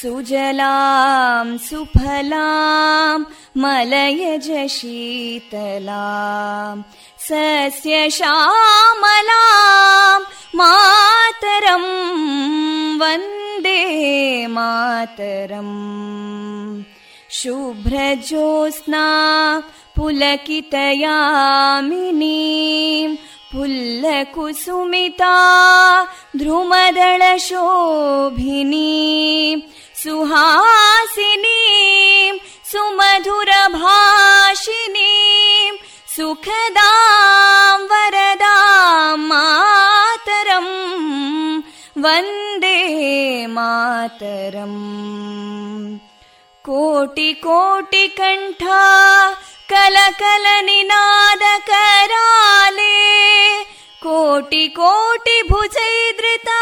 सुजलां सुफलां मलयज शीतलां सस्यश्यामलां मातरं वन्दे मातरम्। शुभ्रजोत्स्ना पुलकितयामिनीं पुल्लकुसुमिता ध्रुमदळशोभिनीं सुहासिनीं सुमधुरभाषिणीं सुखदां वरदां मातरम् वन्दे मातरम् कोटिकोटिकण्ठा कलकलनिनादकराले कोटि कोटि भुजैदृता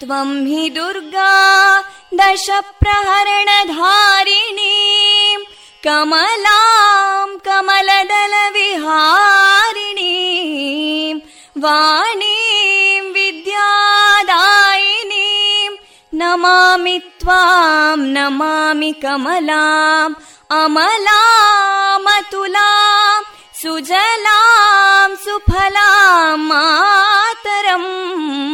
त्वं हि दुर्गा दशप्रहरणधारिणीं। कमलां कमलदलविहारिणीं। वाणीं विद्यादायिनीं। नमामि त्वां नमामि कमलाम् अमलामतुलां सुजलां सुफलां मातरम्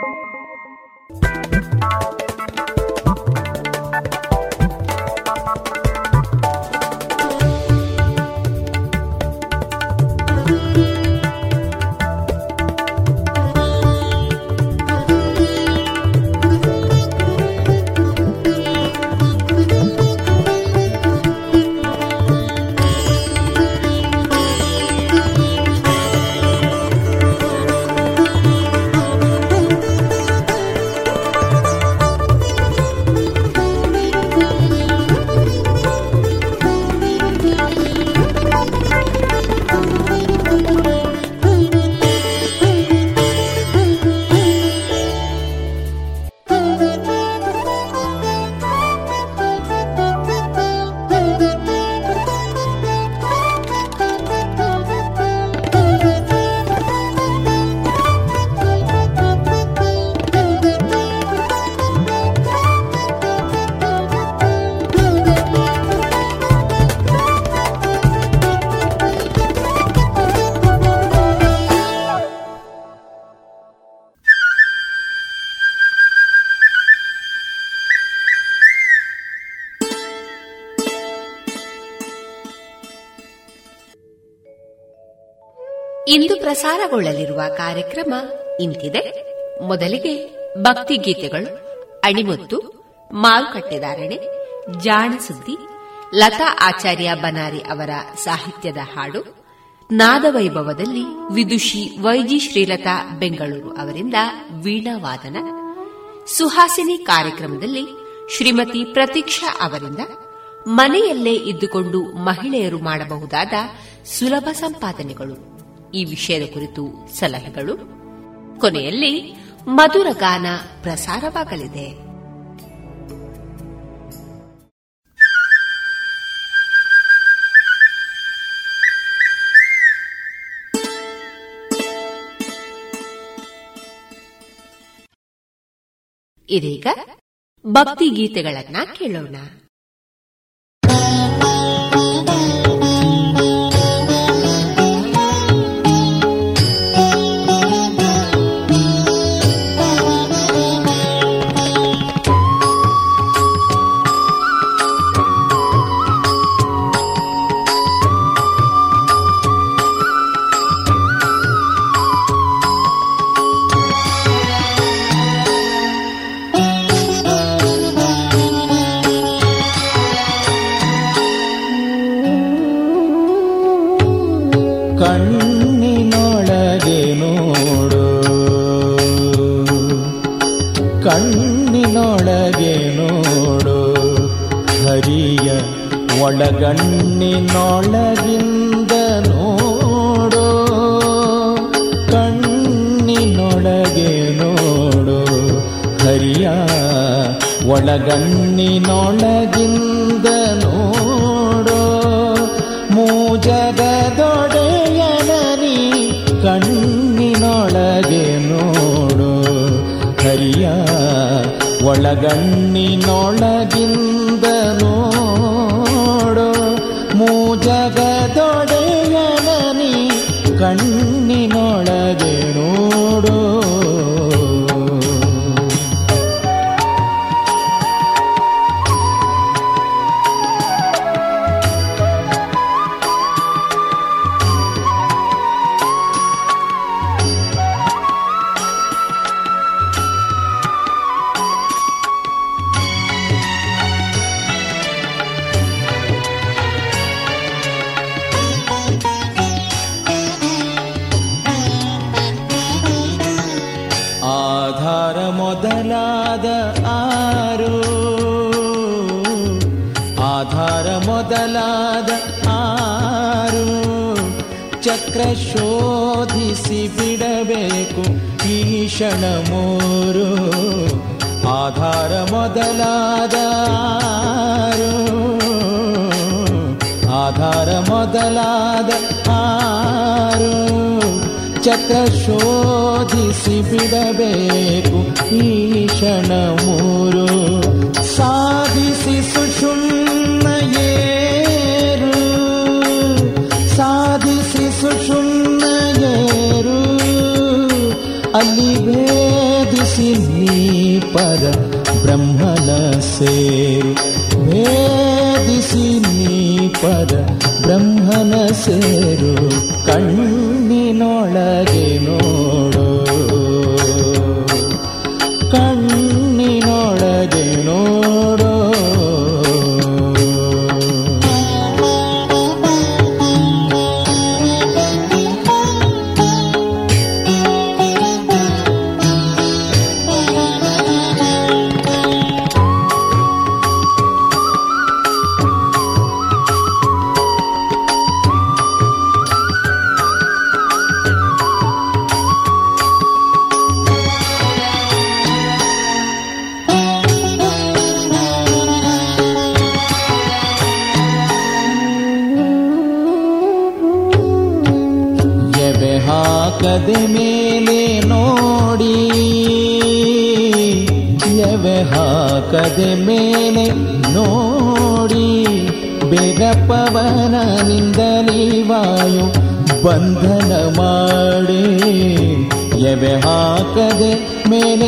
ಮಾತರಂ. ಇಂದು ಪ್ರಸಾರಗೊಳ್ಳಲಿರುವ ಕಾರ್ಯಕ್ರಮ ಇಂತಿದೆ. ಮೊದಲಿಗೆ ಭಕ್ತಿ ಗೀತೆಗಳು, ಅಣಿಮುತ್ತು ಮಾರುಕಟ್ಟೆದಾರಣೆ ಜಾಣ ಸುದ್ದಿ, ಲತಾ ಆಚಾರ್ಯ ಬನಾರಿ ಅವರ ಸಾಹಿತ್ಯದ ಹಾಡು, ನಾದವೈಭವದಲ್ಲಿ ವಿದುಷಿ ವೈಜಿ ಶ್ರೀಲತಾ ಬೆಂಗಳೂರು ಅವರಿಂದ ವೀಣಾವಾದನ ಸುಹಾಸಿನಿ ಕಾರ್ಯಕ್ರಮದಲ್ಲಿ ಶ್ರೀಮತಿ ಪ್ರತೀಕ್ಷಾ ಅವರಿಂದ ಮನೆಯಲ್ಲೇ ಇದ್ದುಕೊಂಡು ಮಹಿಳೆಯರು ಮಾಡಬಹುದಾದ ಸುಲಭ ಸಂಪಾದನೆಗಳು. ಈ ವಿಷಯದ ಕುರಿತು ಸಲಹೆಗಳು. ಕೊನೆಯಲ್ಲಿ ಮಧುರ ಗಾನ ಪ್ರಸಾರವಾಗಲಿದೆ. ಇದೀಗ ಭಕ್ತಿ ಗೀತೆಗಳನ್ನ ಕೇಳೋಣ.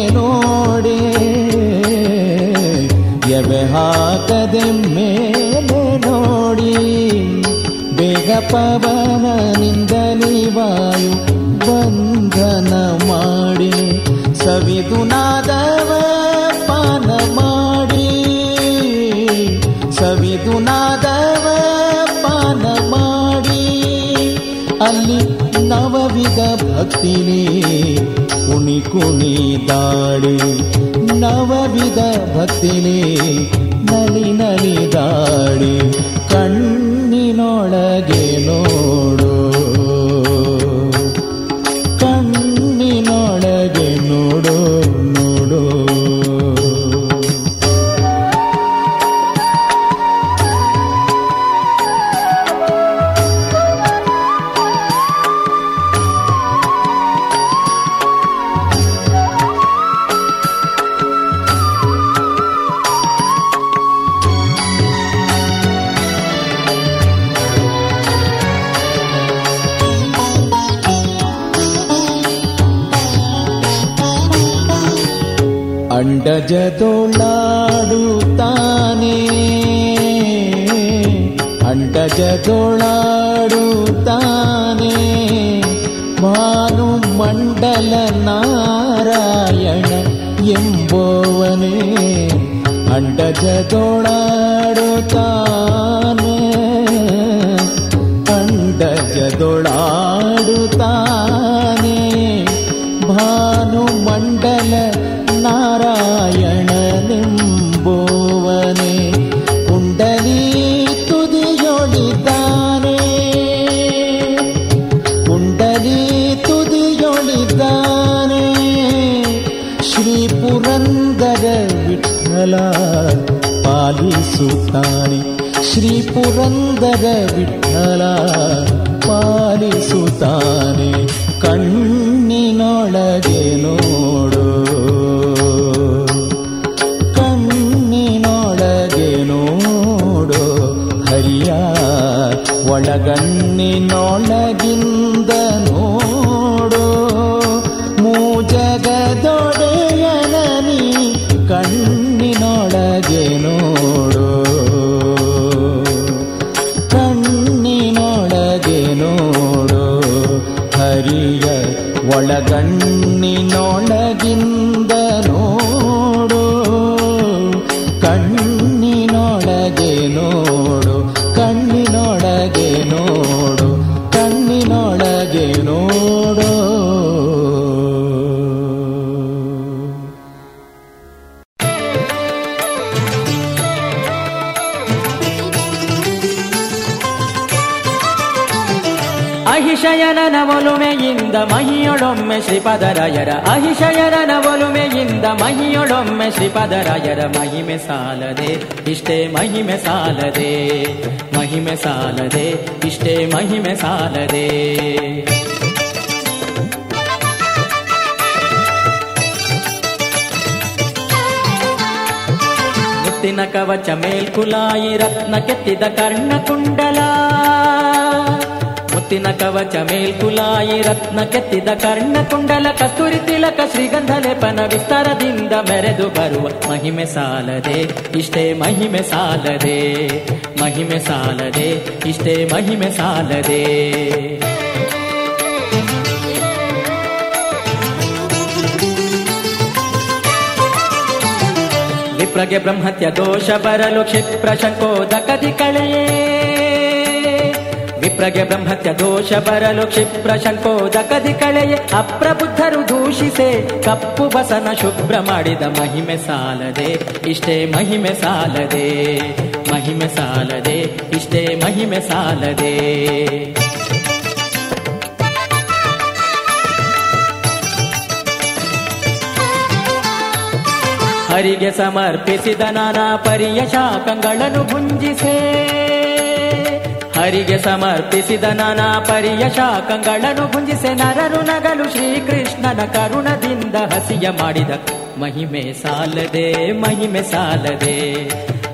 ನೋಡಿ. ಎವೆ ಹಾಕದೆ ಮೇಲೆ ನೋಡಿ. ಬೇಗ ಪವನನಿಂದ ನೀವಾಯು ಬಂಧನ ಮಾಡಿ. ಸವಿದು ನಾದವ ಪಾನ ಮಾಡಿ. ಸವಿದು ನಾದವ ಪಾನ ಮಾಡಿ. ಅಲ್ಲಿ ನವವಿಧ ಭಕ್ತಿನಿ ಕುಣಿ ಕುಣಿ ದಾಡಿ ನವವಿಧ ಭಕ್ತಿನಿ ನಲಿ ನಲಿ ದಾಡಿ ಕಣ್ಣಿನೊಳಗೆ ನೋಡು ಇಷ್ಟೇ ಮಹಿಮೆ ಸಾಲದೆ ಮಹಿಮೆ ಸಾಲದೆ, ಇಷ್ಟೇ ಮಹಿಮೆ ಸಾಲದೆ. ಮುತ್ತಿನ ಕವಚ ಮೇಲ್ಕುಲಾಯಿ ರತ್ನ ಕೆತ್ತಿದ ಕರ್ಣ ಕುಂಡಲ ಮುತ್ತಿನ ಕವಚ ಮೇಲ್ಕುಲಾಯಿ ರತ್ನ ಕೆತ್ತಿದ ಕರ್ಣ ಕುಂಡಲ ಕಸ್ತೂರಿ ತಿಲಕ ಶ್ರೀಗಂಧ ಲೇಪನ ವಿಸ್ತಾರದಿಂದ ಮೆರೆದು ಬರುವ ಮಹಿಮೆ ಸಾಲದೆ ಇಷ್ಟೇ ಮಹಿಮೆ ಸಾಲದೆ ಮಹಿಮೆ ಸಾಲದೆ ಇಷ್ಟೇ ಮಹಿಮೆ ಸಾಲದೆ ವಿಪ್ರಗೆ ಬ್ರಹ್ಮತ್ಯ ದೋಷ ಬರಲು ಕ್ಷಿಪ್ರ ಶಂಕೋದಕದಿ ಕಳೆಯೇ ವಿಪ್ರಗೆ ಬ್ರಹ್ಮತ್ಯ ದೋಷ ಬರಲು ಕ್ಷಿಪ್ರ ಶಂಕೋದಕದಿ ಕಳೆಯೇ ಅಪ್ರಬುದ್ಧರು ದೂಷಿಸೆ ಕಪ್ಪು ಬಸನ ಶುಭ್ರ ಮಾಡಿದ ಮಹಿಮೆ ಸಾಲದೆ, ಇಷ್ಟೇ ಮಹಿಮೆ ಸಾಲದೆ ಮಹಿಮೆ ಸಾಲದೆ, ಇಷ್ಟೇ ಮಹಿಮೆ ಸಾಲದೆ. ಹರಿಗೆ ಸಮರ್ಪಿಸಿದ ನಾನಾ ಪರಿಯ ಶಾಖಗಳನ್ನು ಭುಂಜಿಸೆ. ಹರಿಗೆ ಸಮರ್ಪಿಸಿದ ನಾನಾ ಪರಿಯ ಶಾಖಗಳನ್ನು ಗುಂಜಿಸೆ ನರರು ನಗಲು ಶ್ರೀಕೃಷ್ಣನ ಕರುಣದಿಂದ ಹಸಿಯ ಮಾಡಿದ ಮಹಿಮೆ ಸಾಲದೆ ಮಹಿಮೆ ಸಾಲದೆ.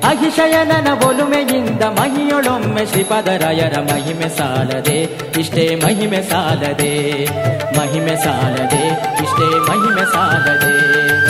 ಅಹಿಶಯನನ ಒಲುಮೆಯಿಂದ ಮಹಿಯೊಳೊಮ್ಮೆ ಶ್ರೀಪದರಾಯರ ಮಹಿಮೆ ಸಾಲದೆ, ಇಷ್ಟೇ ಮಹಿಮೆ ಸಾಲದೆ ಮಹಿಮೆ ಸಾಲದೆ, ಇಷ್ಟೇ ಮಹಿಮೆ ಸಾಲದೆ.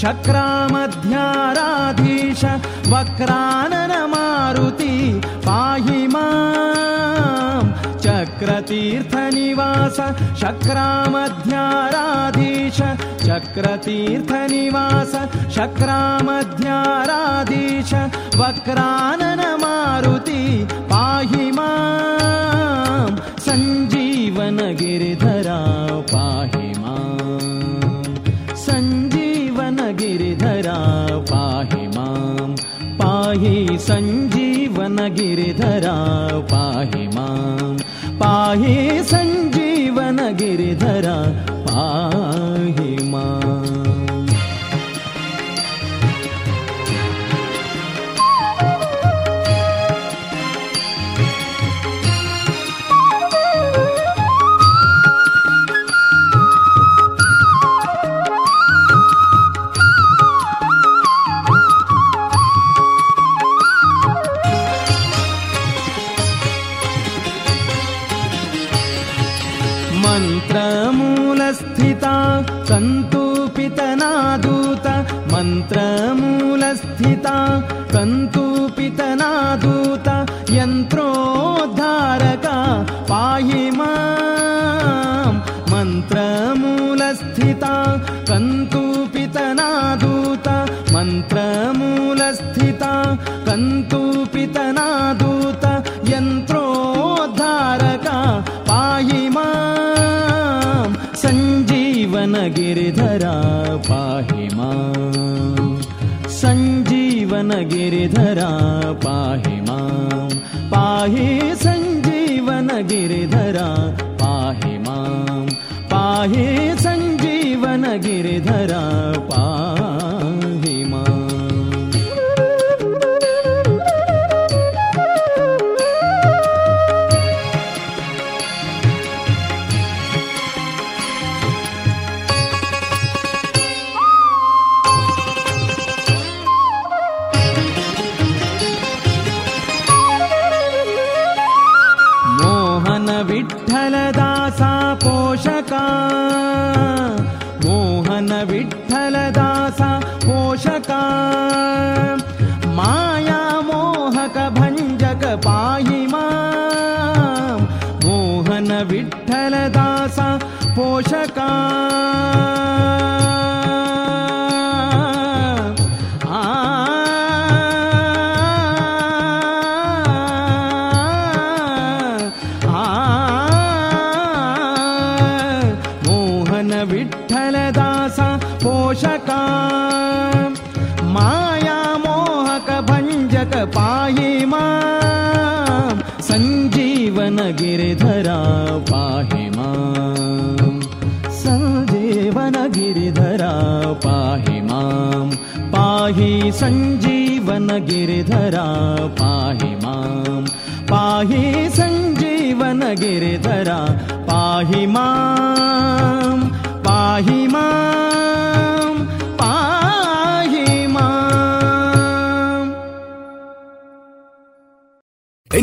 शक्रामध्याराधीश वक्रानन मारुति पाहि माम् चक्रतीर्थनिवास शक्रामध्याराधीश चक्रतीर्थनिवास शक्रामध्याराधीश वक्रानन धरा tanto धरा सञ्जीवन गिरिधरा पाहि मां। पाहि सञ्जीवन गिरिधरा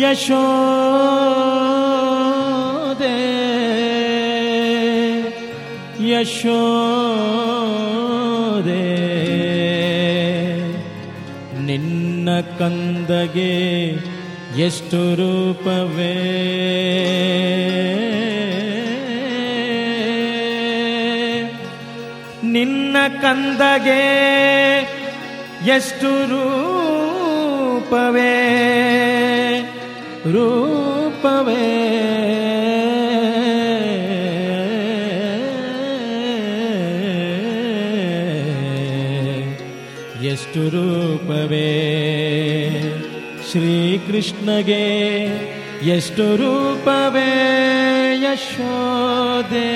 Yashode Yashode ನಿನ್ನ ಕಂದಗೆ ಎಷ್ಟು ರೂಪವೇ? ನಿನ್ನ ಕಂದಗೆ ಎಷ್ಟು ರೂಪವೇ? ರೂಪವೇ ಎಷ್ಟು ರೂಪವೇ ಶ್ರೀಕೃಷ್ಣಗೆ ಎಷ್ಟು ರೂಪವೇ ಯಶೋದೆ ಯಶೋದೆ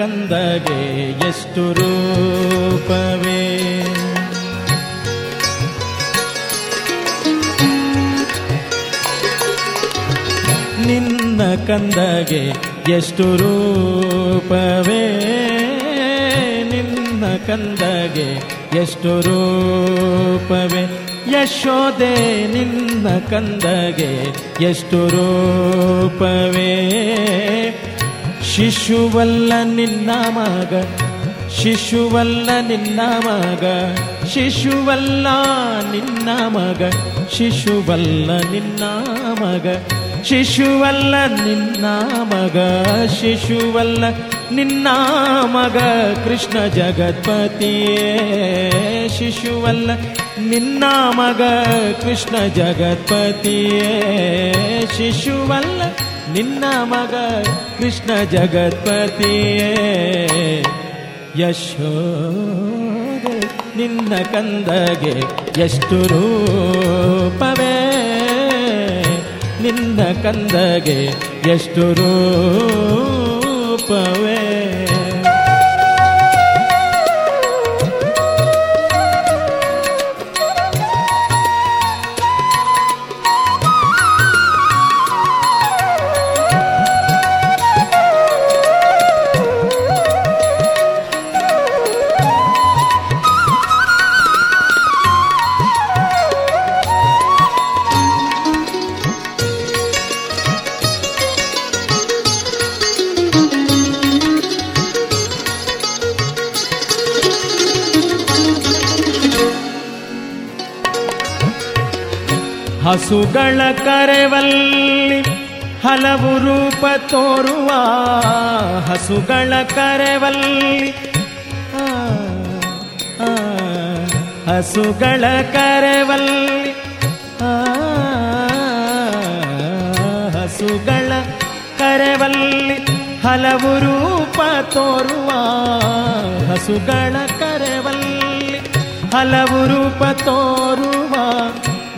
ಕಂದಗೆ ಎಷ್ಟು ರೂಪವೇ? ನಿನ್ನ ಕಂದಗೆ ಎಷ್ಟು ರೂಪವೇ? ನಿನ್ನ ಕಂದಗೆ ಎಷ್ಟು ರೂಪವೇ? ಯಶೋದೆ ನಿನ್ನ ಕಂದಗೆ ಎಷ್ಟು ರೂಪವೇ? ಶಿಶುವಲ್ಲ ನಿನ್ನ ಮಗ, ಶಿಶುವಲ್ಲ ನಿನ್ನ ಮಗ, ಶಿಶುವಲ್ಲ ನಿನ್ನ ಮಗ, ಶಿಶುವಲ್ಲ ನಿನ್ನ ಮಗ, ಶಿಶುವಲ್ಲ ನಿನ್ನ ಮಗ, ಶಿಶುವಲ್ಲ ನಿನ್ನ ಮಗ. ಕೃಷ್ಣ ಜಗತ್ಪತಿಯೇ, ಶಿಶುವಲ್ಲ ನಿನ್ನ ಮಗ, ಕೃಷ್ಣ ಜಗತ್ಪತಿಯೇ, ಶಿಶುವಲ್ಲ ನಿನ್ನ ಮಗ ಕೃಷ್ಣ ಜಗತ್ಪತಿಯೇ. ಯಶೋದೆ ನಿನ್ನ ಕಂದಗೆ ಎಷ್ಟು ರೂಪವೇ. ನಿನ್ನ ಕಂದಗೆ ಎಷ್ಟು ರೂಪವೇ. ಹಸುಗಳ ಕರೆವಲ್ಲಿ ಹಲವು ರೂಪ ತೋರುವ ಹಸುಗಳ ಕರೆವಲ್ಲಿ. ಹಸುಗಳ ಕರೆವಲ್ಲಿ. ಹಸುಗಳ ಕರೆವಲ್ಲಿ ಹಲವು ರೂಪ ತೋರುವ ಹಸುಗಳ ಕರೆವಲ್ಲಿ ಹಲವು ರೂಪ ತೋರುವ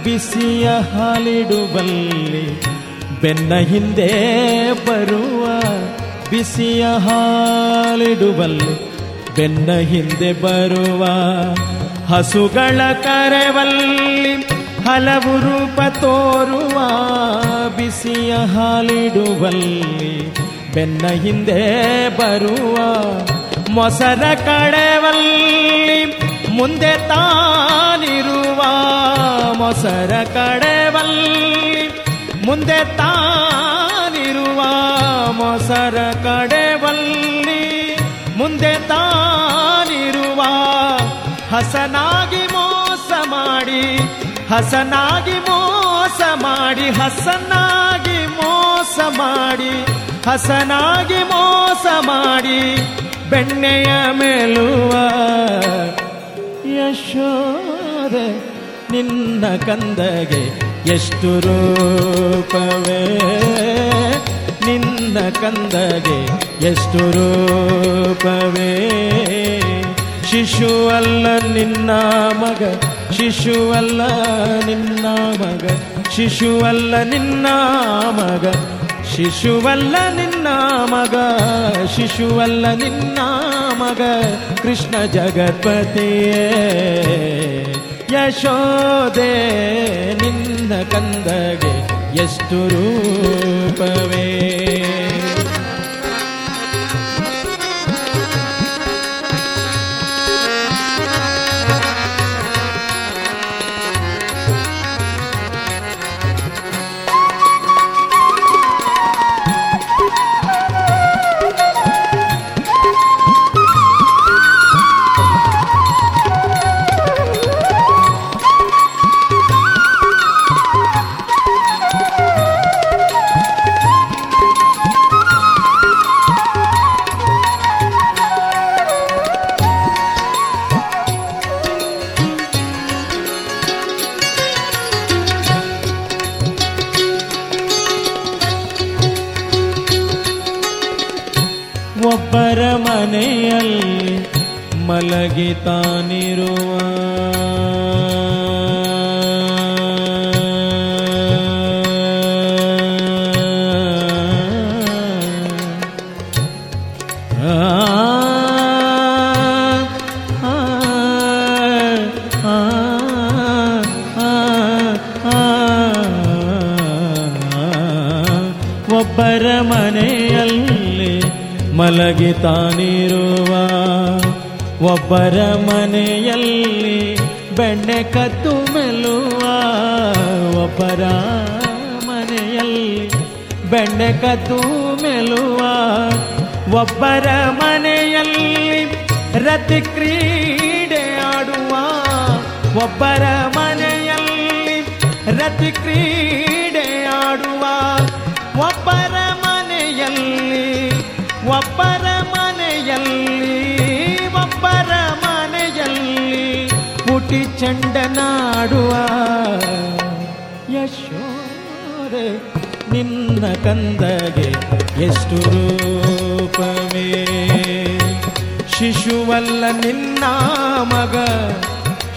ಬಿಸಿಯ ಹಾಲಿಡುವಲ್ಲಿ ಬೆನ್ನ. ಹಿಂದೆ ಬರುವ ಬಿಸಿಯ ಹಾಲಿಡುವಲ್ಲಿ ಬೆನ್ನ. ಹಿಂದೆ ಬರುವ ಹಸುಗಳ ಕರೆವಲ್ಲಿ ಹಲವು ರೂಪ ತೋರುವ ಬಿಸಿಯ ಹಾಲಿಡುವಲ್ಲಿ ಬೆನ್ನ. ಹಿಂದೆ ಬರುವ ಮೊಸರ ಕಡೆವಲ್ಲಿ ಮುಂದೆ ತಾನಿರುವ ಮೊಸರ ಕಡೆವಲ್ಲಿ ಮುಂದೆ ತಾನಿರುವ ಮೊಸರ ಕಡೆವಲ್ಲಿ ಮುಂದೆ ತಾನಿರುವ ಹಸನಾಗಿ ಮೋಸ ಮಾಡಿ, ಹಸನಾಗಿ ಮೋಸ ಮಾಡಿ, ಹಸನಾಗಿ ಮೋಸ ಮಾಡಿ, ಹಸನಾಗಿ ಮೋಸ ಮಾಡಿ ಬೆಣ್ಣೆಯ ಮೇಲುವ ಯಶೋದೆ ನಿನ್ನ ಕಂದಗೆ ಎಷ್ಟು ರೂಪವೇ? ನಿನ್ನ ಕಂದಗೆ ಎಷ್ಟು ರೂಪವೇ? ಶಿಶುವಲ್ಲ ನಿನ್ನ ಮಗ ಶಿಶುವಲ್ಲ ನಿನ್ನ ಮಗ ಶಿಶುವಲ್ಲ ನಿನ್ನ ಮಗ ಶಿಶುವಲ್ಲ ನಿನ್ನ ಮಗ ಶಿಶುವಲ್ಲ ನಿನ್ನ ಮಗ, ಕೃಷ್ಣ ಜಗತ್ಪತಿಯೇ. ಯಶೋದೆ ನಿನ್ನ ಕಂದಗೆ ಎಷ್ಟು ರೂಪವೇ? ಆ, ಆ, ಒಬ್ಬರ ಮನೆಯಲ್ಲಿ ಮಲಗಿತಾನಿರುವ ಒಬ್ಬರ ಮನೆಯಲ್ಲಿ ಬೆಣ್ಣೆ ಕದ್ದು ಮೆಲುವ ಒಬ್ಬರ ಮನೆಯಲ್ಲಿ ಬೆಣ್ಣೆ ಕದ್ದು ಮೆಲುವ ಒಬ್ಬರ ಮನೆಯಲ್ಲಿ ರತಿ ಕ್ರೀಡೆ ಆಡುವ ಒಬ್ಬರ ಮನೆಯಲ್ಲಿ ರತಿ ಕ್ರೀಡೆ ಆಡುವ ಒಬ್ಬರ ಮನೆಯಲ್ಲಿ ಒಬ್ಬರ ಮನೆಯಲ್ಲಿ ಪುಟಿ ಚಂಡನಾಡುವ ಯಶೋರೆ, ನಿನ್ನ ಕಂದಗೆ ಎಷ್ಟು ರೂಪವೇ? ಶಿಶುವಲ್ಲ ನಿನ್ನ ಮಗ,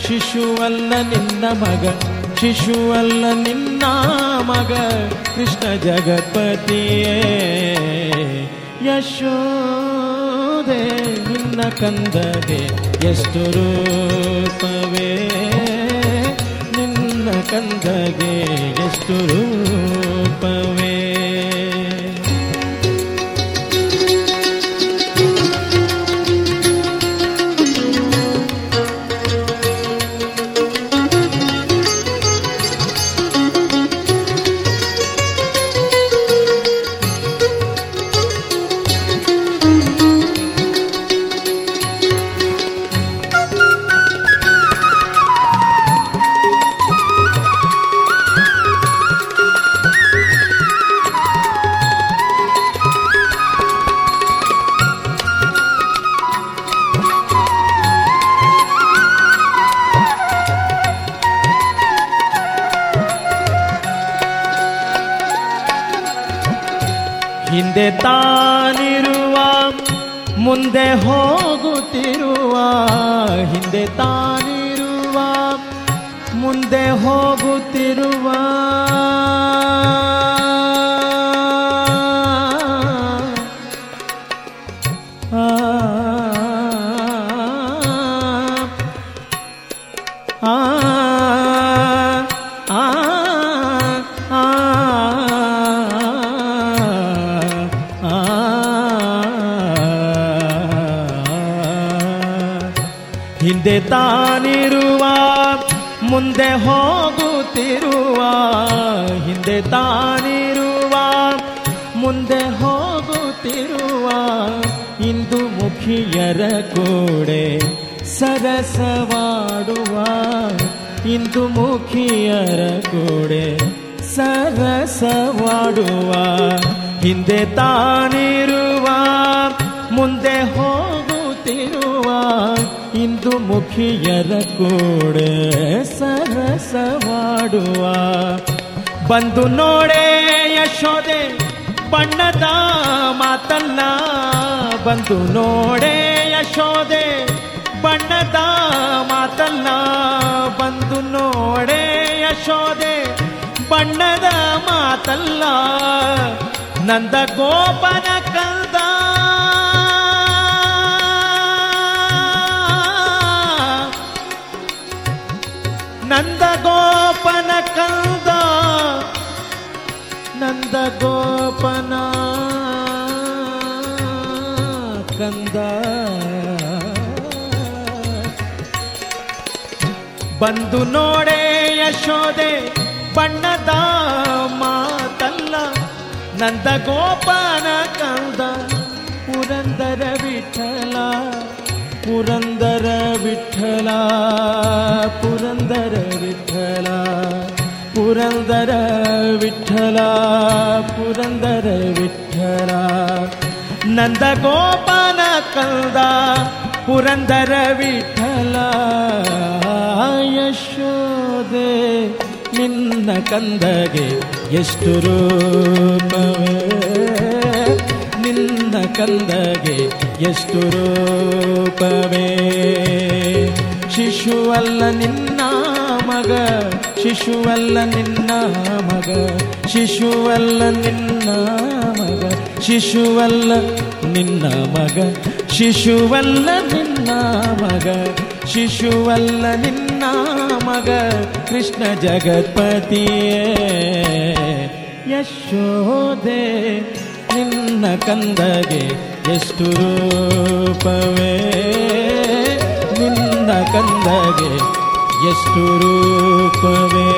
ಶಿಶುವಲ್ಲ ನಿನ್ನ ಮಗ, ಶಿಶುವಲ್ಲ ನಿನ್ನ ಮಗ, ಕೃಷ್ಣ ಜಗಪತಿಯೇ. ಯಶೋದೆ ನಿನ್ನ ಕಂದಗೆ ಎಷ್ಟು ರೂಪವೇ? ನಿನ್ನ ಕಂದಗೆ ಎಷ್ಟು ರೂಪವೇ? ನಂದ ಗೋಪನ ಕಂದ. ನಂದ ಗೋಪನ ಕಂದ. ನಂದ ಗೋಪನ ಕಂದ. ಬಂದು ನೋಡೆ ಯಶೋದೆ ಬಣ್ಣ ನಂದ ಗೋಪನ ಕಂದ ಪುರಂದರ ವಿಠಲ ಪುರಂದರ ವಿಠಲ ಪುರಂದರ ವಿಠಲ ಪುರಂದರ ವಿಠಲ ಪುರಂದರ ವಿಠಲ. ನಂದ ಗೋಪನ ಕಂದ ಪುರಂದರ ವಿಠಲ ಯಶೋದೆ ನಿನ್ನ ಕಂದಗೆ ಎಷ್ಟು ರೂಪವೇ? ನಿನ್ನ ಕಂದಗೆ ಎಷ್ಟು ರೂಪವೇ? ಶಿಶುವಲ್ಲ ನಿನ್ನ ಮಗ, ಶಿಶುವಲ್ಲ ನಿನ್ನ ಮಗ, ಶಿಶುವಲ್ಲ ನಿನ್ನ ಮಗ, ಶಿಶುವಲ್ಲ ನಿನ್ನ ಮಗ, ಶಿಶುವಲ್ಲ ನಿನ್ನ ಮಗ, ಶಿಶುವಲ್ಲ ನಿನ್ನ ಮಗ, ಕೃಷ್ಣ ಜಗತ್ಪತಿಯೇ. ಯಶೋದೆ ನಿನ್ನ ಕಂದಗೆ ಎಷ್ಟು ರೂಪವೇ? ನಿನ್ನ ಕಂದಗೆ ಎಷ್ಟು ರೂಪವೇ?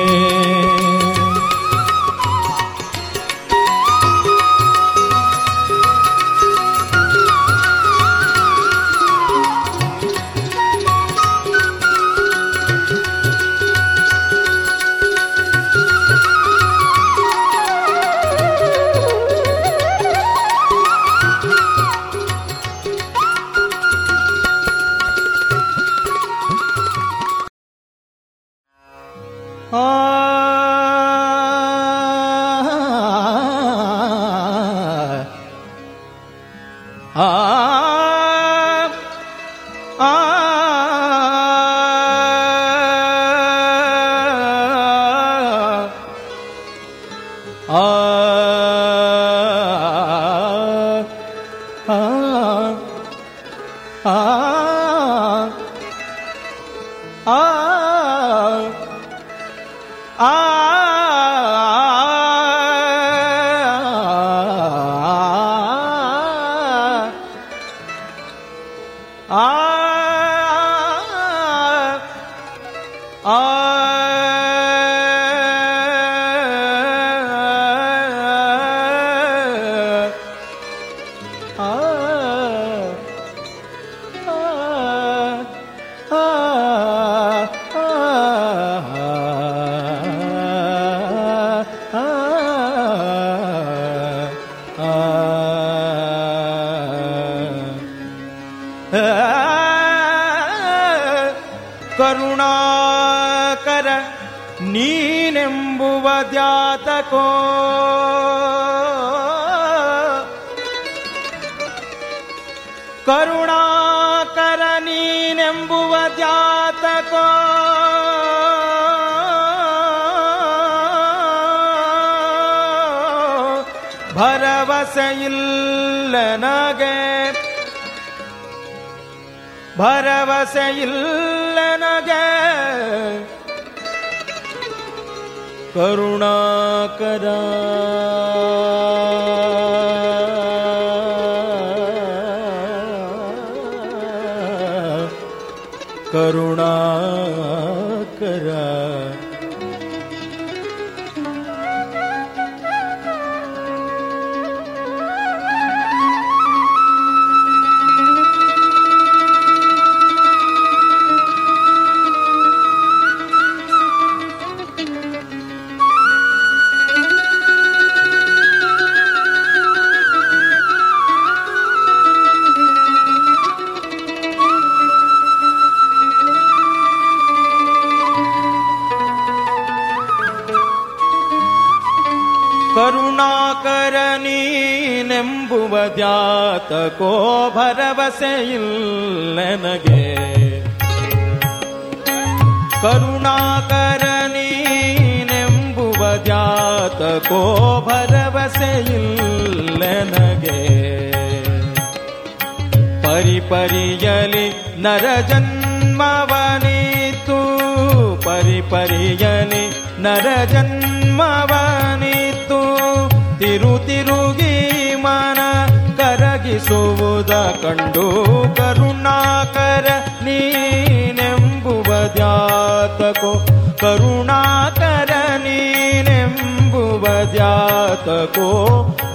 ಭರವಸೆ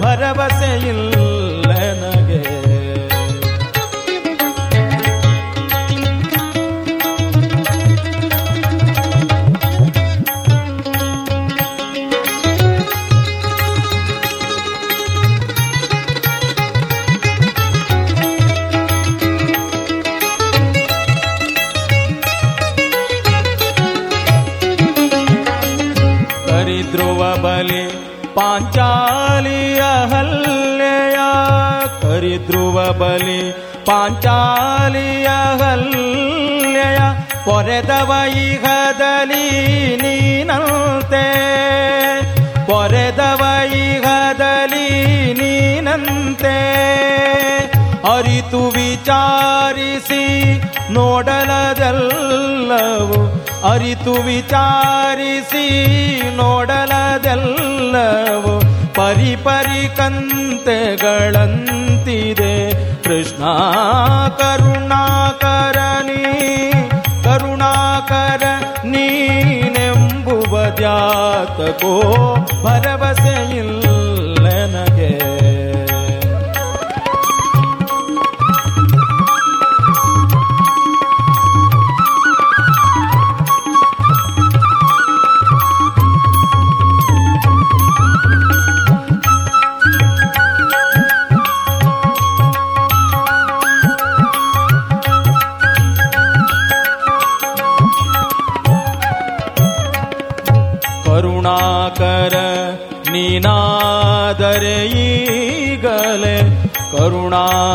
ಭರವಸೆ ಇಲ್ಲ ನಗೆ ಕರಿಧ್ರುವ ಬಲಿ ಪಾಂಚಾಲಿಯ ಹಲ್ಲೆಯ ಕರಿಧ್ರುವ ಬಲಿ ಪಾಂಚಾಲಿಯ ಹಲ್ಲೆಯ ಪೊರೆದವ ಈಗದಲಿ ನೀನಂತೆ. ಪೊರೆದವ ಈಗದಲಿ ನೀನಂತೆ. ಅರಿತು ವಿಚಾರಿಸಿ ನೋಡಲದೆಲ್ಲವು, ಅರಿತು ವಿಚಾರಿಸಿ ನೋಡಲದೆಲ್ಲವು, ಪರಿಪರಿ ಕಂತೆಗಳಂತಿದೆ ಕೃಷ್ಣ ಕರುಣಾಕರನಿ ಕರುಣಾಕರ ನೀನೆಂಬುವ ಜಾತಕೋ ಭರವಸೆ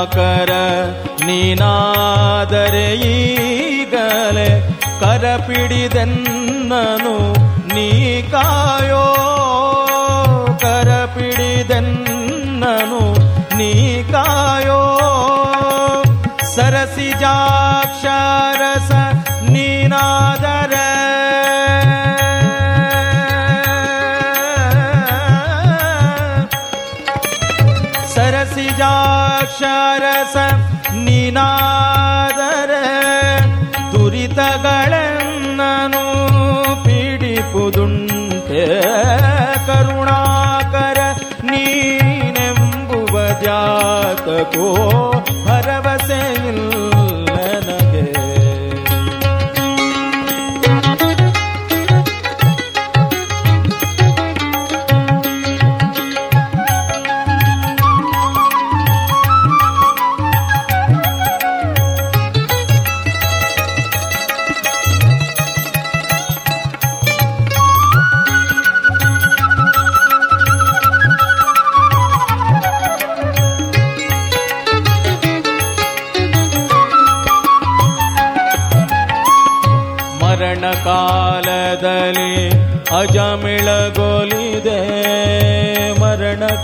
ಕರುಣಾಕರ ನೀನಾದರೆ ಈಗಲೇ ಕರಪಿಡಿದೆನ್ನನು ನೀ ಕಾಯೋ ಕರಪಿಡಿದೆನ್ನನು ನೀ ಕಾಯೋ ಸರಸಿಜಾಕ್ಷರಸ ನೀನಾದರ ಜಾತಕೋ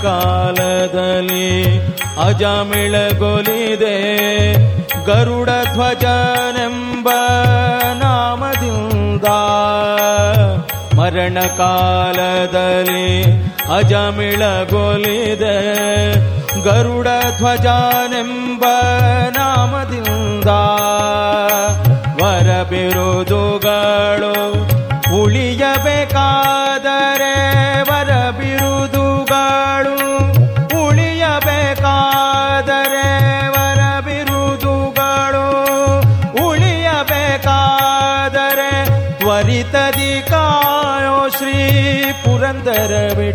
ಕಾಲದಲ್ಲಿ ಅಜಮಿಳಗೊಲಿದೆ. ಗರುಡ ಧ್ವಜನೆಂಬ ನಾಮದಿಂದ ಮರಣ ಕಾಲದಲ್ಲಿ ಅಜಮಿಳಗೊಲಿದೆ. ಗರುಡ ಧ್ವಜನೆಂಬ ನಾಮದಿಂದ ವರ ಬಿರುದುಗಳು ಉಳಿಯಬೇಕಾದರೆ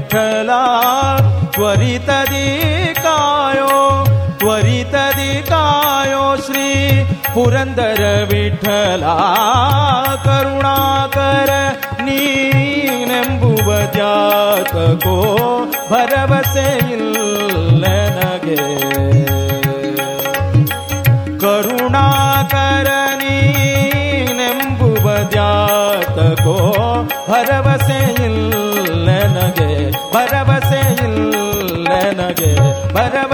ಪುರಂದರ ವಿಠಲ ತ್ವರಿತದಿ ಕಾಯೋ ತ್ವರಿತದಿ ಕಾಯೋ ಶ್ರೀ ಪುರಂದರ ವಿಠಲ ಕರುಣಾಕರ ನೀನೆಂಬುವ ಜಾತಕೋ ಭರವಸೆ ಇಲ್ಲ ನನಗೆ ಕರುಣಾಕರ ನೀನೆಂಬುವ ಜಾತಕೋ ಭರವಸೆ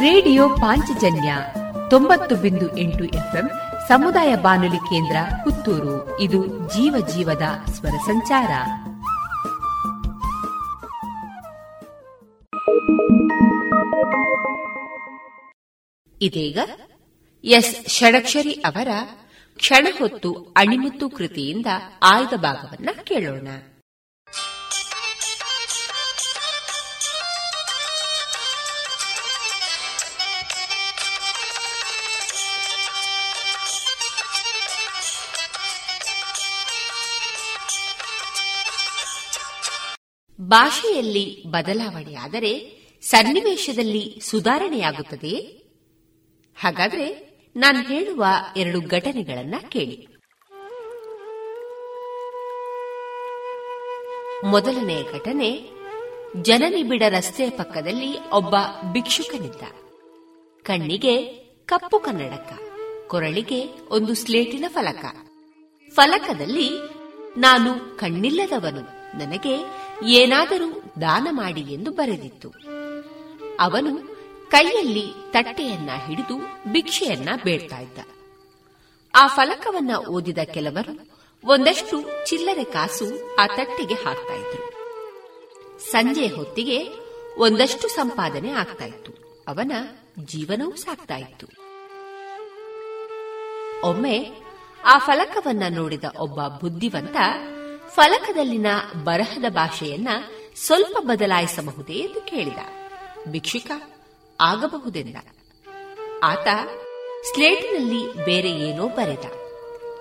radio Panchajanya ತೊಂಬತ್ತು ಬಿಂದು ಎಂಟು ಎಫ್ಎಂ ಸಮುದಾಯ ಬಾನುಲಿ ಕೇಂದ್ರ ಪುತ್ತೂರು. ಇದು ಜೀವ ಜೀವದ ಸ್ವರ ಸಂಚಾರ. ಇದೀಗ ಎಸ್ ಷಡಕ್ಷರಿ ಅವರ ಕ್ಷಣ ಹೊತ್ತು ಅಣಿಮುತ್ತು ಕೃತಿಯಿಂದ ಆಯ್ದ ಭಾಗವನ್ನ ಕೇಳೋಣ. ಭಾಷೆಯಲ್ಲಿ ಬದಲಾವಣೆಯಾದರೆ ಸನ್ನಿವೇಶದಲ್ಲಿ ಸುಧಾರಣೆಯಾಗುತ್ತದೆ? ಹಾಗಾದ್ರೆ ನಾನು ಹೇಳುವ ಎರಡು ಘಟನೆಗಳನ್ನ ಕೇಳಿ. ಮೊದಲನೆಯ ಘಟನೆ ಜನನಿಬಿಡ ರಸ್ತೆಯ ಪಕ್ಕದಲ್ಲಿ ಒಬ್ಬ ಭಿಕ್ಷುಕನಿದ್ದ. ಕಣ್ಣಿಗೆ ಕಪ್ಪು ಕನ್ನಡಕ, ಕೊರಳಿಗೆ ಒಂದು ಸ್ಲೇಟಿನ ಫಲಕ. ಫಲಕದಲ್ಲಿ, ನಾನು ಕಣ್ಣಿಲ್ಲದವನು, ನನಗೆ ಏನಾದರೂ ದಾನ ಮಾಡಿ ಎಂದು ಬರೆದಿತ್ತು. ಅವನು ಕೈಯಲ್ಲಿ ತಟ್ಟೆಯನ್ನ ಹಿಡಿದು ಭಿಕ್ಷೆಯನ್ನ ಬೇಡ್ತಾ ಇದ್ದ. ಆ ಫಲಕವನ್ನ ಓದಿದ ಕೆಲವರು ಒಂದಷ್ಟು ಚಿಲ್ಲರೆ ಕಾಸು ಆ ತಟ್ಟೆಗೆ ಹಾಕ್ತಾ ಇದ್ರು. ಸಂಜೆ ಹೊತ್ತಿಗೆ ಒಂದಷ್ಟು ಸಂಪಾದನೆ ಆಗ್ತಾ ಇತ್ತು. ಅವನ ಜೀವನವೂ ಸಾಕ್ತಾ ಇತ್ತು. ಒಮ್ಮೆ ಆ ಫಲಕವನ್ನ ನೋಡಿದ ಒಬ್ಬ ಬುದ್ಧಿವಂತ ಫಲಕದಲ್ಲಿನ ಬರಹದ ಭಾಷೆಯನ್ನ ಸ್ವಲ್ಪ ಬದಲಾಯಿಸಬಹುದೇ ಎಂದು ಕೇಳಿದ. ಭಿಕ್ಷಿಕ ಆಗಬಹುದೆಂದ. ಆತ ಸ್ಲೇಟಿನಲ್ಲಿ ಬೇರೆ ಏನೋ ಬರೆದ.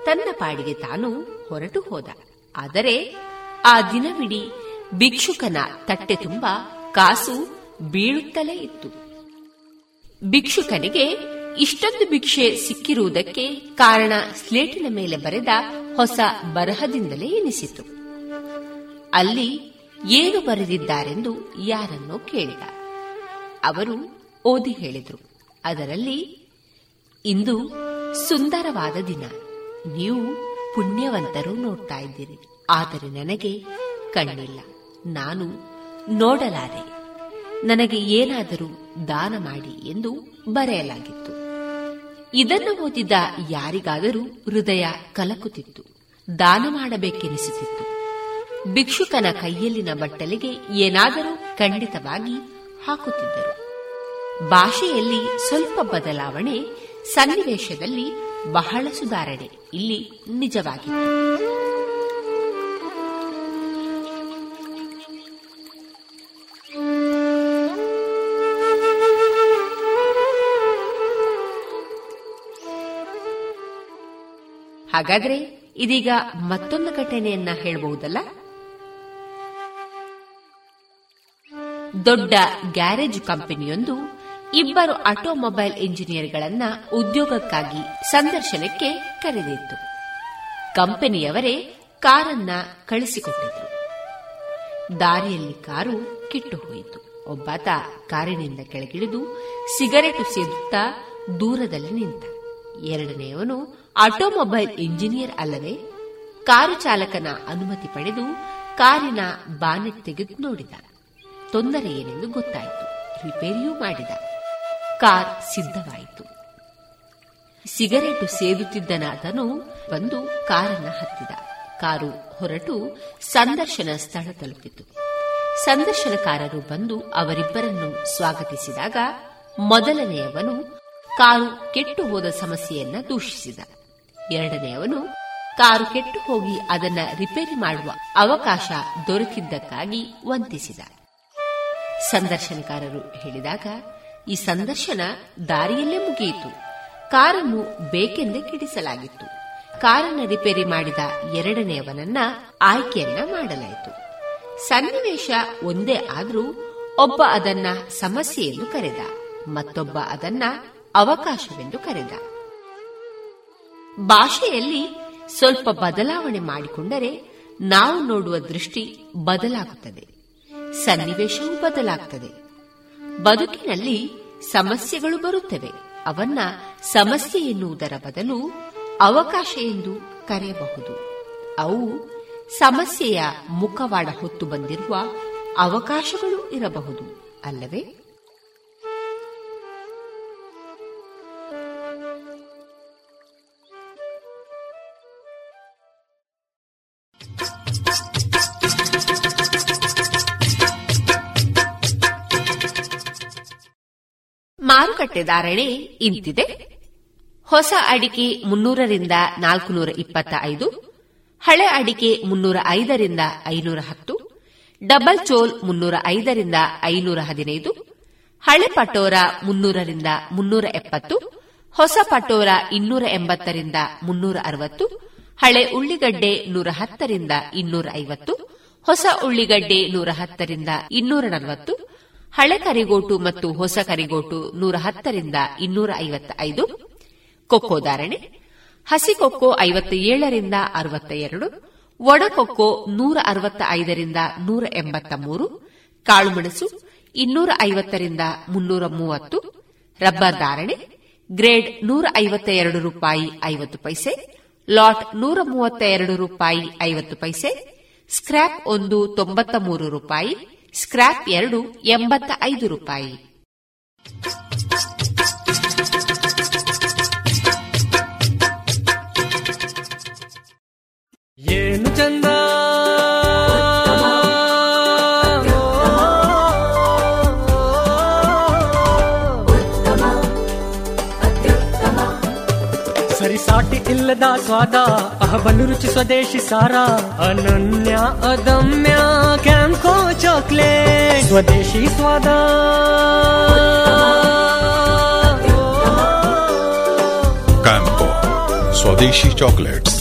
ತನ್ನ ಪಾಡಿಗೆ ತಾನು ಹೊರಟು ಹೋದ. ಆದರೆ ಆ ದಿನವಿಡೀ ಭಿಕ್ಷುಕನ ತಟ್ಟೆ ತುಂಬ ಕಾಸು ಬೀಳುತ್ತಲೇ ಇತ್ತು. ಭಿಕ್ಷುಕನಿಗೆ ಇಷ್ಟೊಂದು ಭಿಕ್ಷೆ ಸಿಕ್ಕಿರುವುದಕ್ಕೆ ಕಾರಣ ಸ್ಲೇಟಿನ ಮೇಲೆ ಬರೆದ ಹೊಸ ಬರಹದಿಂದಲೇ ಎನಿಸಿತು. ಅಲ್ಲಿ ಏನು ಬರೆದಿದ್ದಾರೆಂದು ಯಾರನ್ನೋ ಕೇಳಿದ. ಅವರು ಓದಿ ಹೇಳಿದರು. ಅದರಲ್ಲಿ, ಇಂದು ಸುಂದರವಾದ ದಿನ. ನೀವು ಪುಣ್ಯವಂತರು ನೋಡ್ತಾ ಇದ್ದೀರಿ. ಆದರೆ ನನಗೆ ಕಣ್ಣಿಲ್ಲ. ನಾನು ನೋಡಲಾರೆ. ನನಗೆ ಏನಾದರೂ ದಾನ ಮಾಡಿ ಎಂದು ಬರೆಯಲಾಗಿತ್ತು. ಇದನ್ನು ಓದಿದ ಯಾರಿಗಾದರೂ ಹೃದಯ ಕಲಕುತ್ತಿತ್ತು, ದಾನ ಮಾಡಬೇಕೆನಿಸುತ್ತಿತ್ತು ಭಿಕ್ಷುಕನ ಕೈಯಲ್ಲಿನ ಬಟ್ಟಲಿಗೆ ಏನಾದರೂ ಖಂಡಿತವಾಗಿ ಹಾಕುತ್ತಿದ್ದರು. ಭಾಷೆಯಲ್ಲಿ ಸ್ವಲ್ಪ ಬದಲಾವಣೆ ಸನ್ನಿವೇಶದಲ್ಲಿ ಬಹಳ ಸುಧಾರಣೆ ಇಲ್ಲಿ ನಿಜವಾಗಿತ್ತು. ಹಾಗಾದ್ರೆ ಇದೀಗ ಮತ್ತೊಂದು ಘಟನೆಯನ್ನ ಹೇಳಬಹುದಲ್ಲ? ದೊಡ್ಡ ಗ್ಯಾರೇಜ್ ಕಂಪನಿಯೊಂದು ಇಬ್ಬರು ಆಟೋಮೊಬೈಲ್ ಇಂಜಿನಿಯರ್ಗಳನ್ನ ಉದ್ಯೋಗಕ್ಕಾಗಿ ಸಂದರ್ಶನಕ್ಕೆ ಕರೆದಿತ್ತು. ಕಂಪನಿಯವರೇ ಕಾರನ್ನ ಕಳಿಸಿಕೊಟ್ಟಿದ್ರು. ದಾರಿಯಲ್ಲಿ ಕಾರು ಕಿಟ್ಟು ಹೋಯಿತು. ಒಬ್ಬಾತ ಕಾರಿನಿಂದ ಕೆಳಗಿಳಿದು ಸಿಗರೇಟು ಸೇದುತ್ತಾ ದೂರದಲ್ಲಿ ನಿಂತ. ಎರಡನೆಯವನು ಆಟೋಮೊಬೈಲ್ ಇಂಜಿನಿಯರ್ ಅಲ್ಲವೇ ಕಾರು ಚಾಲಕನ ಅನುಮತಿ ಪಡೆದು ಕಾರಿನ ಬಾನೆಟ್ ತೆಗೆದು ನೋಡಿದ. ತೊಂದರೆ ಏನೆಂದು ಗೊತ್ತಾಯಿತು. ರಿಪೇರಿಯೂ ಮಾಡಿದ. ಕಾರ್ ಸಿದ್ಧವಾಯಿತು. ಸಿಗರೇಟು ಸೇದುತ್ತಿದ್ದನಾದನು ಬಂದು ಕಾರನ್ನ ಹತ್ತಿದ. ಕಾರು ಹೊರಟು ಸಂದರ್ಶನ ಸ್ಥಳ ತಲುಪಿತು. ಸಂದರ್ಶನಕಾರರು ಬಂದು ಅವರಿಬ್ಬರನ್ನು ಸ್ವಾಗತಿಸಿದಾಗ ಮೊದಲನೆಯವನು ಕಾರು ಕೆಟ್ಟು ಹೋದ ಸಮಸ್ಯೆಯನ್ನ ದೂಷಿಸಿದ. ಎರಡನೆಯವನು ಕಾರು ಕೆಟ್ಟು ಹೋಗಿ ಅದನ್ನ ರಿಪೇರಿ ಮಾಡುವ ಅವಕಾಶ ದೊರಕಿದ್ದಕ್ಕಾಗಿ ವಂತಿಸಿದ ಸಂದರ್ಶನಕಾರರು ಹೇಳಿದಾಗ, ಈ ಸಂದರ್ಶನ ದಾರಿಯಲ್ಲೇ ಮುಗಿಯಿತು. ಕಾರನ್ನು ಬೇಕೆಂದೇ ಕಿಡಿಸಲಾಗಿತ್ತು. ಕಾರನ್ನ ರಿಪೇರಿ ಮಾಡಿದ ಎರಡನೆಯವನನ್ನ ಆಯ್ಕೆಯನ್ನ ಮಾಡಲಾಯಿತು. ಸನ್ನಿವೇಶ ಒಂದೇ ಆದರೂ ಒಬ್ಬ ಅದನ್ನ ಸಮಸ್ಯೆ ಎಂದು ಕರೆದ, ಮತ್ತೊಬ್ಬ ಅದನ್ನ ಅವಕಾಶವೆಂದು ಕರೆದ. ಭಾಷೆಯಲ್ಲಿ ಸ್ವಲ್ಪ ಬದಲಾವಣೆ ಮಾಡಿಕೊಂಡರೆ ನಾವು ನೋಡುವ ದೃಷ್ಟಿ ಬದಲಾಗುತ್ತದೆ. ಸನ್ನಿವೇಶವೂ ಬದಲಾಗುತ್ತದೆ ಬದುಕಿನಲ್ಲಿ ಸಮಸ್ಯೆಗಳು ಬರುತ್ತವೆ. ಅವನ್ನ ಸಮಸ್ಯೆ ಎನ್ನುವುದರ ಬದಲು ಅವಕಾಶ ಎಂದು ಕರೆಯಬಹುದು. ಅವು ಸಮಸ್ಯೆಯ ಮುಖವಾಡ ಹೊತ್ತು ಬಂದಿರುವ ಅವಕಾಶಗಳು ಇರಬಹುದು. ಅಲ್ಲವೇ? ಮಾರುಕಟ್ಟೆ ಧಾರಣೆ ಇಂತಿದೆ. ಹೊಸ ಅಡಿಕೆ ಮುನ್ನೂರರಿಂದ ನಾಲ್ಕುನೂರ ಇಪ್ಪತ್ತ ಐದು ಹಳೆ ಅಡಿಕೆ ಮುನ್ನೂರ ಐದರಿಂದ ಐನೂರ ಹತ್ತು, ಡಬಲ್ ಚೋಲ್ ಮುನ್ನೂರ ಐದರಿಂದ ಐನೂರ ಹದಿನೈದು, ಹಳೆ ಪಟೋರ ಮುನ್ನೂರರಿಂದ ಮುನ್ನೂರ ಎಪ್ಪತ್ತು, ಹೊಸ ಪಟೋರ ಇನ್ನೂರ ಎಂಬತ್ತರಿಂದ ಮುನ್ನೂರ ಅರವತ್ತು, ಹಳೆ ಉಳ್ಳಿಗಡ್ಡೆ ನೂರ ಹತ್ತರಿಂದ ಇನ್ನೂರ ಐವತ್ತು, ಹೊಸ ಉಳ್ಳಿಗಡ್ಡೆ ನೂರ ಹತ್ತರಿಂದ ಇನ್ನೂರ ನಲವತ್ತು ಹಳೆ ಕರಿಗೋಟು ಮತ್ತು ಹೊಸ ಕರಿಗೋಟು ನೂರ ಹತ್ತರಿಂದ ಇನ್ನೂರ ಐವತ್ತ ಐದು ಕೊಕ್ಕೋ ಧಾರಣೆ, ಹಸಿ ಕೊಕ್ಕೋ ಐವತ್ತ ಏಳರಿಂದ ಅರವತ್ತ ಎರಡು ಒಣಕೊಕ್ಕೋ ನೂರ ಅರವತ್ತ ಐದರಿಂದ ನೂರ ಎಂಬತ್ತ ಮೂರು ಕಾಳುಮೆಣಸು ಇನ್ನೂರ ಐವತ್ತರಿಂದ ಮುನ್ನೂರ ಮೂವತ್ತು, ರಬ್ಬರ್ ಧಾರಣೆ, ಗ್ರೇಡ್ ನೂರ ಐವತ್ತ ಎರಡು ರೂಪಾಯಿ ಐವತ್ತು ಪೈಸೆ, ಲಾಟ್ ನೂರ ಮೂವತ್ತ ಎರಡು ರೂಪಾಯಿ ಐವತ್ತು ಪೈಸೆ ಸ್ಕ್ರಾಪ್ ಒಂದು ತೊಂಬತ್ತ ಮೂರು ರೂಪಾಯಿ ಸ್ಕ್ರಾಪ್ ಎರಡು ಎಂಬತ್ತ ಐದು ರೂಪಾಯಿ. सदा स्वादा। अह बनुरुचि स्वदेश सारा। अनन्या अदम्या। कैम्को चॉकलेट। स्वदेशी स्वादा। कैम्को स्वदेशी चॉकलेट्स।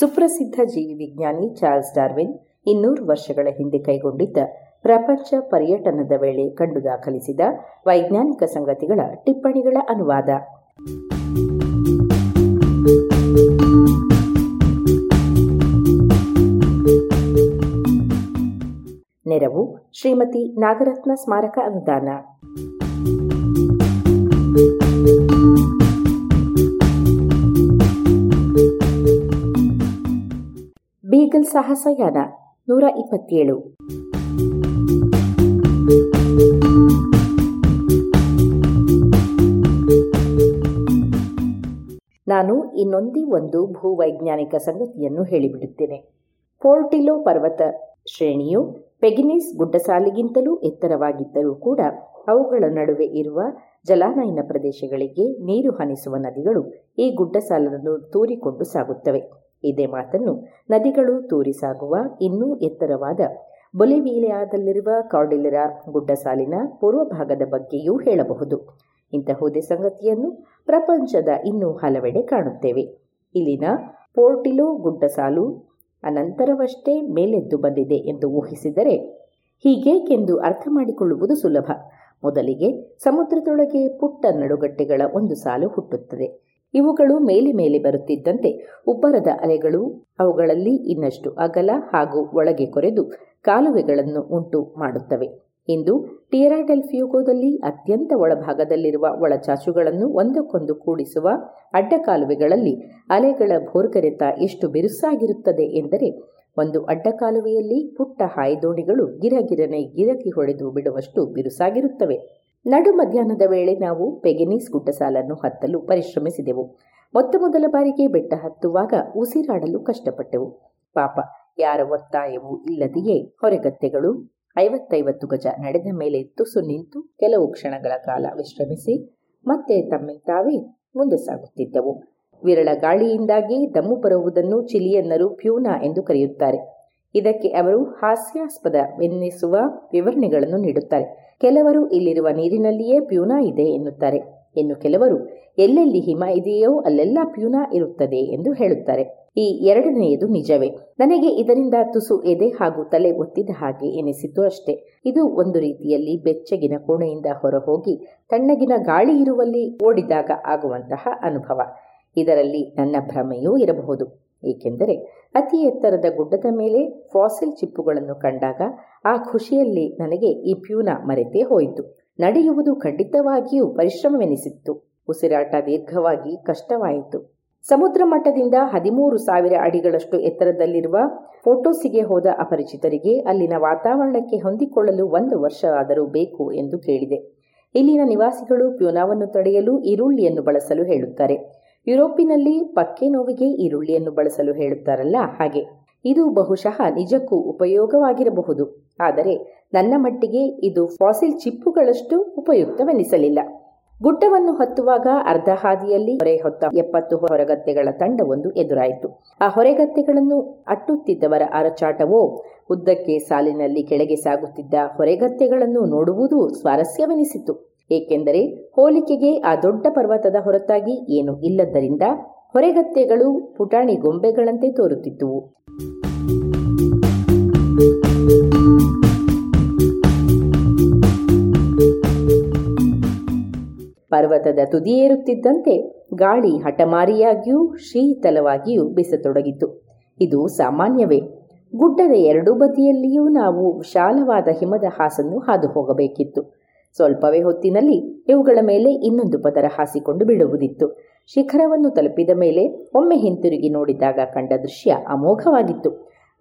ಸುಪ್ರಸಿದ್ಧ ಜೀವಿ ವಿಜ್ಞಾನಿ ಚಾರ್ಲ್ಸ್ ಡಾರ್ವಿನ್ ಇನ್ನೂರು ವರ್ಷಗಳ ಹಿಂದೆ ಕೈಗೊಂಡಿದ್ದ ಪ್ರಪಂಚ ಪರ್ಯಟನದ ವೇಳೆ ಕಂಡು ದಾಖಲಿಸಿದ ವೈಜ್ಞಾನಿಕ ಸಂಗತಿಗಳ ಟಿಪ್ಪಣಿಗಳ ಅನುವಾದ. ನೆರವು ಶ್ರೀಮತಿ ನಾಗರತ್ನ ಸ್ಮಾರಕ ಅನುದಾನ. ಬೀಗಲ್ ಸಾಹಸಯಾನ ನೂರ ಇಪ್ಪತ್ತೇಳು. ನಾನು ಇನ್ನೊಂದೇ ಒಂದು ಭೂವೈಜ್ಞಾನಿಕ ಸಂಗತಿಯನ್ನು ಹೇಳಿಬಿಡುತ್ತೇನೆ. ಪೋರ್ಟಿಲೋ ಪರ್ವತ ಶ್ರೇಣಿಯು ಪೆಗಿನಿಸ್ ಗುಡ್ಡಸಾಲಿಗಿಂತಲೂ ಎತ್ತರವಾಗಿದ್ದರೂ ಕೂಡ ಅವುಗಳ ನಡುವೆ ಇರುವ ಜಲಾನಯನ ಪ್ರದೇಶಗಳಿಗೆ ನೀರು ಹನಿಸುವ ನದಿಗಳು ಈ ಗುಡ್ಡಸಾಲನ್ನು ತೂರಿಕೊಂಡು ಸಾಗುತ್ತವೆ. ಇದೇ ಮಾತನ್ನು ನದಿಗಳು ತೂರಿ ಸಾಗುವ ಇನ್ನೂ ಎತ್ತರವಾದ ಬೊಲಿವಿಲಿಯಾದಲ್ಲಿರುವ ಕಾರ್ಡಿಲರ ಗುಡ್ಡಸಾಲಿನ ಪೂರ್ವ ಭಾಗದ ಬಗ್ಗೆಯೂ ಹೇಳಬಹುದು. ಇಂತಹುದೇ ಸಂಗತಿಯನ್ನು ಪ್ರಪಂಚದ ಇನ್ನೂ ಹಲವೆಡೆ ಕಾಣುತ್ತೇವೆ. ಇಲ್ಲಿನ ಪೋರ್ಟಿಲೋ ಗುಡ್ಡಸಾಲು ಅನಂತರವಷ್ಟೇ ಮೇಲೆದ್ದು ಬಂದಿದೆ ಎಂದು ಊಹಿಸಿದರೆ ಹೀಗೇಕೆಂದು ಅರ್ಥ ಮಾಡಿಕೊಳ್ಳುವುದು ಸುಲಭ. ಮೊದಲಿಗೆ ಸಮುದ್ರದೊಳಗೆ ಪುಟ್ಟ ನಡುಗಟ್ಟೆಗಳ ಒಂದು ಸಾಲು ಹುಟ್ಟುತ್ತದೆ. ಇವುಗಳು ಮೇಲೆ ಮೇಲೆ ಬರುತ್ತಿದ್ದಂತೆ ಉಬ್ಬರದ ಅಲೆಗಳು ಅವುಗಳಲ್ಲಿ ಇನ್ನಷ್ಟು ಅಗಲ ಹಾಗೂ ಒಳಗೆ ಕೊರೆದು ಕಾಲುವೆಗಳನ್ನು ಉಂಟು ಮಾಡುತ್ತವೆ. ಇಂದು ಟಿಯರಾಡೆಲ್ಫಿಯೋಗೋದಲ್ಲಿ ಅತ್ಯಂತ ಒಳಭಾಗದಲ್ಲಿರುವ ಒಳಚಾಚುಗಳನ್ನು ಒಂದಕ್ಕೊಂದು ಕೂಡಿಸುವ ಅಡ್ಡ ಕಾಲುವೆಗಳಲ್ಲಿ ಅಲೆಗಳ ಭೋರ್ಗರೆತ ಎಷ್ಟು ಬಿರುಸಾಗಿರುತ್ತದೆ ಎಂದರೆ ಒಂದು ಅಡ್ಡ ಕಾಲುವೆಯಲ್ಲಿ ಪುಟ್ಟ ಹಾಯ್ದೋಣಿಗಳು ಗಿರಗಿರನೆ ಗಿರಕಿ ಹೊಡೆದು ಬಿಡುವಷ್ಟು ಬಿರುಸಾಗಿರುತ್ತವೆ. ನಡು ಮಧ್ಯಾಹ್ನದ ವೇಳೆ ನಾವು ಪೆಗೆನೀಸ್ ಗುಡ್ಡಸಾಲನ್ನು ಹತ್ತಲು ಪರಿಶ್ರಮಿಸಿದೆವು. ಮೊತ್ತ ಮೊದಲ ಬಾರಿಗೆ ಬೆಟ್ಟ ಹತ್ತುವಾಗ ಉಸಿರಾಡಲು ಕಷ್ಟಪಟ್ಟೆವು. ಪಾಪ, ಯಾರ ಒತ್ತಾಯವೂ ಇಲ್ಲದೆಯೇ ಹೊರೆಗತ್ತೆಗಳು ಐವತ್ತೈವತ್ತು ಗಜ ನಡೆದ ಮೇಲೆ ತುಸು ನಿಂತು ಕೆಲವು ಕ್ಷಣಗಳ ಕಾಲ ವಿಶ್ರಮಿಸಿ ಮತ್ತೆ ತಮ್ಮಿಂತಾವೇ ಮುಂದೆ ಸಾಗುತ್ತಿದ್ದವು. ವಿರಳ ಗಾಳಿಯಿಂದಾಗಿ ದಮ್ಮು ಬರುವುದನ್ನು ಚಿಲಿಯನ್ನರು ಪ್ಯೂನಾ ಎಂದು ಕರೆಯುತ್ತಾರೆ. ಇದಕ್ಕೆ ಅವರು ಹಾಸ್ಯಾಸ್ಪದವೆನ್ನಿಸುವ ವಿವರಣೆಗಳನ್ನು ನೀಡುತ್ತಾರೆ. ಕೆಲವರು ಇಲ್ಲಿರುವ ನೀರಿನಲ್ಲಿಯೇ ಪ್ಯೂನಾ ಇದೆ ಎನ್ನುತ್ತಾರೆ. ಇನ್ನು ಕೆಲವರು, ಎಲ್ಲೆಲ್ಲಿ ಹಿಮ ಇದೆಯೋ ಅಲ್ಲೆಲ್ಲ ಪ್ಯೂನಾ ಇರುತ್ತದೆ ಎಂದು ಹೇಳುತ್ತಾರೆ. ಈ ಎರಡನೆಯದು ನಿಜವೇ. ನನಗೆ ಇದರಿಂದ ತುಸು ಎದೆ ಹಾಗೂ ತಲೆ ಒತ್ತಿದ ಹಾಗೆ ಎನಿಸಿತು ಅಷ್ಟೇ. ಇದು ಒಂದು ರೀತಿಯಲ್ಲಿ ಬೆಚ್ಚಗಿನ ಕೋಣೆಯಿಂದ ಹೊರಹೋಗಿ ತಣ್ಣಗಿನ ಗಾಳಿ ಇರುವಲ್ಲಿ ಓಡಿದಾಗ ಆಗುವಂತಹ ಅನುಭವ. ಇದರಲ್ಲಿ ನನ್ನ ಭ್ರಮೆಯೂ ಇರಬಹುದು. ಏಕೆಂದರೆ ಅತಿ ಎತ್ತರದ ಗುಡ್ಡದ ಮೇಲೆ ಫಾಸಿಲ್ ಚಿಪ್ಪುಗಳನ್ನು ಕಂಡಾಗ ಆ ಖುಷಿಯಲ್ಲಿ ನನಗೆ ಈ ಪ್ಯೂನ ಮರೆತೇ ಹೋಯಿತು. ನಡೆಯುವುದು ಖಂಡಿತವಾಗಿಯೂ ಪರಿಶ್ರಮವೆನಿಸಿತ್ತು. ಉಸಿರಾಟ ದೀರ್ಘವಾಗಿ ಕಷ್ಟವಾಯಿತು. ಸಮುದ್ರ ಮಟ್ಟದಿಂದ ಹದಿಮೂರು ಸಾವಿರ ಅಡಿಗಳಷ್ಟು ಎತ್ತರದಲ್ಲಿರುವ ಫೋಟೋಸಿಗೆ ಹೋದ ಅಪರಿಚಿತರಿಗೆ ಅಲ್ಲಿನ ವಾತಾವರಣಕ್ಕೆ ಹೊಂದಿಕೊಳ್ಳಲು ಒಂದು ವರ್ಷವಾದರೂ ಬೇಕು ಎಂದು ಕೇಳಿದೆ. ಇಲ್ಲಿನ ನಿವಾಸಿಗಳು ಪ್ಯೂನಾವನ್ನು ತಡೆಯಲು ಈರುಳ್ಳಿಯನ್ನು ಬಳಸಲು ಹೇಳುತ್ತಾರೆ. ಯುರೋಪಿನಲ್ಲಿ ಪಕ್ಕೆ ನೋವಿಗೆ ಈರುಳ್ಳಿಯನ್ನು ಬಳಸಲು ಹೇಳುತ್ತಾರಲ್ಲ, ಹಾಗೆ. ಇದು ಬಹುಶಃ ನಿಜಕ್ಕೂ ಉಪಯೋಗವಾಗಿರಬಹುದು. ಆದರೆ ನನ್ನ ಮಟ್ಟಿಗೆ ಇದು ಫಾಸಿಲ್ ಚಿಪ್ಪುಗಳಷ್ಟು ಉಪಯುಕ್ತವೆನಿಸಲಿಲ್ಲ. ಗುಡ್ಡವನ್ನು ಹತ್ತುವಾಗ ಅರ್ಧ ಹಾದಿಯಲ್ಲಿ ಹೊರೆ ಹೊತ್ತ ಎಪ್ಪತ್ತು ಹೊರಗತ್ತೆಗಳ ತಂಡವೊಂದು ಎದುರಾಯಿತು. ಆ ಹೊರೆಗತ್ತೆಗಳನ್ನು ಅಟ್ಟುತ್ತಿದ್ದವರ ಅರಚಾಟವೋ, ಉದ್ದಕ್ಕೆ ಸಾಲಿನಲ್ಲಿ ಕೆಳಗೆ ಸಾಗುತ್ತಿದ್ದ ಹೊರೆಗತ್ತೆಗಳನ್ನು ನೋಡುವುದು ಸ್ವಾರಸ್ಯವೆನಿಸಿತು. ಏಕೆಂದರೆ ಹೋಲಿಕೆಗೆ ಆ ದೊಡ್ಡ ಪರ್ವತದ ಹೊರತಾಗಿ ಏನು ಇಲ್ಲದ್ದರಿಂದ ಹೊರೆಗತ್ತೆಗಳು ಪುಟಾಣಿ ಗೊಂಬೆಗಳಂತೆ ತೋರುತ್ತಿದ್ದುವು. ಪರ್ವತದ ತುದಿಯೇರುತ್ತಿದ್ದಂತೆ ಗಾಳಿ ಹಠಮಾರಿಯಾಗಿಯೂ ಶೀತಲವಾಗಿಯೂ ಬಿಸತೊಡಗಿತು ಇದು ಸಾಮಾನ್ಯವೇ. ಗುಡ್ಡದ ಎರಡೂ ಬದಿಯಲ್ಲಿಯೂ ನಾವು ವಿಶಾಲವಾದ ಹಿಮದ ಹಾಸನ್ನು ಹಾದು ಹೋಗಬೇಕಿತ್ತು. ಸ್ವಲ್ಪವೇ ಹೊತ್ತಿನಲ್ಲಿ ಇವುಗಳ ಮೇಲೆ ಇನ್ನೊಂದು ಪದರ ಹಾಸಿಕೊಂಡು ಬಿಡುವುದಿತ್ತು. ಶಿಖರವನ್ನು ತಲುಪಿದ ಮೇಲೆ ಒಮ್ಮೆ ಹಿಂತಿರುಗಿ ನೋಡಿದಾಗ ಕಂಡ ದೃಶ್ಯ ಅಮೋಘವಾಗಿತ್ತು.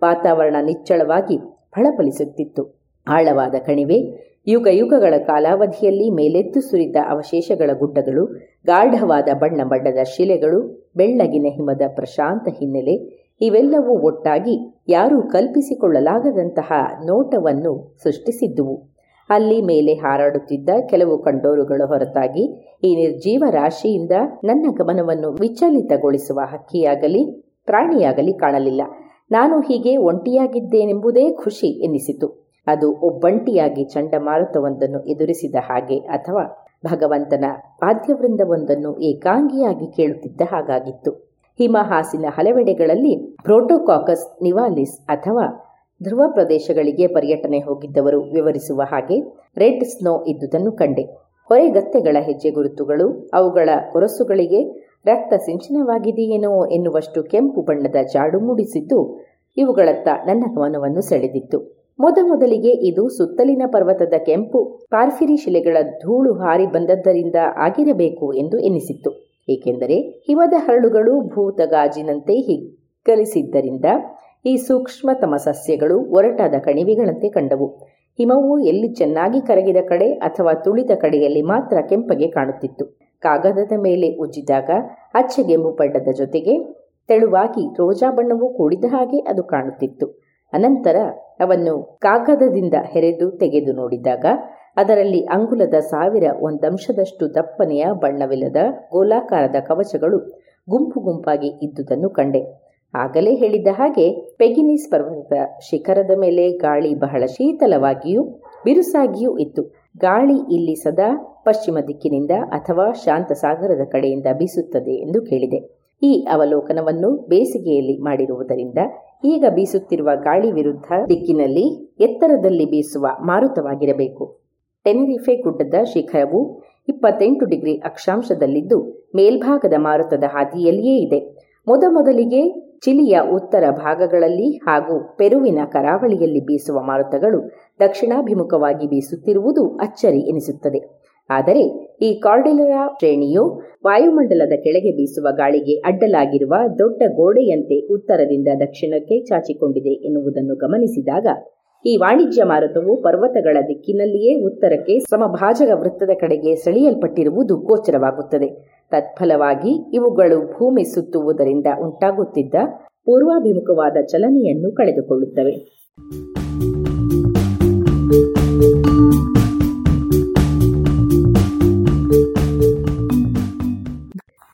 ವಾತಾವರಣ ನಿಚ್ಚಳವಾಗಿ ಫಳಫಲಿಸುತ್ತಿತ್ತು. ಆಳವಾದ ಕಣಿವೆ ಯುಗ ಯುಗಗಳ ಕಾಲಾವಧಿಯಲ್ಲಿ ಮೇಲೆತ್ತು ಸುರಿದ ಅವಶೇಷಗಳ ಗುಡ್ಡಗಳು ಗಾಢವಾದ ಬಣ್ಣ ಬಣ್ಣದ ಶಿಲೆಗಳು, ಬೆಳ್ಳಗಿನ ಹಿಮದ ಪ್ರಶಾಂತ ಹಿನ್ನೆಲೆ, ಇವೆಲ್ಲವೂ ಒಟ್ಟಾಗಿ ಯಾರೂ ಕಲ್ಪಿಸಿಕೊಳ್ಳಲಾಗದಂತಹ ನೋಟವನ್ನು ಸೃಷ್ಟಿಸಿದ್ದುವು. ಅಲ್ಲಿ ಮೇಲೆ ಹಾರಾಡುತ್ತಿದ್ದ ಕೆಲವು ಕಂಡೋರುಗಳು ಹೊರತಾಗಿ, ಈ ನಿರ್ಜೀವ ರಾಶಿಯಿಂದ ನನ್ನ ಗಮನವನ್ನು ವಿಚಲಿತಗೊಳಿಸುವ ಹಕ್ಕಿಯಾಗಲಿ, ಪ್ರಾಣಿಯಾಗಲಿ ಕಾಣಲಿಲ್ಲ. ನಾನು ಹೀಗೆ ಒಂಟಿಯಾಗಿದ್ದೇನೆಂಬುದೇ ಖುಷಿ ಎನ್ನಿಸಿತು. ಅದು ಒಬ್ಬಂಟಿಯಾಗಿ ಚಂಡಮಾರುತವೊಂದನ್ನು ಎದುರಿಸಿದ ಹಾಗೆ ಅಥವಾ ಭಗವಂತನ ವಾದ್ಯವೃಂದವೊಂದನ್ನು ಏಕಾಂಗಿಯಾಗಿ ಕೇಳುತ್ತಿದ್ದ ಹಾಗಾಗಿತ್ತು. ಹಿಮಹಾಸಿನ ಹಲವೆಡೆಗಳಲ್ಲಿ ಪ್ರೋಟೋಕಾಕಸ್ ನಿವಾಲಿಸ್ ಅಥವಾ ಧ್ರುವ ಪ್ರದೇಶಗಳಿಗೆ ಪರ್ಯಟನೆ ಹೋಗಿದ್ದವರು ವಿವರಿಸುವ ಹಾಗೆ ರೆಡ್ ಸ್ನೋ ಇದ್ದುದನ್ನು ಕಂಡೆ. ಹೊರೆಗತ್ತೆಗಳ ಹೆಜ್ಜೆ ಗುರುತುಗಳು, ಅವುಗಳ ಕೊರಸುಗಳಿಗೆ ರಕ್ತ ಸಿಂಚನವಾಗಿದೆಯೇನೋ ಎನ್ನುವಷ್ಟು ಕೆಂಪು ಬಣ್ಣದ ಜಾಡು ಮೂಡಿಸಿದ್ದು, ಇವುಗಳತ್ತ ನನ್ನ ಗಮನವನ್ನು ಸೆಳೆದಿತ್ತು. ಮೊದಮೊದಲಿಗೆ ಇದು ಸುತ್ತಲಿನ ಪರ್ವತದ ಕೆಂಪು ಪಾರ್ಫಿರಿ ಶಿಲೆಗಳ ಧೂಳು ಹಾರಿ ಬಂದದ್ದರಿಂದ ಆಗಿರಬೇಕು ಎಂದು ಎನಿಸಿತ್ತು. ಏಕೆಂದರೆ ಹಿಮದ ಹರಳುಗಳು ಭೂತಗಾಜಿನಂತೆ ಹಿಗ್ಗಲಿಸಿದ್ದರಿಂದ ಈ ಸೂಕ್ಷ್ಮತಮ ಸಸ್ಯಗಳು ಒರಟಾದ ಕಣಿವೆಗಳಂತೆ ಕಂಡವು. ಹಿಮವು ಎಲ್ಲಿ ಚೆನ್ನಾಗಿ ಕರಗಿದ ಕಡೆ ಅಥವಾ ತುಳಿದ ಕಡೆಯಲ್ಲಿ ಮಾತ್ರ ಕೆಂಪಗೆ ಕಾಣುತ್ತಿತ್ತು. ಕಾಗದದ ಮೇಲೆ ಉಜ್ಜಿದಾಗ ಅಚ್ಚಗೆಂಬು ಬಣ್ಣದ ಜೊತೆಗೆ ತೆಳುವಾಗಿ ರೋಜಾ ಬಣ್ಣವು ಕೂಡಿದ ಹಾಗೆ ಅದು ಕಾಣುತ್ತಿತ್ತು. ಅನಂತರ ಅವನ್ನು ಕಾಗದದಿಂದ ಹೆರೆದು ತೆಗೆದು ನೋಡಿದಾಗ ಅದರಲ್ಲಿ ಅಂಗುಲದ ಸಾವಿರ ಒಂದಂಶದಷ್ಟು ದಪ್ಪನೆಯ ಬಣ್ಣವಿಲ್ಲದ ಗೋಲಾಕಾರದ ಕವಚಗಳು ಗುಂಪು ಗುಂಪಾಗಿ ಇದ್ದುದನ್ನು ಕಂಡೆ. ಆಗಲೇ ಹೇಳಿದ ಹಾಗೆ ಪೆಗಿನಿಸ್ ಪರ್ವತದ ಶಿಖರದ ಮೇಲೆ ಗಾಳಿ ಬಹಳ ಶೀತಲವಾಗಿಯೂ ಬಿರುಸಾಗಿಯೂ ಇತ್ತು. ಗಾಳಿ ಇಲ್ಲಿ ಸದಾ ಪಶ್ಚಿಮ ದಿಕ್ಕಿನಿಂದ ಅಥವಾ ಶಾಂತ ಸಾಗರದ ಕಡೆಯಿಂದ ಬೀಸುತ್ತದೆ ಎಂದು ಕೇಳಿದೆ. ಈ ಅವಲೋಕನವನ್ನು ಬೇಸಿಗೆಯಲ್ಲಿ ಮಾಡಿರುವುದರಿಂದ ಈಗ ಬೀಸುತ್ತಿರುವ ಗಾಳಿ ವಿರುದ್ಧ ದಿಕ್ಕಿನಲ್ಲಿ ಎತ್ತರದಲ್ಲಿ ಬೀಸುವ ಮಾರುತವಾಗಿರಬೇಕು. ಟೆನರಿಫೆ ಗುಡ್ಡದ ಶಿಖರವು ಇಪ್ಪತ್ತೆಂಟು ಡಿಗ್ರಿ ಅಕ್ಷಾಂಶದಲ್ಲಿದ್ದು ಮೇಲ್ಭಾಗದ ಮಾರುತದ ಹಾದಿಯಲ್ಲಿಯೇ ಇದೆ. ಮೊದಮೊದಲಿಗೆ ಚಿಲಿಯ ಉತ್ತರ ಭಾಗಗಳಲ್ಲಿ ಹಾಗೂ ಪೆರುವಿನ ಕರಾವಳಿಯಲ್ಲಿ ಬೀಸುವ ಮಾರುತಗಳು ದಕ್ಷಿಣಾಭಿಮುಖವಾಗಿ ಬೀಸುತ್ತಿರುವುದು ಅಚ್ಚರಿ ಎನಿಸುತ್ತದೆ. ಆದರೆ ಈ ಕಾರ್ಡಿಲರಾ ಶ್ರೇಣಿಯು ವಾಯುಮಂಡಲದ ಕೆಳಗೆ ಬೀಸುವ ಗಾಳಿಗೆ ಅಡ್ಡಲಾಗಿರುವ ದೊಡ್ಡ ಗೋಡೆಯಂತೆ ಉತ್ತರದಿಂದ ದಕ್ಷಿಣಕ್ಕೆ ಚಾಚಿಕೊಂಡಿದೆ ಎನ್ನುವುದನ್ನು ಗಮನಿಸಿದಾಗ ಈ ವಾಣಿಜ್ಯ ಮಾರುತವು ಪರ್ವತಗಳ ದಿಕ್ಕಿನಲ್ಲಿಯೇ ಉತ್ತರಕ್ಕೆ ಸಮಭಾಜಕ ವೃತ್ತದ ಕಡೆಗೆ ಸೆಳೆಯಲ್ಪಟ್ಟಿರುವುದು ಗೋಚರವಾಗುತ್ತದೆ. ತತ್ಫಲವಾಗಿ ಇವುಗಳು ಭೂಮಿ ಸುತ್ತುವುದರಿಂದ ಉಂಟಾಗುತ್ತಿದ್ದ ಪೂರ್ವಾಭಿಮುಖವಾದ ಚಲನೆಯನ್ನು ಕಳೆದುಕೊಳ್ಳುತ್ತವೆ.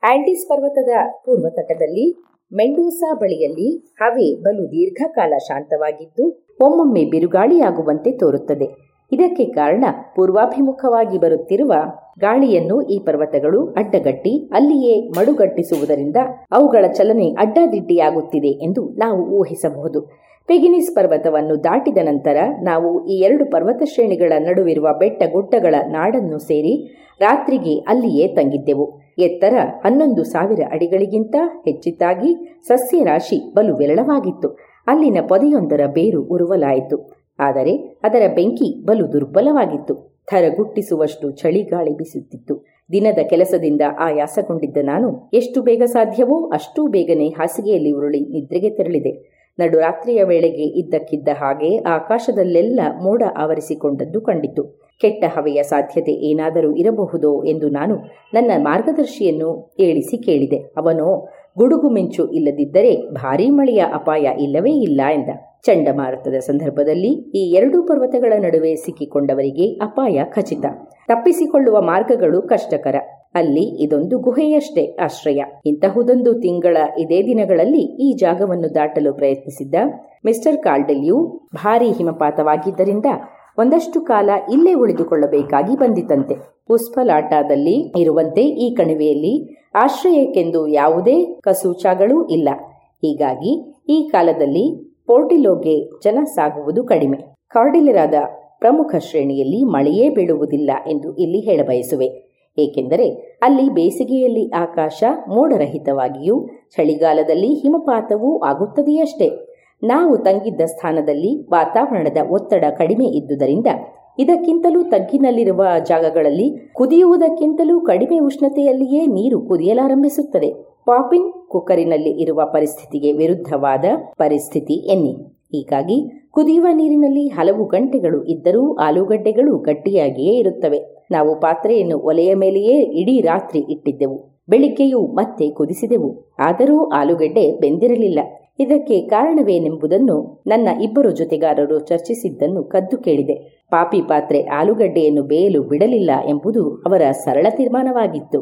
ಆಂಟಿಸ್ ಪರ್ವತದ ಪೂರ್ವ ತಟದಲ್ಲಿ ಮೆಂಡೂಸಾ ಬಳಿಯಲ್ಲಿ ಹವೆ ಬಲು ದೀರ್ಘಕಾಲ ಶಾಂತವಾಗಿದ್ದು, ಒಮ್ಮೊಮ್ಮೆ ಬಿರುಗಾಳಿಯಾಗುವಂತೆ ತೋರುತ್ತದೆ. ಇದಕ್ಕೆ ಕಾರಣ ಪೂರ್ವಾಭಿಮುಖವಾಗಿ ಬರುತ್ತಿರುವ ಗಾಳಿಯನ್ನು ಈ ಪರ್ವತಗಳು ಅಡ್ಡಗಟ್ಟಿ ಅಲ್ಲಿಯೇ ಮಡುಗಟ್ಟಿಸುವುದರಿಂದ ಅವುಗಳ ಚಲನೆ ಅಡ್ಡಾದಿಡ್ಡಿಯಾಗುತ್ತಿದೆ ಎಂದು ನಾವು ಊಹಿಸಬಹುದು. ಪೆಗಿನಿಸ್ ಪರ್ವತವನ್ನು ದಾಟಿದ ನಂತರ ನಾವು ಈ ಎರಡು ಪರ್ವತ ಶ್ರೇಣಿಗಳ ನಡುವಿರುವ ಬೆಟ್ಟ ಗುಡ್ಡಗಳ ನಾಡನ್ನು ಸೇರಿ ರಾತ್ರಿಗೆ ಅಲ್ಲಿಯೇ ತಂಗಿದ್ದೆವು. ಎತ್ತರ ಹನ್ನೊಂದು ಸಾವಿರ ಅಡಿಗಳಿಗಿಂತ ಹೆಚ್ಚಿತ್ತಾಗಿ ಸಸ್ಯರಾಶಿ ಬಲು ವಿರಳವಾಗಿತ್ತು. ಅಲ್ಲಿನ ಪೊದೆಯೊಂದರ ಬೇರು ಉರುವಲಾಯಿತು. ಆದರೆ ಅದರ ಬೆಂಕಿ ಬಲು ದುರ್ಬಲವಾಗಿತ್ತು. ಥರಗುಟ್ಟಿಸುವಷ್ಟು ಚಳಿಗಾಳಿ ಬೀಸುತ್ತಿತ್ತು. ದಿನದ ಕೆಲಸದಿಂದ ಆಯಾಸಗೊಂಡಿದ್ದ ನಾನು, ಎಷ್ಟು ಬೇಗ ಸಾಧ್ಯವೋ ಅಷ್ಟೂ ಬೇಗನೆ ಹಾಸಿಗೆಯಲ್ಲಿ ಉರುಳಿ ನಿದ್ರೆಗೆ ತೆರಳಿದೆ. ನಡುರಾತ್ರಿಯ ವೇಳೆಗೆ ಇದ್ದಕ್ಕಿದ್ದ ಹಾಗೆ ಆಕಾಶದಲ್ಲೆಲ್ಲ ಮೋಡ ಆವರಿಸಿಕೊಂಡದ್ದು ಕಂಡಿತು. ಕೆಟ್ಟ ಹವೆಯ ಸಾಧ್ಯತೆ ಏನಾದರೂ ಇರಬಹುದೋ ಎಂದು ನಾನು ನನ್ನ ಮಾರ್ಗದರ್ಶಿಯನ್ನು ಏಳಿಸಿ ಕೇಳಿದೆ. ಅವನೋ, ಗುಡುಗು ಮಿಂಚು ಇಲ್ಲದಿದ್ದರೆ ಭಾರೀ ಮಳೆಯ ಅಪಾಯ ಇಲ್ಲವೇ ಇಲ್ಲ ಎಂದ. ಚಂಡಮಾರುತದ ಸಂದರ್ಭದಲ್ಲಿ ಈ ಎರಡೂ ಪರ್ವತಗಳ ನಡುವೆ ಸಿಕ್ಕಿಕೊಂಡವರಿಗೆ ಅಪಾಯ ಖಚಿತ. ತಪ್ಪಿಸಿಕೊಳ್ಳುವ ಮಾರ್ಗಗಳು ಕಷ್ಟಕರ. ಅಲ್ಲಿ ಇದೊಂದು ಗುಹೆಯಷ್ಟೇ ಆಶ್ರಯ. ಇಂತಹುದೊಂದು ತಿಂಗಳ ಇದೇ ದಿನಗಳಲ್ಲಿ ಈ ಜಾಗವನ್ನು ದಾಟಲು ಪ್ರಯತ್ನಿಸಿದ್ದ ಮಿಸ್ಟರ್ ಕಾಲ್ಡೆಲ್ಯೂ ಭಾರೀ ಹಿಮಪಾತವಾಗಿದ್ದರಿಂದ ಒಂದಷ್ಟು ಕಾಲ ಇಲ್ಲೇ ಉಳಿದುಕೊಳ್ಳಬೇಕಾಗಿ ಬಂದಿತಂತೆ. ಪುಷ್ಪಲಾಟದಲ್ಲಿ ಇರುವಂತೆ ಈ ಕಣಿವೆಯಲ್ಲಿ ಆಶ್ರಯಕ್ಕೆಂದು ಯಾವುದೇ ಕಸೂಚಾಗಳೂ ಇಲ್ಲ. ಹೀಗಾಗಿ ಈ ಕಾಲದಲ್ಲಿ ಪೋರ್ಟಿಲೋಗೆ ಜನ ಸಾಗುವುದು ಕಡಿಮೆ. ಕಾರ್ಡಿಲರಾದ ಪ್ರಮುಖ ಶ್ರೇಣಿಯಲ್ಲಿ ಮಳೆಯೇ ಬೀಳುವುದಿಲ್ಲ ಎಂದು ಇಲ್ಲಿ ಹೇಳಬಯಸುವೆ. ಏಕೆಂದರೆ ಅಲ್ಲಿ ಬೇಸಿಗೆಯಲ್ಲಿ ಆಕಾಶ ಮೋಡರಹಿತವಾಗಿಯೂ ಚಳಿಗಾಲದಲ್ಲಿ ಹಿಮಪಾತವೂ ಆಗುತ್ತದೆಯಷ್ಟೇ. ನಾವು ತಂಗಿದ್ದ ಸ್ಥಾನದಲ್ಲಿ ವಾತಾವರಣದ ಒತ್ತಡ ಕಡಿಮೆ ಇದ್ದುದರಿಂದ ಇದಕ್ಕಿಂತಲೂ ತಗ್ಗಿನಲ್ಲಿರುವ ಜಾಗಗಳಲ್ಲಿ ಕುದಿಯುವುದಕ್ಕಿಂತಲೂ ಕಡಿಮೆ ಉಷ್ಣತೆಯಲ್ಲಿಯೇ ನೀರು ಕುದಿಯಲಾರಂಭಿಸುತ್ತದೆ. ಪಾಪಿನ್ ಕುಕ್ಕರಿನಲ್ಲಿ ಇರುವ ಪರಿಸ್ಥಿತಿಗೆ ವಿರುದ್ಧವಾದ ಪರಿಸ್ಥಿತಿ ಎನ್ನಿ. ಹೀಗಾಗಿ ಕುದಿಯುವ ನೀರಿನಲ್ಲಿ ಹಲವು ಗಂಟೆಗಳು ಇದ್ದರೂ ಆಲೂಗಡ್ಡೆಗಳು ಗಟ್ಟಿಯಾಗಿಯೇ ಇರುತ್ತವೆ. ನಾವು ಪಾತ್ರೆಯನ್ನು ಒಲೆಯ ಮೇಲೆಯೇ ಇಡೀ ರಾತ್ರಿ ಇಟ್ಟಿದ್ದೆವು. ಬೆಳಿಗ್ಗೆಯೂ ಮತ್ತೆ ಕುದಿಸಿದೆವು. ಆದರೂ ಆಲೂಗಡ್ಡೆ ಬೆಂದಿರಲಿಲ್ಲ. ಇದಕ್ಕೆ ಕಾರಣವೇನೆಂಬುದನ್ನು ನನ್ನ ಇಬ್ಬರು ಜೊತೆಗಾರರು ಚರ್ಚಿಸಿದ್ದನ್ನು ಕದ್ದು ಕೇಳಿದೆ. ಪಾಪಿ ಪಾತ್ರೆ ಆಲೂಗಡ್ಡೆಯನ್ನು ಬೇಯಲು ಬಿಡಲಿಲ್ಲ ಎಂಬುದು ಅವರ ಸರಳ ತೀರ್ಮಾನವಾಗಿತ್ತು.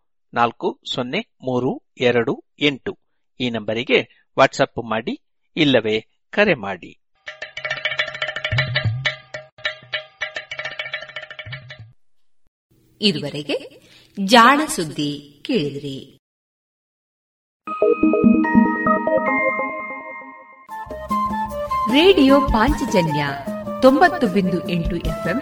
ನಾಲ್ಕು ಸೊನ್ನೆ ಮೂರು ಎರಡು ಎಂಟು. ಈ ನಂಬರಿಗೆ ವಾಟ್ಸಪ್ ಮಾಡಿ, ಇಲ್ಲವೇ ಕರೆ ಮಾಡಿ. ಇದುವರೆಗೆ ಜಾಣ ಸುದ್ದಿ ಕೇಳಿದ್ರಿ. ರೇಡಿಯೋ ಪಾಂಚಜನ್ಯ ತೊಂಬತ್ತು ಬಿಂದು ಎಂಟು ಎಫ್ಎಂ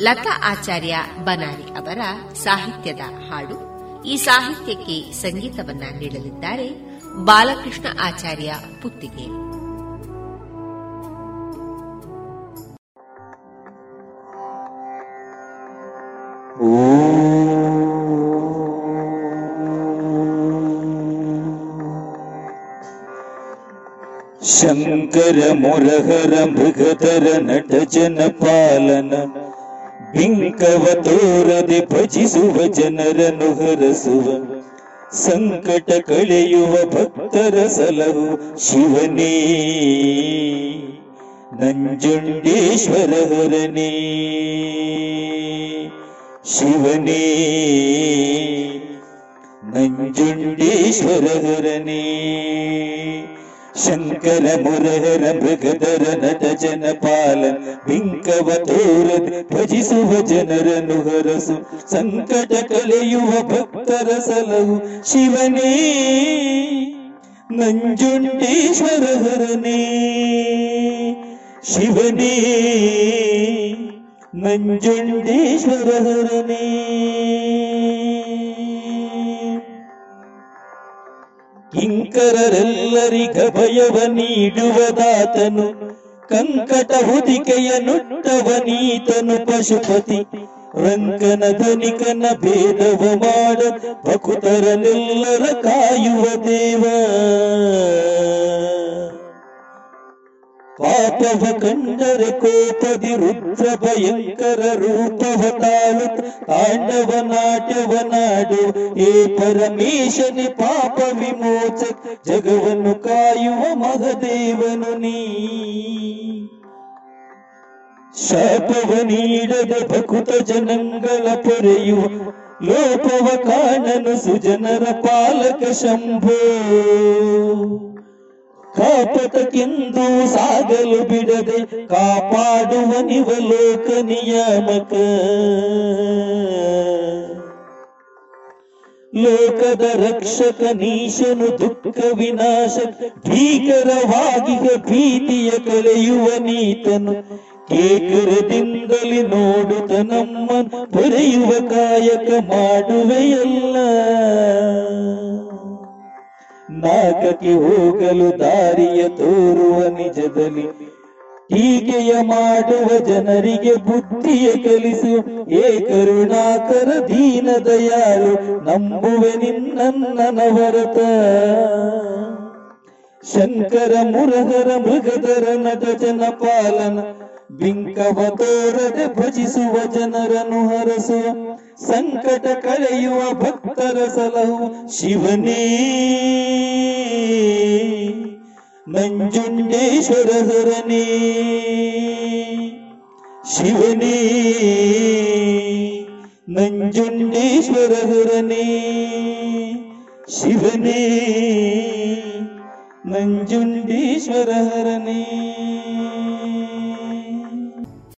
Lata Acharya Banari ಅವರ ಸಾಹಿತ್ಯದ ಹಾಡು. ಈ ಸಾಹಿತ್ಯಕ್ಕೆ ಸಂಗೀತವನ್ನ ನೀಡಲಿದ್ದಾರೆ ಬಾಲಕೃಷ್ಣ ಆಚಾರ್ಯ ಪುತ್ತಿಗೆ. ಶಂಕರ ಮುರಹರ ಮೃಗಧರ ನಟ ಜನಪಾಲನ ಬಿಂಕವ ತೋರದೆ ಭಜಿಸುವ ಜನರನ್ನು ಹರಸುವ, ಸಂಕಟ ಕಳೆಯುವ ಭಕ್ತರ ಸಲಹು ಶಿವನೇ. ನಂಜುಂಡೇಶ್ವರ ಹೊರನೇ, ಶಿವನೇ. ನಂಜುಂಡೇಶ್ವರ ಹರನೇ. ಶಂಕರ ಮುರಹರ ಮೃಗಧರ ನಟ ಜನಪಾಲ ಬಿಂಕವ ತೋರದೆ ಭಜಿಸುವ ಜನರನ್ನು ಹರಸು ಸಂಕಟ ಕಳೆಯುವ ಭಕ್ತರ ಸಲಹು ಶಿವನೇ ನಂಜುಂಡೇಶ್ವರ ಹರನೇ ಶಿವನೇ ನಂಜುಂಡೇಶ್ವರ ಹರನೇ ಕಿಂಕರರೆಲ್ಲರಿಗ ಭಯವ ನೀಡುವದಾತನು ಕಂಕಟ ಹುದಿಕೆಯ ನುಟ್ಟವನೀತನು ಪಶುಪತಿ ರಂಕನ ಧನಿಕನ ಭೇದವ ಮಾಡ ಭಕುತರನೆಲ್ಲರ ಕಾಯುವ ದೇವ. ಪಾಪವ ಕಂಡರೆ ಕೋಪದಿ ರುದ್ರ ಭಯಂಕರ ರೂಪವ ತಾಳು ತಾಂಡವ ನಾಟ್ಯವ ನಾಡು ಏ ಪರಮೇಶನೆ ಪಾಪ ವಿಮೋಚ ಜಗವನ್ನು ಕಾಯುವ ಮಹದೇವನು ನೀ ಶಾಪವ ನೀಡದ ಭಕುತ ಜನಂಗಳ ಪೊರೆಯುವ ಲೋಪವ ಕಾಣನು ಸುಜನರ ಪಾಲಕ ಶಂಭೋ ಕಾಪತಕ್ಕೆಂದು ಸಾಗಲು ಬಿಡದೆ ಕಾಪಾಡುವ ನಿವಲೋಕ ನಿಯಾಮಕ ಲೋಕದ ರಕ್ಷಕ ನೀಶನು ದುಃಖ ವಿನಾಶ ಭೀಕರವಾಗಿ ಭೀತಿಯ ಕಲೆಯುವ ನೀತನು, ಕೇಕರದಿಂದಲೇ ನೋಡುತ್ತ ನಮ್ಮ ಪೊರೆಯುವ ಕಾಯಕ ಮಾಡುವೆಯಲ್ಲ. ನಾಗಕ್ಕೆ ಹೋಗಲು ದಾರಿಯ ತೋರುವ ನಿಜದಲ್ಲಿ ಹೀಗೆಯ ಮಾಡುವ ಜನರಿಗೆ ಬುದ್ಧಿಯ ಕಲಿಸು. ಏ ಕರುಣಾಕರ ದೀನ ದಯಾಳು, ನಂಬುವೆ ನಿನ್ನನ್ನವರತ ಶಂಕರ ಮುರಹರ ಮೃಗಧರ ನಟ ಜನ ಪಾಲನ, ಬಿಂಕವ ತೋರದೆ ಭಜಿಸುವ ಜನರನ್ನು ಹರಸುವ. ಸಂಕಟ ಕಳೆಯುವ ಭಕ್ತರ ಸಲಹು ಶಿವನೇ. ನಂಜುಂಡೇಶ್ವರ ಹರನೇ. ಶಿವನೇ. ನಂಜುಂಡೇಶ್ವರ ಹರನೇ. ಶಿವನೇ. ನಂಜುಂಡೇಶ್ವರ ಹರನೇ.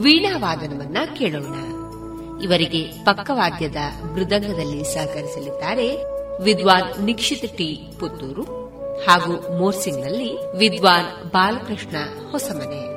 ವೀಣಾವಾದನವನ್ನ ಕೇಳೋಣ. ಇವರಿಗೆ ಪಕ್ಕವಾದ್ಯದ ಮೃದಂಗದಲ್ಲಿ ಸಹಕರಿಸಲಿದ್ದಾರೆ ವಿದ್ವಾನ್ ನಿಕ್ಷಿತ್ ಟಿ. ಪುತ್ತೂರು ಹಾಗೂ ಮೋರ್ಸಿಂಗ್ನಲ್ಲಿ ವಿದ್ವಾನ್ ಬಾಲಕೃಷ್ಣ ಹೊಸಮನೆ.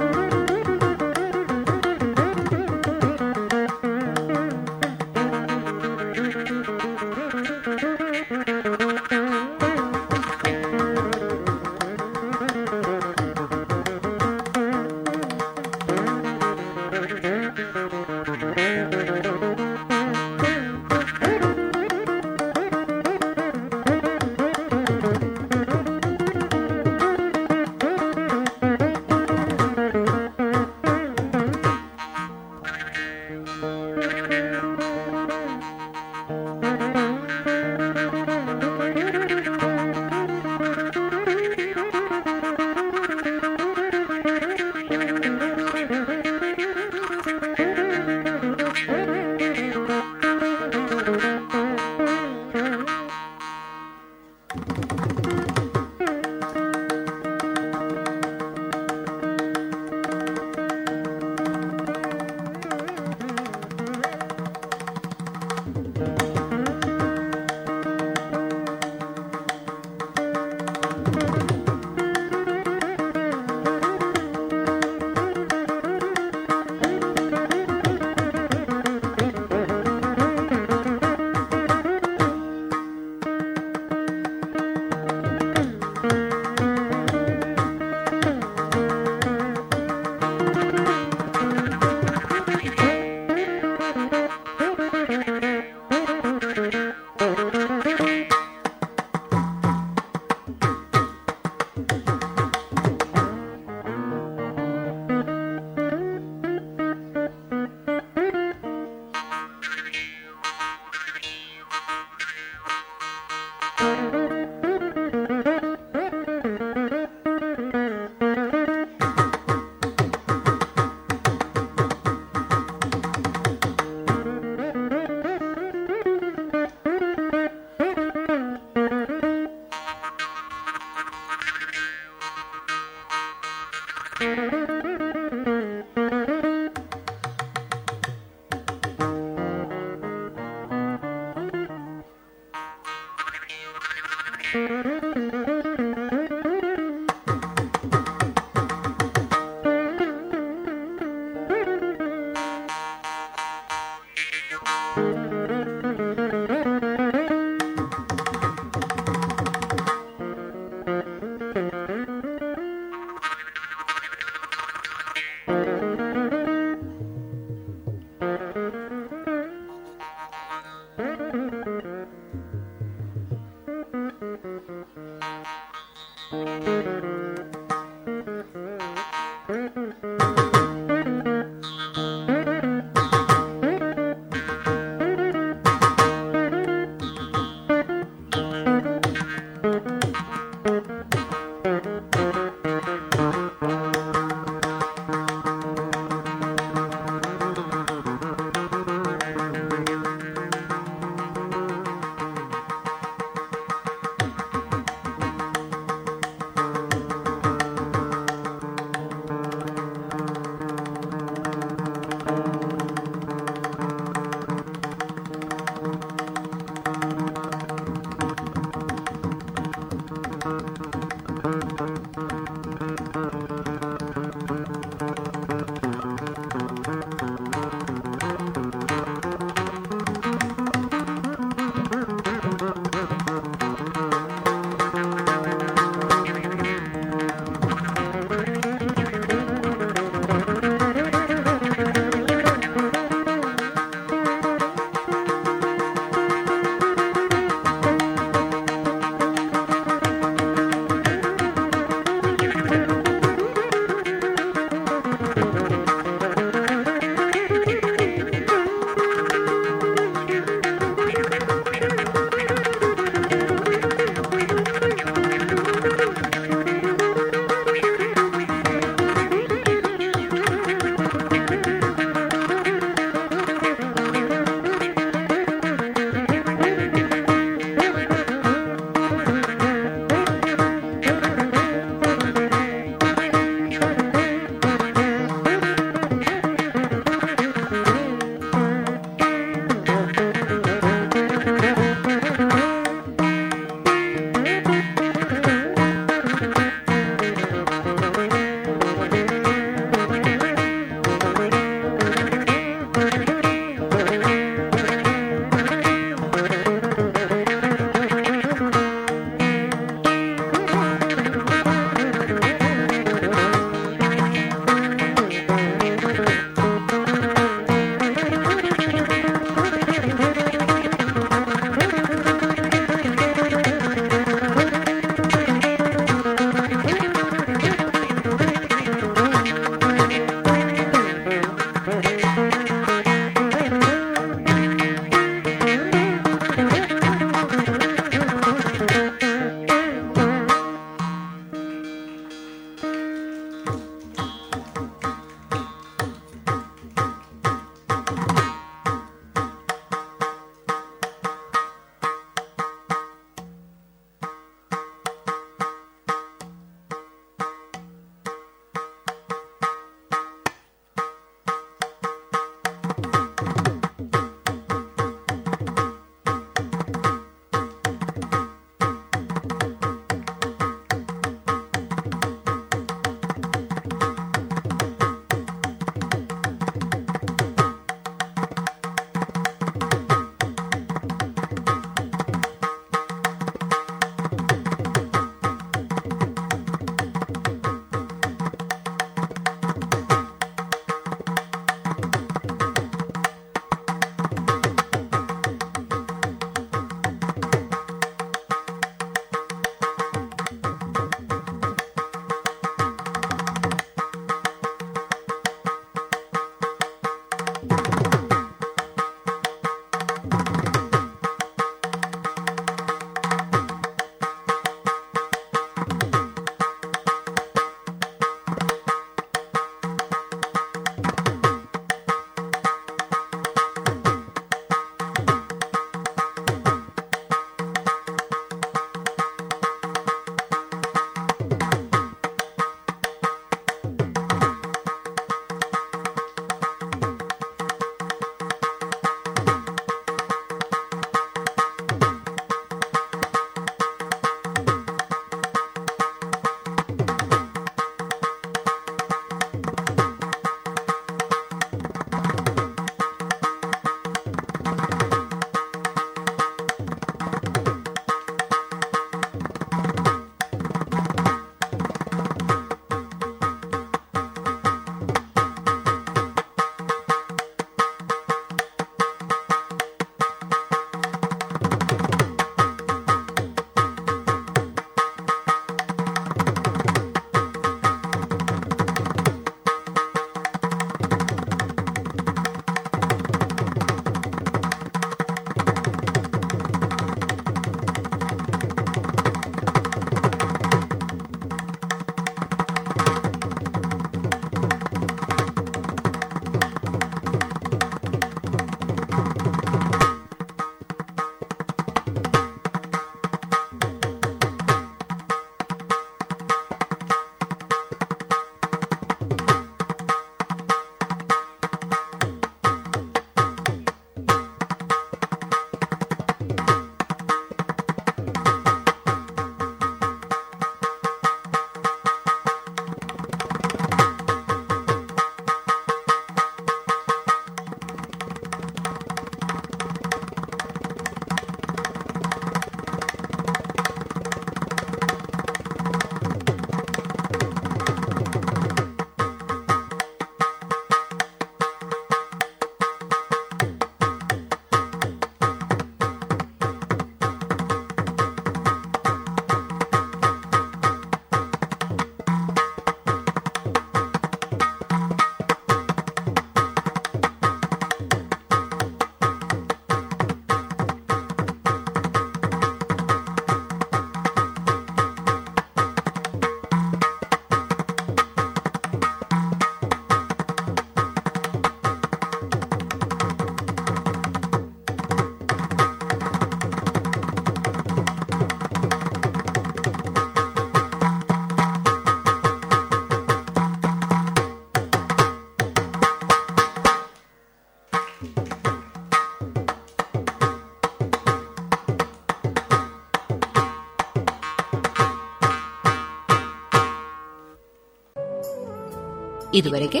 ಇದುವರೆಗೆ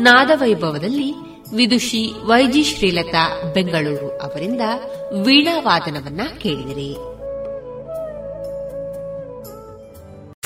ನಾದವೈಭವದಲ್ಲಿ ವಿದುಷಿ ವೈಜಿ ಶ್ರೀಲತಾ ಬೆಂಗಳೂರು ಅವರಿಂದ ವೀಣಾವಾದನವನ್ನ ಕೇಳಿದಿರಿ.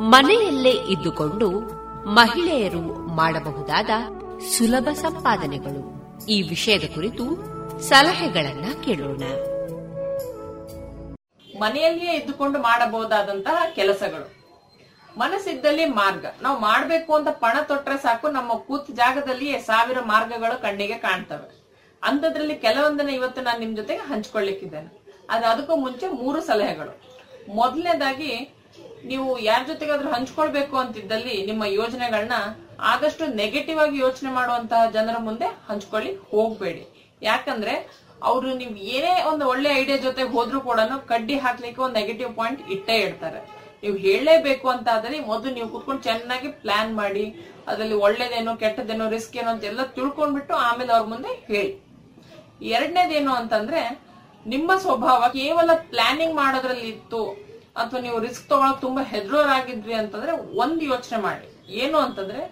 ಮನೆಯಲ್ಲೇ ಇದ್ದುಕೊಂಡು ಮಹಿಳೆಯರು ಮಾಡಬಹುದಾದ ಸುಲಭ ಸಂಪಾದನೆಗಳು. ಈ ವಿಷಯದ ಕುರಿತು ಸಲಹೆಗಳನ್ನ ಕೇಳೋಣ. ಮನೆಯಲ್ಲಿಯೇ ಇದ್ದುಕೊಂಡು ಮಾಡಬಹುದಾದಂತಹ ಕೆಲಸಗಳು. ಮನಸ್ಸಿದ್ದಲ್ಲಿ ಮಾರ್ಗ. ನಾವು ಮಾಡ್ಬೇಕು ಅಂತ ಪಣ ತೊಟ್ರೆ ಸಾಕು, ನಮ್ಮ ಕೂತ್ ಜಾಗದಲ್ಲಿಯೇ ಸಾವಿರ ಮಾರ್ಗಗಳು ಕಣ್ಣಿಗೆ ಕಾಣ್ತವೆ. ಅಂಥದ್ರಲ್ಲಿ ಕೆಲವೊಂದನ್ನ ಇವತ್ತು ನಾನು ನಿಮ್ ಜೊತೆಗೆ ಹಂಚ್ಕೊಳ್ಳಿಕ್ಕಿದ್ದೇನೆ. ಅದು ಅದಕ್ಕೂ ಮುಂಚೆ ಮೂರು ಸಲಹೆಗಳು. ಮೊದಲನೇದಾಗಿ ನೀವು ಯಾರ ಜೊತೆಗಾದ್ರೂ ಹಂಚ್ಕೊಳ್ಬೇಕು ಅಂತಿದ್ದಲ್ಲಿ ನಿಮ್ಮ ಯೋಜನೆಗಳನ್ನ ಆದಷ್ಟು ನೆಗೆಟಿವ್ ಆಗಿ ಯೋಚನೆ ಮಾಡುವಂತಹ ಜನರ ಮುಂದೆ ಹಂಚ್ಕೊಳ್ಳಿ, ಹೋಗ್ಬೇಡಿ. ಯಾಕಂದ್ರೆ ಅವರು ನೀವು ಏನೇ ಒಂದು ಒಳ್ಳೆ ಐಡಿಯಾ ಜೊತೆ ಹೋದ್ರು ಕೂಡ ಕಡ್ಡಿ ಹಾಕ್ಲಿಕ್ಕೆ ಒಂದು ನೆಗೆಟಿವ್ ಪಾಯಿಂಟ್ ಇಟ್ಟೇ ಇಡ್ತಾರೆ. ನೀವು ಹೇಳಲೇಬೇಕು ಅಂತ ಆದ್ರೆ ಮೊದಲು ನೀವು ಕುತ್ಕೊಂಡು ಚೆನ್ನಾಗಿ ಪ್ಲಾನ್ ಮಾಡಿ, ಅದರಲ್ಲಿ ಒಳ್ಳೇದೇನೋ ಕೆಟ್ಟದೇನೋ ರಿಸ್ಕ್ ಏನೋ ಅಂತ ಎಲ್ಲ ತಿಳ್ಕೊಂಡ್ಬಿಟ್ಟು ಆಮೇಲೆ ಅವ್ರ ಮುಂದೆ ಹೇಳಿ. ಎರಡನೇದೇನು ಅಂತಂದ್ರೆ ನಿಮ್ಮ ಸ್ವಭಾವ ಕೇವಲ ಪ್ಲಾನಿಂಗ್ ಮಾಡೋದ್ರಲ್ಲಿ ಇತ್ತು ಅಥವಾ ನೀವು ರಿಸ್ಕ್ ತಗೊಳಕ್ ತುಂಬಾ ಹೆದರೋರಾಗಿದ್ರಿ ಅಂತಂದ್ರೆ ಒಂದ್ ಯೋಚನೆ ಮಾಡಿ. ಏನು ಅಂತಂದ್ರೆ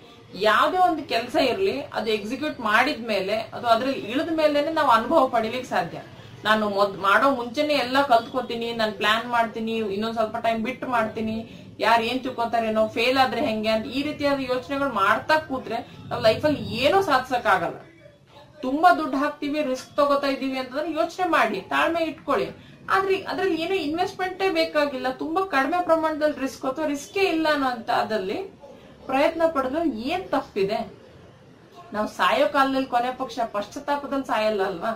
ಯಾವ್ದೇ ಒಂದು ಕೆಲಸ ಇರ್ಲಿ, ಅದು ಎಕ್ಸಿಕ್ಯೂಟ್ ಮಾಡಿದ್ಮೇಲೆ ಅದು ಅದ್ರಲ್ಲಿ ಇಳಿದ ಮೇಲೆನೆ ನಾವು ಅನುಭವ ಪಡಿಲಿಕ್ಕೆ ಸಾಧ್ಯ. ನಾನು ಮೊದ್ ಮಾಡೋ ಮುಂಚೆನೆ ಎಲ್ಲ ಕಲ್ತ್ಕೊತೀನಿ, ನಾನು ಪ್ಲಾನ್ ಮಾಡ್ತೀನಿ, ಇನ್ನೊಂದ್ ಸ್ವಲ್ಪ ಟೈಮ್ ಬಿಟ್ಟು ಮಾಡ್ತೀನಿ, ಯಾರು ಏನ್ ತಿಳ್ಕೊತಾರೇನೋ ಫೇಲ್ ಆದ್ರೆ ಹೆಂಗೆ ಅಂತ ಈ ರೀತಿಯಾದ ಯೋಚನೆಗಳು ಮಾಡ್ತಾ ಕೂತ್ರೆ ನಾವು ಲೈಫಲ್ಲಿ ಏನೂ ಸಾಧಿಸಕ್ ಆಗಲ್ಲ ತುಂಬಾ ದುಡ್ಡು ಹಾಕ್ತಿವಿ ರಿಸ್ಕ್ ತಗೋತಾ ಇದೀವಿ ಅಂತಂದ್ರೆ ಯೋಚನೆ ಮಾಡಿ, ತಾಳ್ಮೆ ಇಟ್ಕೊಳ್ಳಿ. ಆದ್ರೆ ಅದ್ರಲ್ಲಿ ಏನೋ ಇನ್ವೆಸ್ಟ್ಮೆಂಟೇ ಬೇಕಾಗಿಲ್ಲ. ತುಂಬಾ ಕಡಿಮೆ ಪ್ರಮಾಣದಲ್ಲಿ ರಿಸ್ಕ್ ಅಥವಾ ರಿಸ್ಕೇ ಇಲ್ಲ ಅನ್ನೋ ಅಂತ ಅದಲ್ಲಿ ಪ್ರಯತ್ನ ಪಡೆದ್ರೆ ಏನ್ ತಪ್ಪಿದೆ? ನಾವು ಸಾಯೋ ಕಾಲದಲ್ಲಿ ಕೊನೆ ಪಕ್ಷ ಪಶ್ಚಾತ್ತಾಪದಲ್ಲಿ ಸಾಯಲ್ಲ ಅಲ್ವಾ?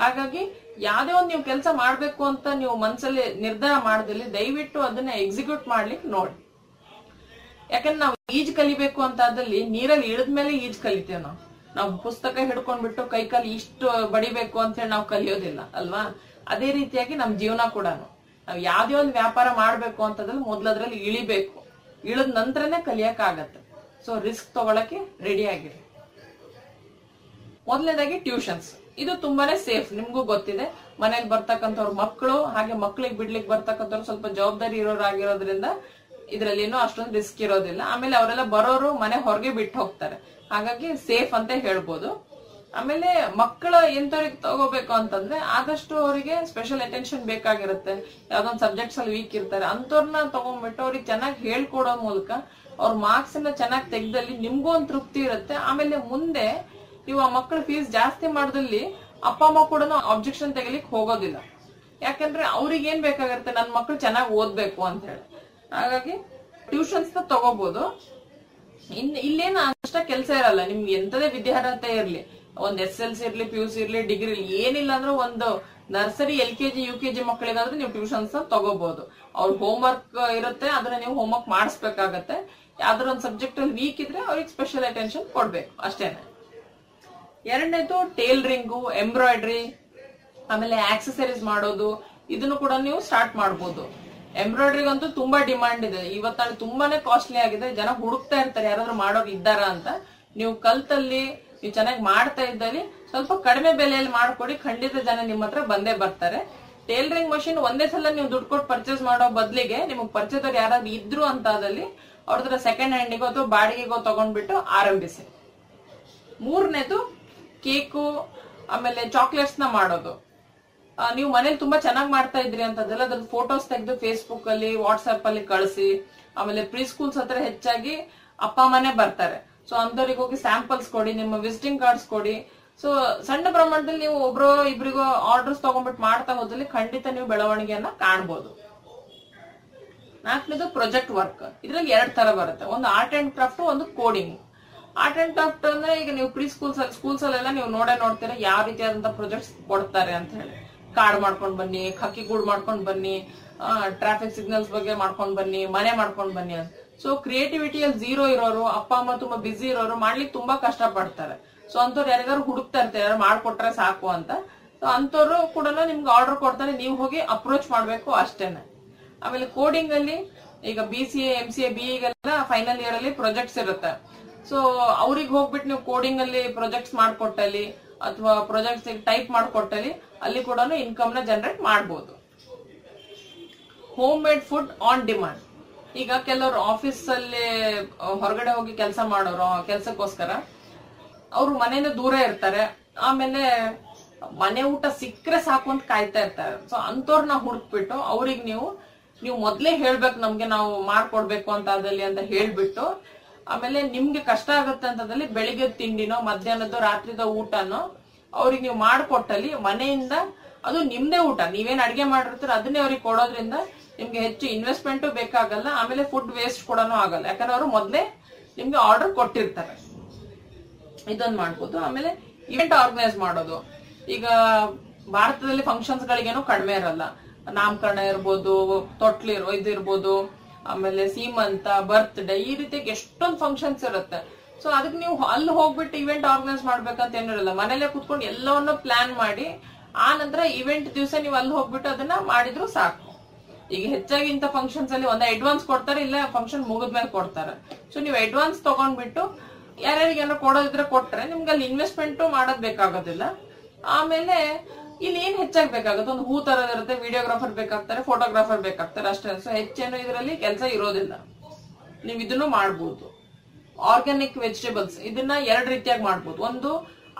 ಹಾಗಾಗಿ ಯಾವ್ದೇ ಒಂದು ನೀವು ಕೆಲಸ ಮಾಡ್ಬೇಕು ಅಂತ ನೀವು ಮನ್ಸಲ್ಲಿ ನಿರ್ಧಾರ ಮಾಡದಲ್ಲಿ ದಯವಿಟ್ಟು ಅದನ್ನ ಎಕ್ಸಿಕ್ಯೂಟ್ ಮಾಡ್ಲಿಕ್ಕೆ ನೋಡಿ. ಯಾಕಂದ್ರೆ ನಾವು ಈಜ್ ಕಲಿಬೇಕು ಅಂತ ಅದಲ್ಲಿ ನೀರಲ್ಲಿ ಇಳಿದ್ಮೇಲೆ ಈಜ್ ಕಲಿತೇವೆ ನಾವು. ನಾವು ಪುಸ್ತಕ ಹಿಡ್ಕೊಂಡ್ಬಿಟ್ಟು ಕೈ ಕಾಲು ಇಷ್ಟು ಬಡಿಬೇಕು ಅಂತ ಹೇಳಿ ನಾವು ಕಲಿಯೋದಿಲ್ಲ, ಅಲ್ವಾ? ಅದೇ ರೀತಿಯಾಗಿ ನಮ್ಮ ಜೀವನ ಕೂಡ ನಾವು ಯಾವ್ದೇ ಒಂದು ವ್ಯಾಪಾರ ಮಾಡ್ಬೇಕು ಅಂತಂದ್ರೆ ಮೊದ್ಲದ್ರಲ್ಲಿ ಇಳಿಬೇಕು. ಇಳಿದ ನಂತರನೇ ಕಲಿಯಕ್ ಆಗತ್ತೆ ಸೊ ರಿಸ್ಕ್ ತಗೊಳಕ್ಕೆ ರೆಡಿ ಆಗಿರಿ ಮೊದಲನೇದಾಗಿ ಟ್ಯೂಷನ್ಸ್ ಇದು ತುಂಬಾನೇ ಸೇಫ್ ನಿಮ್ಗೂ ಗೊತ್ತಿದೆ. ಮನೇಲಿ ಬರ್ತಕ್ಕಂಥವ್ರ ಮಕ್ಕಳು ಹಾಗೆ ಮಕ್ಳಿಗೆ ಬಿಡ್ಲಿಕ್ಕೆ ಬರ್ತಕ್ಕಂಥವ್ರು ಸ್ವಲ್ಪ ಜವಾಬ್ದಾರಿ ಇರೋರಾಗಿರೋದ್ರಿಂದ ಇದ್ರಲ್ಲೇನೋ ಅಷ್ಟೊಂದು ರಿಸ್ಕ್ ಇರೋದಿಲ್ಲ. ಆಮೇಲೆ ಅವರೆಲ್ಲ ಬರೋರು ಮನೆ ಹೊರಗೆ ಬಿಟ್ಟು ಹೋಗ್ತಾರೆ. ಹಾಗಾಗಿ ಸೇಫ್ ಅಂತ ಹೇಳ್ಬೋದು. ಆಮೇಲೆ ಮಕ್ಕಳ ಎಂತವ್ರಿಗೆ ತಗೋಬೇಕು ಅಂತಂದ್ರೆ ಆದಷ್ಟು ಅವರಿಗೆ ಸ್ಪೆಷಲ್ ಅಟೆನ್ಷನ್ ಬೇಕಾಗಿರುತ್ತೆ. ಯಾವ್ದೊಂದು ಸಬ್ಜೆಕ್ಟ್ಸ್ ಅಲ್ಲಿ ವೀಕ್ ಇರ್ತಾರೆ ಅಂತವ್ರನ್ನ ತಗೊಂಡ್ಬಿಟ್ಟು ಅವ್ರಿಗೆ ಚೆನ್ನಾಗಿ ಹೇಳ್ಕೊಡೋ ಮೂಲಕ ಅವ್ರ ಮಾರ್ಕ್ಸ್ ಅನ್ನ ಚೆನ್ನಾಗಿ ತೆಗ್ದಲ್ಲಿ ನಿಮ್ಗೂ ಒಂದು ತೃಪ್ತಿ ಇರುತ್ತೆ. ಆಮೇಲೆ ಮುಂದೆ ನೀವು ಆ ಮಕ್ಕಳ ಫೀಸ್ ಜಾಸ್ತಿ ಮಾಡದಲ್ಲಿ ಅಪ್ಪ, ಅಮ್ಮ ಕೂಡ ಅಬ್ಜೆಕ್ಷನ್ ತೆಗಿಲಿಕ್ಕೆ ಹೋಗೋದಿಲ್ಲ. ಯಾಕಂದ್ರೆ ಅವ್ರಿಗೆ ಏನ್ ಬೇಕಾಗಿರುತ್ತೆ? ನನ್ನ ಮಕ್ಕಳು ಚೆನ್ನಾಗಿ ಓದ್ಬೇಕು ಅಂತ ಹೇಳಿ ಹಾಗಾಗಿ ಟ್ಯೂಷನ್ಸ್ ತಗೋಬಹುದು ಇನ್, ಇಲ್ಲೇನು ಅಷ್ಟ ಕೆಲಸ ಇರಲ್ಲ. ನಿಮ್ಗೆ ಎಂತದೇ ವಿದ್ಯಾರ್ಹತೆ ಇರ್ಲಿ. ಒಂದ್ ಎಸ್ ಎಲ್ ಸಿ ಇರ್ಲಿ, ಪಿ ಯು ಸಿ ಇರ್ಲಿ, ಡಿಗ್ರಿ ಇರ್ಲಿ, ಏನಿಲ್ಲ ಅಂದ್ರೆ ಒಂದು nursery, L K G, U K G ಮಕ್ಕಳಿಗಾದ್ರೆ ನೀವು ಟ್ಯೂಷನ್ಸ್ ತಗೋಬಹುದು ಅವ್ರ ಹೋಮ್ ವರ್ಕ್ ಇರುತ್ತೆ, ಅದನ್ನ ನೀವು ಹೋಮ್ ವರ್ಕ್ ಮಾಡಿಸ್ಬೇಕಾಗತ್ತೆ. ಯಾವ್ದಾರ ಒಂದ್ ಸಬ್ಜೆಕ್ಟ್ ಅಲ್ಲಿ ವೀಕ್ ಇದ್ರೆ ಅವ್ರಿಗೆ ಸ್ಪೆಷಲ್ ಅಟೆನ್ಷನ್ ಕೊಡ್ಬೇಕು, ಅಷ್ಟೇನೆ. ಎರಡನೇದು ಟೇಲರಿಂಗು, ಎಂಬ್ರಾಯ್ಡ್ರಿ, ಆಮೇಲೆ ಆಕ್ಸೆಸರೀಸ್ ಮಾಡೋದು, ಇದನ್ನು ಕೂಡ ನೀವು ಸ್ಟಾರ್ಟ್ ಮಾಡಬಹುದು ಎಂಬ್ರಾಯ್ಡ್ರಿಗಂತೂ ತುಂಬಾ ಡಿಮಾಂಡ್ ಇದೆ. ಇವತ್ತಲ್ಲಿ ತುಂಬಾನೇ ಕಾಸ್ಟ್ಲಿ ಆಗಿದೆ. ಜನ ಹುಡುಕ್ತಾ ಇರ್ತಾರೆ, ಯಾರಾದ್ರೂ ಮಾಡೋರು ಇದ್ದಾರಾ ಅಂತ. ನೀವು ಕಲ್ತಲ್ಲಿ ನೀವು ಚೆನ್ನಾಗಿ ಮಾಡ್ತಾ ಇದ್ದಲ್ಲಿ ಸ್ವಲ್ಪ ಕಡಿಮೆ ಬೆಲೆಯಲ್ಲಿ ಮಾಡಿಕೊಡಿ. ಖಂಡಿತ ಜನ ನಿಮ್ಮ ಹತ್ರ ಬಂದೇ ಬರ್ತಾರೆ. ಟೇಲರಿಂಗ್ ಮಷಿನ್ ಒಂದೇ ಸಲ ನೀವು ದುಡ್ಡು ಕೊಟ್ಟು ಪರ್ಚೇಸ್ ಮಾಡೋ ಬದಲಿಗೆ ನಿಮಗೆ ಪರಿಚಯದವ್ರು ಯಾರಾದ್ರೂ ಇದ್ರು ಅಂತ ಅದಲ್ಲಿ ಸೆಕೆಂಡ್ ಹ್ಯಾಂಡಿಗೋ ಅಥವಾ ಬಾಡಿಗೆಗೋ ತಗೊಂಡ್ಬಿಟ್ಟು ಆರಂಭಿಸಿ. ಮೂರನೇದು ಕೇಕು, ಆಮೇಲೆ ಚಾಕ್ಲೇಟ್ಸ್ನ ಮಾಡೋದು. ನೀವು ಮನೇಲಿ ತುಂಬಾ ಚೆನ್ನಾಗಿ ಮಾಡ್ತಾ ಇದ್ರಿ ಅಂತದ್ದೆಲ್ಲ ಅದ್ರ ಫೋಟೋಸ್ ತೆಗೆದು ಫೇಸ್ಬುಕ್ ಅಲ್ಲಿ ವಾಟ್ಸ್ಆಪ್ ಅಲ್ಲಿ ಕಳಿಸಿ. ಆಮೇಲೆ ಪ್ರೀ ಸ್ಕೂಲ್ಸ್ ಹತ್ರ ಹೆಚ್ಚಾಗಿ ಅಪ್ಪ ಅಮ್ಮನೇ ಬರ್ತಾರೆ. ಸೊ ಅಂತವ್ರಿಗೆ ಹೋಗಿ ಸ್ಯಾಂಪಲ್ಸ್ ಕೊಡಿ, ನಿಮ್ಮ ವಿಸಿಟಿಂಗ್ ಕಾರ್ಡ್ಸ್ ಕೊಡಿ. ಸೊ ಸಣ್ಣ ಪ್ರಮಾಣದಲ್ಲಿ ನೀವು ಒಬ್ರು ಇಬ್ರಿಗೋ ಆರ್ಡರ್ಸ್ ತಗೊಂಡ್ಬಿಟ್ಟು ಮಾಡ್ತಾ ಹೋದಲ್ಲಿ ಖಂಡಿತ ನೀವು ಬೆಳವಣಿಗೆಯನ್ನ ಕಾಣ್ಬೋದು. ನಾಲ್ಕನೇದು ಪ್ರೊಜೆಕ್ಟ್ ವರ್ಕ್ ಇದ್ರಲ್ಲಿ ಎರಡ್ ತರ ಬರುತ್ತೆ. ಒಂದು ಆರ್ಟ್ ಅಂಡ್ ಕ್ರಾಫ್ಟ್ ಒಂದು ಕೋಡಿಂಗ್ ಆರ್ಟ್ ಅಂಡ್ ಕ್ರಾಫ್ಟ್ ಅಂದ್ರೆ ಈಗ ನೀವು ಪ್ರೀ ಸ್ಕೂಲ್ಸ್ ಅಲ್ಲಿ ಸ್ಕೂಲ್ಸ್ ಅಲ್ಲೆಲ್ಲ ನೀವು ನೋಡೇ ನೋಡ್ತೀರಾ ಯಾವ ರೀತಿಯಾದಂತ ಪ್ರೊಜೆಕ್ಟ್ಸ್ ಕೊಡ್ತಾರೆ ಅಂತ ಹೇಳಿ. ಕಾರ್ಡ್ ಮಾಡ್ಕೊಂಡ್ ಬನ್ನಿ ಖಕ್ಕಿ ಗೂಡ್ ಮಾಡ್ಕೊಂಡ್ ಬನ್ನಿ ಟ್ರಾಫಿಕ್ ಸಿಗ್ನಲ್ಸ್ ಬಗ್ಗೆ ಮಾಡ್ಕೊಂಡು ಬನ್ನಿ, ಮನೆ ಮಾಡ್ಕೊಂಡು ಬನ್ನಿ ಅಂತ. ಸೊ ಕ್ರಿಯೇಟಿವಿಟಿಯಲ್ಲಿ ಝೀರೋ ಇರೋರು, ಅಪ್ಪ, ಅಮ್ಮ ತುಂಬಾ ಬಿಸಿ ಇರೋರು ಮಾಡ್ಲಿಕ್ಕೆ ತುಂಬಾ ಕಷ್ಟ ಪಡ್ತಾರೆ ಸೊ ಅಂತವ್ರು ಯಾರಿಗಾರು ಹುಡುಕ್ತಾ ಇರ್ತಾರೆ, ಯಾರು ಮಾಡ್ಕೊಟ್ರೆ ಸಾಕು ಅಂತ. ಸೊ ಅಂತವ್ರು ಕೂಡ ನಿಮ್ಗೆ ಆರ್ಡರ್ ಕೊಡ್ತಾರೆ, ನೀವು ಹೋಗಿ ಅಪ್ರೋಚ್ ಮಾಡ್ಬೇಕು ಅಷ್ಟೇನೆ. ಆಮೇಲೆ ಕೋಡಿಂಗ್ ಅಲ್ಲಿ ಈಗ B C M C A ಬಿಇಗೆಲ್ಲ final year ಅಲ್ಲಿ ಪ್ರೊಜೆಕ್ಟ್ಸ್ ಇರುತ್ತೆ. ಸೊ ಅವ್ರಿಗೆ ಹೋಗ್ಬಿಟ್ಟು ನೀವು ಕೋಡಿಂಗ್ ಅಲ್ಲಿ ಪ್ರೊಜೆಕ್ಟ್ಸ್ ಮಾಡ್ಕೊಟ್ಟಲ್ಲಿ, ಅಥವಾ ಪ್ರೊಜೆಕ್ಟ್ಸ್ ಟೈಪ್ ಮಾಡ್ಕೊಟ್ಟಲ್ಲಿ, ಅಲ್ಲಿ ಕೂಡ ಇನ್ಕಮ್ನ ಜನರೇಟ್ ಮಾಡ್ಬೋದು. Home made food on demand ಈಗ ಕೆಲವರು ಆಫೀಸ್ ಅಲ್ಲಿ ಹೊರಗಡೆ ಹೋಗಿ ಕೆಲಸ ಮಾಡೋರು, ಕೆಲಸಕ್ಕೋಸ್ಕರ ಅವರು ಮನೆಯಿಂದ ದೂರ ಇರ್ತಾರೆ. ಆಮೇಲೆ ಮನೆ ಊಟ ಸಿಕ್ಕರೆ ಸಾಕು ಅಂತ ಕಾಯ್ತಾ ಇರ್ತಾರೆ. ಸೊ ಅಂತವ್ರನ್ನ ಹುಡುಕ್ಬಿಟ್ಟು ಅವ್ರಿಗೆ ನೀವು ನೀವು ಮೊದ್ಲೇ ಹೇಳ್ಬೇಕು ನಮ್ಗೆ ನಾವು ಮಾಡ್ಕೊಡ್ಬೇಕು ಅಂತ ಅದಲ್ಲಿ ಅಂತ ಹೇಳ್ಬಿಟ್ಟು, ಆಮೇಲೆ ನಿಮ್ಗೆ ಕಷ್ಟ ಆಗುತ್ತೆ ಅಂತದಲ್ಲಿ ಬೆಳಿಗ್ಗೆ ತಿಂಡಿನೋ, ಮಧ್ಯಾಹ್ನದ, ರಾತ್ರಿದ ಊಟನೋ ಅವ್ರಿಗೆ ನೀವು ಮಾಡ್ಕೊಟ್ಟಲ್ಲಿ ಮನೆಯಿಂದ ಅದು ನಿಮ್ದೇ ಊಟ. ನೀವೇನ್ ಅಡಿಗೆ ಮಾಡಿರ್ತೀರ ಅದನ್ನೇ ಅವ್ರಿಗೆ ಕೊಡೋದ್ರಿಂದ ನಿಮ್ಗೆ ಹೆಚ್ಚು ಇನ್ವೆಸ್ಟ್ಮೆಂಟ್ ಬೇಕಾಗಲ್ಲ, ಆಮೇಲೆ ಫುಡ್ ವೇಸ್ಟ್ ಕೂಡ ಆಗಲ್ಲ. ಯಾಕಂದ್ರೆ ಅವರು ಮೊದಲೇ ನಿಮ್ಗೆ ಆರ್ಡರ್ ಕೊಟ್ಟಿರ್ತಾರೆ. ಇದೊಂದು ಮಾಡ್ಬೋದು. ಆಮೇಲೆ ಇವೆಂಟ್ ಆರ್ಗನೈಸ್ ಮಾಡೋದು. ಈಗ ಭಾರತದಲ್ಲಿ ಫಂಕ್ಷನ್ಸ್ ಗಳಿಗೇನು ಕಡಿಮೆ ಇರಲ್ಲ. ನಾಮಕರಣ ಇರ್ಬೋದು ತೊಟ್ಲಿರೋ ಇದಿರ್ಬೋದು ಆಮೇಲೆ ಸೀಮಂತ ಬರ್ತ್ಡೇ ಈ ರೀತಿ ಎಷ್ಟೊಂದು ಫಂಕ್ಷನ್ಸ್ ಇರುತ್ತೆ. ಸೊ ಅದಕ್ಕೆ ನೀವು ಅಲ್ಲಿ ಹೋಗ್ಬಿಟ್ಟು ಇವೆಂಟ್ ಆರ್ಗನೈಸ್ ಮಾಡ್ಬೇಕಂತ ಏನಿರಲ್ಲ ಮನೇಲೆ ಕುತ್ಕೊಂಡು ಎಲ್ಲವನ್ನೂ ಪ್ಲಾನ್ ಮಾಡಿ, ಆ ನಂತರ ಇವೆಂಟ್ ದಿವಸ ನೀವು ಅಲ್ಲಿ ಹೋಗ್ಬಿಟ್ಟು ಅದನ್ನ ಮಾಡಿದ್ರು ಸಾಕು. ಈಗ ಹೆಚ್ಚಾಗಿ ಇಂಥ ಫಂಕ್ಷನ್ಸ್ ಅಲ್ಲಿ ಒಂದ ಅಡ್ವಾನ್ಸ್ ಕೊಡ್ತಾರೆ, ಇಲ್ಲ ಫಂಕ್ಷನ್ ಮುಗಿದ್ಮೇಲೆ ಕೊಡ್ತಾರೆ. ಸೊ ನೀವು ಅಡ್ವಾನ್ಸ್ ತಗೊಂಡ್ಬಿಟ್ಟು ಯಾರ್ಯಾರಿಗೆ ಏನೋ ಕೊಡೋದಿದ್ರೆ ಕೊಟ್ರೆ ನಿಮ್ಗೆ ಅಲ್ಲಿ ಇನ್ವೆಸ್ಟ್ಮೆಂಟ್ ಮಾಡೋದ್ ಬೇಕಾಗೋದಿಲ್ಲ. ಆಮೇಲೆ ಇಲ್ಲಿ ಏನ್ ಹೆಚ್ಚಾಗಿ ಬೇಕಾಗುತ್ತೆ? ಒಂದು ಹೂ ತರೋದಿರುತ್ತೆ ವಿಡಿಯೋಗ್ರಾಫರ್ ಬೇಕಾಗ್ತಾರೆ ಫೋಟೋಗ್ರಾಫರ್ ಬೇಕಾಗ್ತಾರೆ ಅಷ್ಟೇ. ಸೊ ಹೆಚ್ಚೇನು ಇದರಲ್ಲಿ ಕೆಲಸ ಇರೋದಿಲ್ಲ. ನೀವು ಇದನ್ನು ಮಾಡ್ಬೋದು. ಆರ್ಗ್ಯಾನಿಕ್ ವೆಜಿಟೇಬಲ್ಸ್ ಇದನ್ನ ಎರಡು ರೀತಿಯಾಗಿ ಮಾಡ್ಬೋದು. ಒಂದು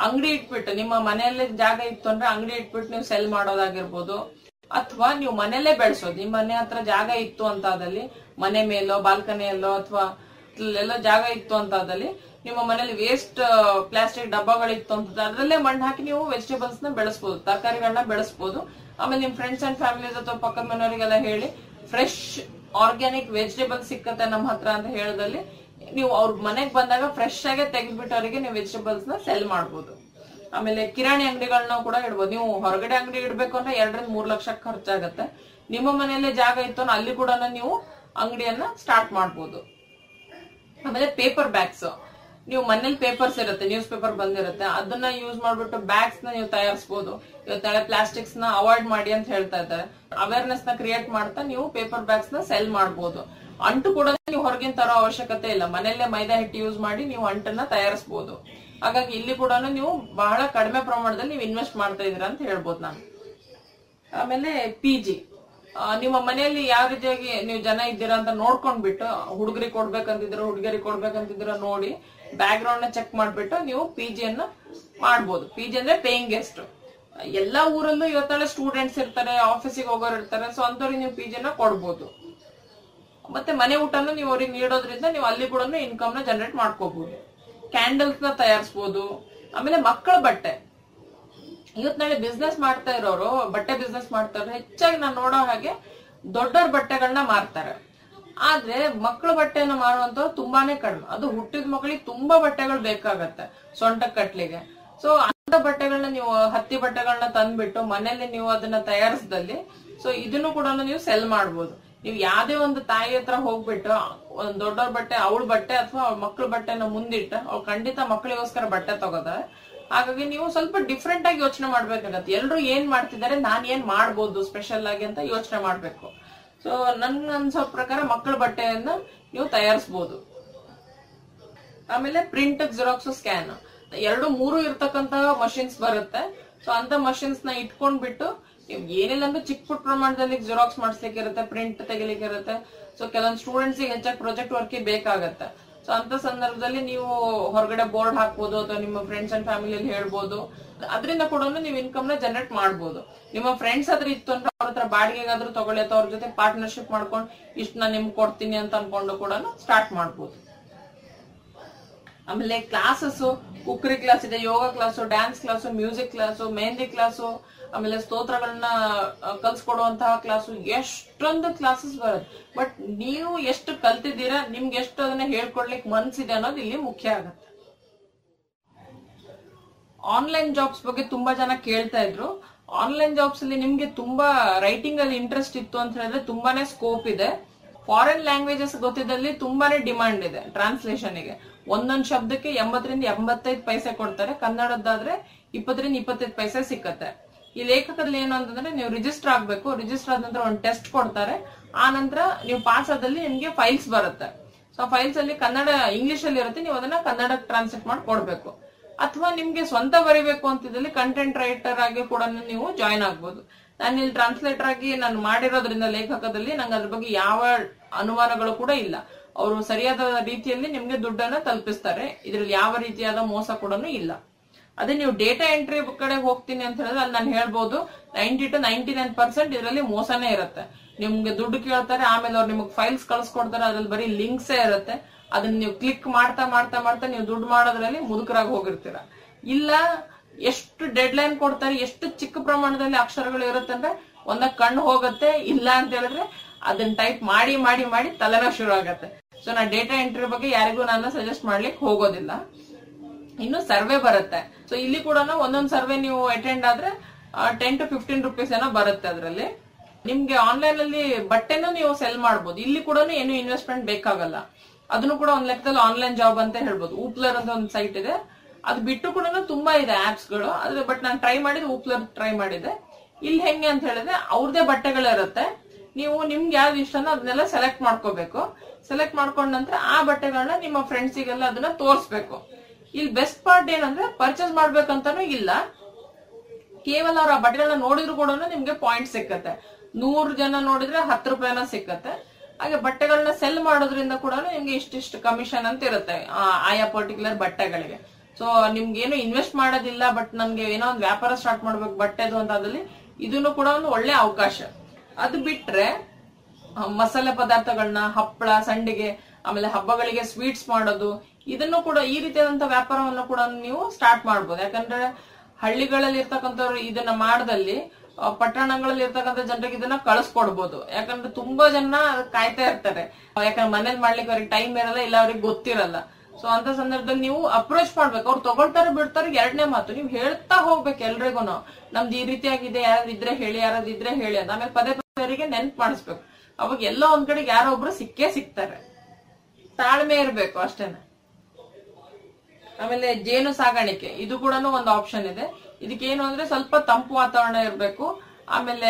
ಅಂಗಡಿ ಇಟ್ಬಿಟ್ಟು, ನಿಮ್ಮ ಮನೆಯಲ್ಲೇ ಜಾಗ ಇತ್ತು ಅಂದ್ರೆ ಅಂಗಡಿ ಇಟ್ಬಿಟ್ಟು ನೀವು ಸೆಲ್ ಮಾಡೋದಾಗಿರ್ಬೋದು. ಅಥವಾ ನೀವು ಮನೆಯಲ್ಲೇ ಬೆಳೆಸೋದು. ನಿಮ್ಮ ಮನೆ ಹತ್ರ ಜಾಗ ಇತ್ತು ಅಂತ ಆದಲ್ಲಿ, ಮನೆ ಮೇಲೋ ಬಾಲ್ಕನಿಯಲ್ಲೋ ಅಥವಾ ಎಲ್ಲ ಜಾಗ ಇತ್ತು ಅಂತ ಆದಲ್ಲಿ ನಿಮ್ಮ ಮನೇಲಿ ವೇಸ್ಟ್ ಪ್ಲಾಸ್ಟಿಕ್ ಡಬ್ಬಗಳಿತ್ತು ಅಂತ ಅದರಲ್ಲೇ ಮಣ್ಣು ಹಾಕಿ ನೀವು ವೆಜಿಟೇಬಲ್ಸ್ನ ಬೆಳೆಸಬಹುದು ತರಕಾರಿಗಳನ್ನ ಬೆಳೆಸಬಹುದು ಆಮೇಲೆ ನಿಮ್ ಫ್ರೆಂಡ್ಸ್ ಅಂಡ್ ಫ್ಯಾಮಿಲೀಸ್ ಅಥವಾ ಪಕ್ಕದ ಮನೆಯವರಿಗೆಲ್ಲ ಹೇಳಿ ಫ್ರೆಶ್ ಆರ್ಗ್ಯಾನಿಕ್ ವೆಜಿಟೇಬಲ್ ಸಿಕ್ಕತ್ತೆ ನಮ್ಮ ಹತ್ರ ಅಂತ ಹೇಳದಲ್ಲಿ, ನೀವು ಅವ್ರ ಮನೆಗೆ ಬಂದಾಗ ಫ್ರೆಶ್ ಆಗಿ ತೆಗೆದ್ಬಿಟ್ಟು ಅವರಿಗೆ ನೀವು ವೆಜಿಟೇಬಲ್ಸ್ನ ಸೆಲ್ ಮಾಡ್ಬೋದು. ಆಮೇಲೆ ಕಿರಾಣಿ ಅಂಗಡಿಗಳನ್ನ ಕೂಡ ಇಡ್ಬೋದು. ನೀವು ಹೊರಗಡೆ ಅಂಗಡಿ ಇಡ್ಬೇಕು ಅಂದ್ರೆ ಎರಡರಿಂದ ಮೂರ್ ಲಕ್ಷ ಖರ್ಚಾಗತ್ತೆ. ನಿಮ್ಮ ಮನೆಯಲ್ಲೇ ಜಾಗ ಇತ್ತು ಅಲ್ಲಿ ಕೂಡ ನೀವು ಅಂಗಡಿಯನ್ನ ಸ್ಟಾರ್ಟ್ ಮಾಡ್ಬೋದು. ಆಮೇಲೆ ಪೇಪರ್ ಬ್ಯಾಗ್ಸ್ ನೀವು ಮನೇಲಿ ಪೇಪರ್ಸ್ ಇರುತ್ತೆ ನ್ಯೂಸ್ ಪೇಪರ್ ಬಂದಿರುತ್ತೆ. ಅದನ್ನ ಯೂಸ್ ಮಾಡ್ಬಿಟ್ಟು ಬ್ಯಾಗ್ಸ್ನ ನೀವು ತಯಾರಿಸಬಹುದು ಇವತ್ತೆಲ್ಲ ಪ್ಲಾಸ್ಟಿಕ್ಸ್ನ ಅವಾಯ್ಡ್ ಮಾಡಿ ಅಂತ ಹೇಳ್ತಾ ಇದ್ದಾರೆ. ಅವೇರ್ನೆಸ್ನ ಕ್ರಿಯೇಟ್ ಮಾಡ್ತಾ ನೀವು ಪೇಪರ್ ಬ್ಯಾಗ್ಸ್ನ ಸೆಲ್ ಮಾಡಬಹುದು ಅಂಟು ಕೂಡ ನೀವು ಹೊರಗಿನ ತರೋ ಅವಶ್ಯಕತೆ ಇಲ್ಲ. ಮನೆಯಲ್ಲೇ ಮೈದಾ ಹಿಟ್ಟು ಯೂಸ್ ಮಾಡಿ ನೀವು ಅಂಟನ್ನ ತಯಾರಿಸಬಹುದು ಹಾಗಾಗಿ ಇಲ್ಲಿ ಕೂಡ ನೀವು ಬಹಳ ಕಡಿಮೆ ಪ್ರಮಾಣದಲ್ಲಿ ನೀವು ಇನ್ವೆಸ್ಟ್ ಮಾಡ್ತಾ ಇದೀರಾ ಅಂತ ಹೇಳ್ಬೋದು ನಾನು. ಆಮೇಲೆ ಪಿ ಜಿ ನಿಮ್ಮ ಮನೆಯಲ್ಲಿ ಯಾವ ರೀತಿಯಾಗಿ ನೀವು ಜನ ಇದ್ದೀರಾ ಅಂತ ನೋಡ್ಕೊಂಡ್ಬಿಟ್ಟು, ಹುಡುಗರಿಗೆ ಕೊಡ್ಬೇಕಂತಿದ್ದೀರಾ ಹುಡುಗರಿಗೆ ಕೊಡ್ಬೇಕಂತಿದ್ದೀರಾ ನೋಡಿ ಬ್ಯಾಕ್ ಗ್ರೌಂಡ್ನ ಚೆಕ್ ಮಾಡ್ಬಿಟ್ಟು ನೀವು ಪಿ ಜಿಯನ್ನು ಮಾಡ್ಬೋದು. ಪಿ ಜಿ ಅಂದ್ರೆ ಪೇಯಿಂಗ್ ಗೆಸ್ಟ್ ಎಲ್ಲಾ ಊರಲ್ಲೂ ಇವತ್ತೆಲ್ಲ ಸ್ಟೂಡೆಂಟ್ಸ್ ಇರ್ತಾರೆ ಆಫೀಸಿಗೆ ಹೋಗೋರು ಇರ್ತಾರೆ ಸೊ ಅಂತವ್ರಿಗೆ ನೀವು ಪಿ ಜಿನ ಕೊಡ್ಬೋದು. ಮತ್ತೆ ಮನೆ ಊಟನ ನೀವು ಅವ್ರಿಗೆ ನೀಡೋದ್ರಿಂದ ನೀವು ಅಲ್ಲಿ ಕೂಡ ಇನ್ಕಮ್ನ ಜನರೇಟ್ ಮಾಡ್ಕೋಬಹುದು ಕ್ಯಾಂಡಲ್ಸ್ನ ತಯಾರಿಸಬಹುದು ಆಮೇಲೆ ಮಕ್ಕಳ ಬಟ್ಟೆ. ಇವತ್ ನಾಳೆ ಬಿಸ್ನೆಸ್ ಮಾಡ್ತಾ ಇರೋರು, ಬಟ್ಟೆ ಬಿಸ್ನೆಸ್ ಮಾಡ್ತಾರೆ ಹೆಚ್ಚಾಗಿ ನಾನು ನೋಡೋ ಹಾಗೆ ದೊಡ್ಡವ್ರ ಬಟ್ಟೆಗಳನ್ನ ಮಾರ್ತಾರೆ. ಆದ್ರೆ ಮಕ್ಕಳ ಬಟ್ಟೆನ ಮಾರುವಂತವ್ರು ತುಂಬಾನೇ ಕಡಿಮೆ. ಅದು ಹುಟ್ಟಿದ ಮಕ್ಕಳಿಗೆ ತುಂಬಾ ಬಟ್ಟೆಗಳು ಬೇಕಾಗತ್ತೆ, ಸೊಂಟ ಕಟ್ಲಿಗೆ. ಸೊ ಅಂತ ಬಟ್ಟೆಗಳನ್ನ ನೀವು, ಹತ್ತಿ ಬಟ್ಟೆಗಳನ್ನ ತಂದ್ಬಿಟ್ಟು ಮನೇಲಿ ನೀವು ಅದನ್ನ ತಯಾರಿಸಿದಲ್ಲಿ ಸೊ ಇದನ್ನು ಕೂಡ ನೀವು ಸೆಲ್ ಮಾಡ್ಬೋದು. ನೀವು ಯಾವ್ದೇ ಒಂದು ತಾಯಿ ಹತ್ರ ಹೋಗ್ಬಿಟ್ಟು, ಒಂದ್ ದೊಡ್ಡವ್ರ ಬಟ್ಟೆ, ಅವಳ ಬಟ್ಟೆ ಅಥವಾ ಅವ್ಳ ಮಕ್ಳ ಬಟ್ಟೆನ ಮುಂದಿಟ್ಟು, ಅವ್ಳು ಖಂಡಿತ ಮಕ್ಕಳಿಗೋಸ್ಕರ ಬಟ್ಟೆ ತಗೋತಾರೆ ಹಾಗಾಗಿ ನೀವು ಸ್ವಲ್ಪ ಡಿಫ್ರೆಂಟ್ ಆಗಿ ಯೋಚನೆ ಮಾಡ್ಬೇಕಾಗತ್ತೆ. ಎಲ್ರು ಏನ್ ಮಾಡ್ತಿದ್ದಾರೆ, ನಾನ್ ಏನ್ ಮಾಡ್ಬೋದು ಸ್ಪೆಷಲ್ ಆಗಿ ಅಂತ ಯೋಚನೆ ಮಾಡ್ಬೇಕು. ಸೊ ನನ್ ಅನ್ಸೋ ಪ್ರಕಾರ ಮಕ್ಕಳ ಬಟ್ಟೆಯನ್ನ ನೀವು ತಯಾರಿಸಬಹುದು ಆಮೇಲೆ ಪ್ರಿಂಟ್ ಜೆರಾಕ್ಸ್ ಸ್ಕ್ಯಾನ್ ಎರಡು, ಮೂರು ಇರ್ತಕ್ಕಂತ ಮಷಿನ್ಸ್ ಬರುತ್ತೆ. ಸೊ ಅಂತ ಮಷಿನ್ಸ್ನ ಇಟ್ಕೊಂಡ್ಬಿಟ್ಟು ಏನಿಲ್ಲ ಅಂದ್ರೆ ಚಿಕ್ಕ ಪುಟ್ಟ ಪ್ರಮಾಣದಲ್ಲಿ ಜೆರಾಕ್ಸ್ ಮಾಡಿಸ್ಲಿಕ್ಕೆ ಇರುತ್ತೆ ಪ್ರಿಂಟ್ ತೆಗಿಲಿಕ್ಕೆ ಇರುತ್ತೆ. ಸೊ ಕೆಲವೊಂದು ಸ್ಟೂಡೆಂಟ್ಸ್ ಹೆಚ್ಚಾಗಿ ಪ್ರಾಜೆಕ್ಟ್ ವರ್ಕ್ ಬೇಕಾಗತ್ತೆ. ಸೊ ಅಂತ ಸಂದರ್ಭದಲ್ಲಿ ನೀವು ಹೊರಗಡೆ ಬೋರ್ಡ್ ಹಾಕ್ಬೋದು ಅಥವಾ ನಿಮ್ಮ ಫ್ರೆಂಡ್ಸ್ ಅಂಡ್ ಫ್ಯಾಮಿಲಿ ಅಲ್ಲಿ ಹೇಳ್ಬೋದು. ಅದರಿಂದ ಕೂಡ ನೀವು ಇನ್ಕಮ್ನ ಜನರೇಟ್ ಮಾಡಬಹುದು ನಿಮ್ಮ ಫ್ರೆಂಡ್ಸ್ ಆದ್ರೆ ಇತ್ತು ಅಂದ್ರೆ ಅವ್ರ ಹತ್ರ ಬಾಡಿಗೆಗಾದ್ರೂ ತಗೊಳ್ಳಿ ಅಥವಾ ಅವ್ರ ಜೊತೆ ಪಾರ್ಟ್ನರ್ಶಿಪ್ ಮಾಡ್ಕೊಂಡು ಇಷ್ಟ ನಾನು ನಿಮ್ಗೆ ಕೊಡ್ತೀನಿ ಅಂತ ಅನ್ಕೊಂಡು ಕೂಡ ಸ್ಟಾರ್ಟ್ ಮಾಡ್ಬೋದು. ಆಮೇಲೆ ಕ್ಲಾಸಸ್ ಕುಕ್ರಿ ಕ್ಲಾಸ್ ಇದೆ yoga class dance class music class mehndi class ಆಮೇಲೆ ಸ್ತೋತ್ರಗಳನ್ನ ಕಲ್ಸ್ಕೊಡುವಂತಹ ಕ್ಲಾಸು ಎಷ್ಟೊಂದು ಕ್ಲಾಸಸ್ ಬರುತ್ತೆ. ಬಟ್ ನೀವು ಎಷ್ಟು ಕಲ್ತಿದ್ದೀರಾ, ನಿಮ್ಗೆ ಎಷ್ಟು ಅದನ್ನ ಹೇಳ್ಕೊಡ್ಲಿಕ್ಕೆ ಮನ್ಸಿದೆ ಅನ್ನೋದು ಇಲ್ಲಿ ಮುಖ್ಯ ಆಗತ್ತೆ. ಆನ್ಲೈನ್ ಜಾಬ್ಸ್ ಬಗ್ಗೆ ತುಂಬಾ ಜನ ಕೇಳ್ತಾ ಇದ್ರು. ಆನ್ಲೈನ್ ಜಾಬ್ಸ್ ಅಲ್ಲಿ ನಿಮ್ಗೆ ತುಂಬಾ ರೈಟಿಂಗ್ ಅಲ್ಲಿ ಇಂಟ್ರೆಸ್ಟ್ ಇತ್ತು ಅಂತ ಹೇಳಿದ್ರೆ ತುಂಬಾನೇ ಸ್ಕೋಪ್ ಇದೆ. ಫಾರಿನ್ ಲ್ಯಾಂಗ್ವೇಜಸ್ ಗೊತ್ತಿದ್ದಲ್ಲಿ ತುಂಬಾನೇ ಡಿಮ್ಯಾಂಡ್ ಇದೆ ಟ್ರಾನ್ಸ್ಲೇಷನ್ಗೆ. ಒಂದೊಂದ್ ಶಬ್ದಕ್ಕೆ ಎಂಬತ್ತರಿಂದ ಎಂಬತ್ತೈದು ಪೈಸೆ ಕೊಡ್ತಾರೆ. ಕನ್ನಡದ್ದಾದ್ರೆ ಇಪ್ಪತ್ತರಿಂದ ಇಪ್ಪತ್ತೈದು ಪೈಸೆ ಸಿಕ್ಕತ್ತೆ. ಈ ಲೇಖಕದಲ್ಲಿ ಏನು ಅಂತಂದ್ರೆ ನೀವು ರಿಜಿಸ್ಟರ್ ಆಗ್ಬೇಕು. ರಿಜಿಸ್ಟರ್ ಆದ ನಂತರ ಒಂದು ಟೆಸ್ಟ್ ಕೊಡ್ತಾರೆ. ಆ ನಂತರ ನೀವು ಪಾಸ್ ಆದಲ್ಲಿ ನಿಮ್ಗೆ ಫೈಲ್ಸ್ ಬರುತ್ತೆ. ಸೊ ಫೈಲ್ಸ್ ಅಲ್ಲಿ ಕನ್ನಡ ಇಂಗ್ಲಿಷ್ ಅಲ್ಲಿ ಇರುತ್ತೆ. ನೀವು ಅದನ್ನ ಕನ್ನಡ ಟ್ರಾನ್ಸ್ಲೇಟ್ ಮಾಡಿ ಕೊಡ್ಬೇಕು. ಅಥವಾ ನಿಮ್ಗೆ ಸ್ವಂತ ಬರಿಬೇಕು ಅಂತಿದ್ದಲ್ಲಿ ಕಂಟೆಂಟ್ ರೈಟರ್ ಆಗಿ ಕೂಡ ನೀವು ಜಾಯಿನ್ ಆಗ್ಬೋದು. ನಾನು ಇಲ್ಲಿ ಟ್ರಾನ್ಸ್ಲೇಟರ್ ಆಗಿ ನಾನು ಮಾಡಿರೋದ್ರಿಂದ ಲೇಖಕದಲ್ಲಿ ನಂಗೆ ಅದ್ರ ಬಗ್ಗೆ ಯಾವ ಅನುಮಾನಗಳು ಕೂಡ ಇಲ್ಲ. ಅವರು ಸರಿಯಾದ ರೀತಿಯಲ್ಲಿ ನಿಮ್ಗೆ ದುಡ್ಡನ್ನ ತಲುಪಿಸ್ತಾರೆ. ಇದ್ರಲ್ಲಿ ಯಾವ ರೀತಿಯಾದ ಮೋಸ ಕೂಡ ಇಲ್ಲ. ಅದೇ ನೀವು ಡೇಟಾ ಎಂಟ್ರಿ ಕಡೆ ಹೋಗ್ತೀನಿ ಅಂತ ಹೇಳಿದ್ರೆ ಅಲ್ಲಿ ನಾನು ಹೇಳ್ಬೋದು ninety to ninety nine percent ಇದರಲ್ಲಿ ಮೋಸನೇ ಇರುತ್ತೆ. ನಿಮ್ಗೆ ದುಡ್ಡು ಕೇಳ್ತಾರೆ, ಆಮೇಲೆ ಅವ್ರು ನಿಮಗೆ ಫೈಲ್ಸ್ ಕಳ್ಸ್ಕೊಡ್ತಾರೆ, ಅದ್ರಲ್ಲಿ ಬರೀ ಲಿಂಕ್ಸೇ ಇರುತ್ತೆ. ಅದನ್ನ ನೀವು ಕ್ಲಿಕ್ ಮಾಡ್ತಾ ಮಾಡ್ತಾ ಮಾಡ್ತಾ ನೀವು ದುಡ್ಡು ಮಾಡೋದ್ರಲ್ಲಿ ಮುದುಕರಾಗಿ ಹೋಗಿರ್ತೀರ. ಇಲ್ಲ, ಎಷ್ಟು ಡೆಡ್ ಲೈನ್ ಕೊಡ್ತಾರೆ, ಎಷ್ಟು ಚಿಕ್ಕ ಪ್ರಮಾಣದಲ್ಲಿ ಅಕ್ಷರಗಳು ಇರುತ್ತೆ ಅಂದ್ರೆ ಒಂದ ಕಣ್ಣು ಹೋಗುತ್ತೆ, ಇಲ್ಲ ಅಂತ ಹೇಳಿದ್ರೆ ಅದನ್ನ ಟೈಪ್ ಮಾಡಿ ಮಾಡಿ ಮಾಡಿ ತಲೆನೋ ಶುರು ಆಗತ್ತೆ ಸೊ ನಾ ಡೇಟಾ ಎಂಟ್ರಿ ಬಗ್ಗೆ ಯಾರಿಗೂ ನಾನು ಸಜೆಸ್ಟ್ ಮಾಡ್ಲಿಕ್ಕೆ ಹೋಗೋದಿಲ್ಲ. ಇನ್ನು ಸರ್ವೆ ಬರುತ್ತೆ. ಸೊ ಇಲ್ಲಿ ಕೂಡ ಒಂದೊಂದು ಸರ್ವೆ ನೀವು ಅಟೆಂಡ್ ಆದ್ರೆ ಟೆನ್ ಟು ಫಿಫ್ಟೀನ್ ರುಪೀಸ್ ಏನೋ ಬರುತ್ತೆ ಅದರಲ್ಲಿ. ನಿಮ್ಗೆ ಆನ್ಲೈನ್ ಅಲ್ಲಿ ಬಟ್ಟೆನೂ ನೀವು ಸೆಲ್ ಮಾಡಬಹುದು ಇಲ್ಲಿ ಕೂಡ ಏನು ಇನ್ವೆಸ್ಟ್ಮೆಂಟ್ ಬೇಕಾಗಲ್ಲ. ಅದನ್ನು ಕೂಡ ಒಂದ್ ಲೆಕ್ಕದಲ್ಲಿ ಆನ್ಲೈನ್ ಜಾಬ್ ಅಂತ ಹೇಳ್ಬೋದು. ಊಪ್ಲರ್ ಅಂತ ಒಂದು ಸೈಟ್ ಇದೆ. ಅದು ಬಿಟ್ಟು ಕೂಡ ತುಂಬಾ ಇದೆ ಆಪ್ಸ್ಗಳು. ಆದ್ರೆ ಬಟ್ ನಾನು ಟ್ರೈ ಮಾಡಿದ್ರೆ ಊಪ್ಲರ್ ಟ್ರೈ ಮಾಡಿದೆ. ಇಲ್ಲಿ ಹೆಂಗೆ ಅಂತ ಹೇಳಿದ್ರೆ, ಅವ್ರದೇ ಬಟ್ಟೆಗಳಿರುತ್ತೆ ನೀವು ನಿಮ್ಗೆ ಯಾವ್ದು ಇಷ್ಟನೋ ಅದನ್ನೆಲ್ಲ ಸೆಲೆಕ್ಟ್ ಮಾಡ್ಕೋಬೇಕು. ಸೆಲೆಕ್ಟ್ ಮಾಡ್ಕೊಂಡ ನಂತರ ಆ ಬಟ್ಟೆಗಳನ್ನ ನಿಮ್ಮ ಫ್ರೆಂಡ್ಸಿಗೆಲ್ಲ ಅದನ್ನ ತೋರಿಸ್ಬೇಕು. ಇಲ್ಲಿ ಬೆಸ್ಟ್ ಪಾರ್ಟ್ ಏನಂದ್ರೆ ಪರ್ಚೇಸ್ ಮಾಡ್ಬೇಕಂತಾನು ಇಲ್ಲ. ಕೇವಲ ಅವ್ರ ಆ ಬಟ್ಟೆಗಳನ್ನ ನೋಡಿದ್ರು ಕೂಡ ನಿಮ್ಗೆ ಪಾಯಿಂಟ್ ಸಿಕ್ಕತ್ತೆ. ನೂರು ಜನ ನೋಡಿದ್ರೆ ಹತ್ತು ರೂಪಾಯಿನ ಸಿಕ್ಕತ್ತೆ. ಹಾಗೆ ಬಟ್ಟೆಗಳನ್ನ ಸೆಲ್ ಮಾಡೋದ್ರಿಂದ ಕೂಡ ನಿಮ್ಗೆ ಇಷ್ಟಿಷ್ಟು ಕಮಿಷನ್ ಅಂತ ಇರುತ್ತೆ ಆಯಾ ಪರ್ಟಿಕ್ಯುಲರ್ ಬಟ್ಟೆಗಳಿಗೆ. ಸೊ ನಿಮ್ಗೆ ಏನು ಇನ್ವೆಸ್ಟ್ ಮಾಡೋದಿಲ್ಲ ಬಟ್ ನಮ್ಗೆ ಏನೋ ಒಂದು ವ್ಯಾಪಾರ ಸ್ಟಾರ್ಟ್ ಮಾಡ್ಬೇಕು, ಬಟ್ಟೆದು ಅಂತ ಅದ್ರಲ್ಲಿ ಇದನ್ನು ಕೂಡ ಒಂದು ಒಳ್ಳೆ ಅವಕಾಶ. ಅದು ಬಿಟ್ರೆ ಮಸಾಲೆ ಪದಾರ್ಥಗಳನ್ನ ಹಪ್ಪಳ, ಸಂಡಿಗೆ, ಆಮೇಲೆ ಹಬ್ಬಗಳಿಗೆ ಸ್ವೀಟ್ಸ್ ಮಾಡೋದು ಇದನ್ನು ಕೂಡ ಈ ರೀತಿಯಾದಂತಹ ವ್ಯಾಪಾರವನ್ನು ಕೂಡ ನೀವು ಸ್ಟಾರ್ಟ್ ಮಾಡಬಹುದು ಯಾಕಂದ್ರೆ ಹಳ್ಳಿಗಳಲ್ಲಿ ಇರ್ತಕ್ಕಂಥವ್ರು ಇದನ್ನ ಮಾಡದಲ್ಲಿ ಪಟ್ಟಣಗಳಲ್ಲಿ ಇರ್ತಕ್ಕಂಥ ಜನರಿಗೆ ಇದನ್ನ ಕಳಿಸ್ಕೊಡ್ಬೋದು. ಯಾಕಂದ್ರೆ ತುಂಬಾ ಜನ ಕಾಯ್ತಾ ಇರ್ತಾರೆ. ಯಾಕಂದ್ರೆ ಮನೇಲಿ ಮಾಡ್ಲಿಕ್ಕೆ ಅವ್ರಿಗೆ ಟೈಮ್ ಇರಲ್ಲ, ಇಲ್ಲ ಅವ್ರಿಗೆ ಗೊತ್ತಿರಲ್ಲ. ಸೊ ಅಂತ ಸಂದರ್ಭದಲ್ಲಿ ನೀವು ಅಪ್ರೋಚ್ ಮಾಡ್ಬೇಕು. ಅವ್ರು ತಗೊಳ್ತಾರೆ, ಬಿಡ್ತಾರೆ, ಎರಡನೇ ಮಾತು. ನೀವು ಹೇಳ್ತಾ ಹೋಗ್ಬೇಕು ಎಲ್ರಿಗೂ ನಮ್ದು ಈ ರೀತಿಯಾಗಿದೆ ಯಾರಾದ್ರಿದ್ರೆ ಹೇಳಿ ಯಾರಾದ್ರಿದ್ರೆ ಹೇಳಿ ಅಂತ. ಆಮೇಲೆ ಪದೇ ಪದೇ ಅವರಿಗೆ ನೆನ್ಪು ಮಾಡಿಸ್ಬೇಕು. ಅವಾಗ ಎಲ್ಲೋ ಒಂದ್ ಕಡೆಗೆ ಯಾರೋ ಒಬ್ರು ಸಿಕ್ಕೇ ಸಿಗ್ತಾರೆ. ತಾಳ್ಮೆ ಇರ್ಬೇಕು ಅಷ್ಟೇನೆ. ಆಮೇಲೆ ಜೇನು ಸಾಗಾಣಿಕೆ, ಇದು ಕೂಡ ಒಂದು ಆಪ್ಷನ್ ಇದೆ. ಇದಕ್ಕೇನು ಅಂದ್ರೆ ಸ್ವಲ್ಪ ತಂಪು ವಾತಾವರಣ ಇರಬೇಕು. ಆಮೇಲೆ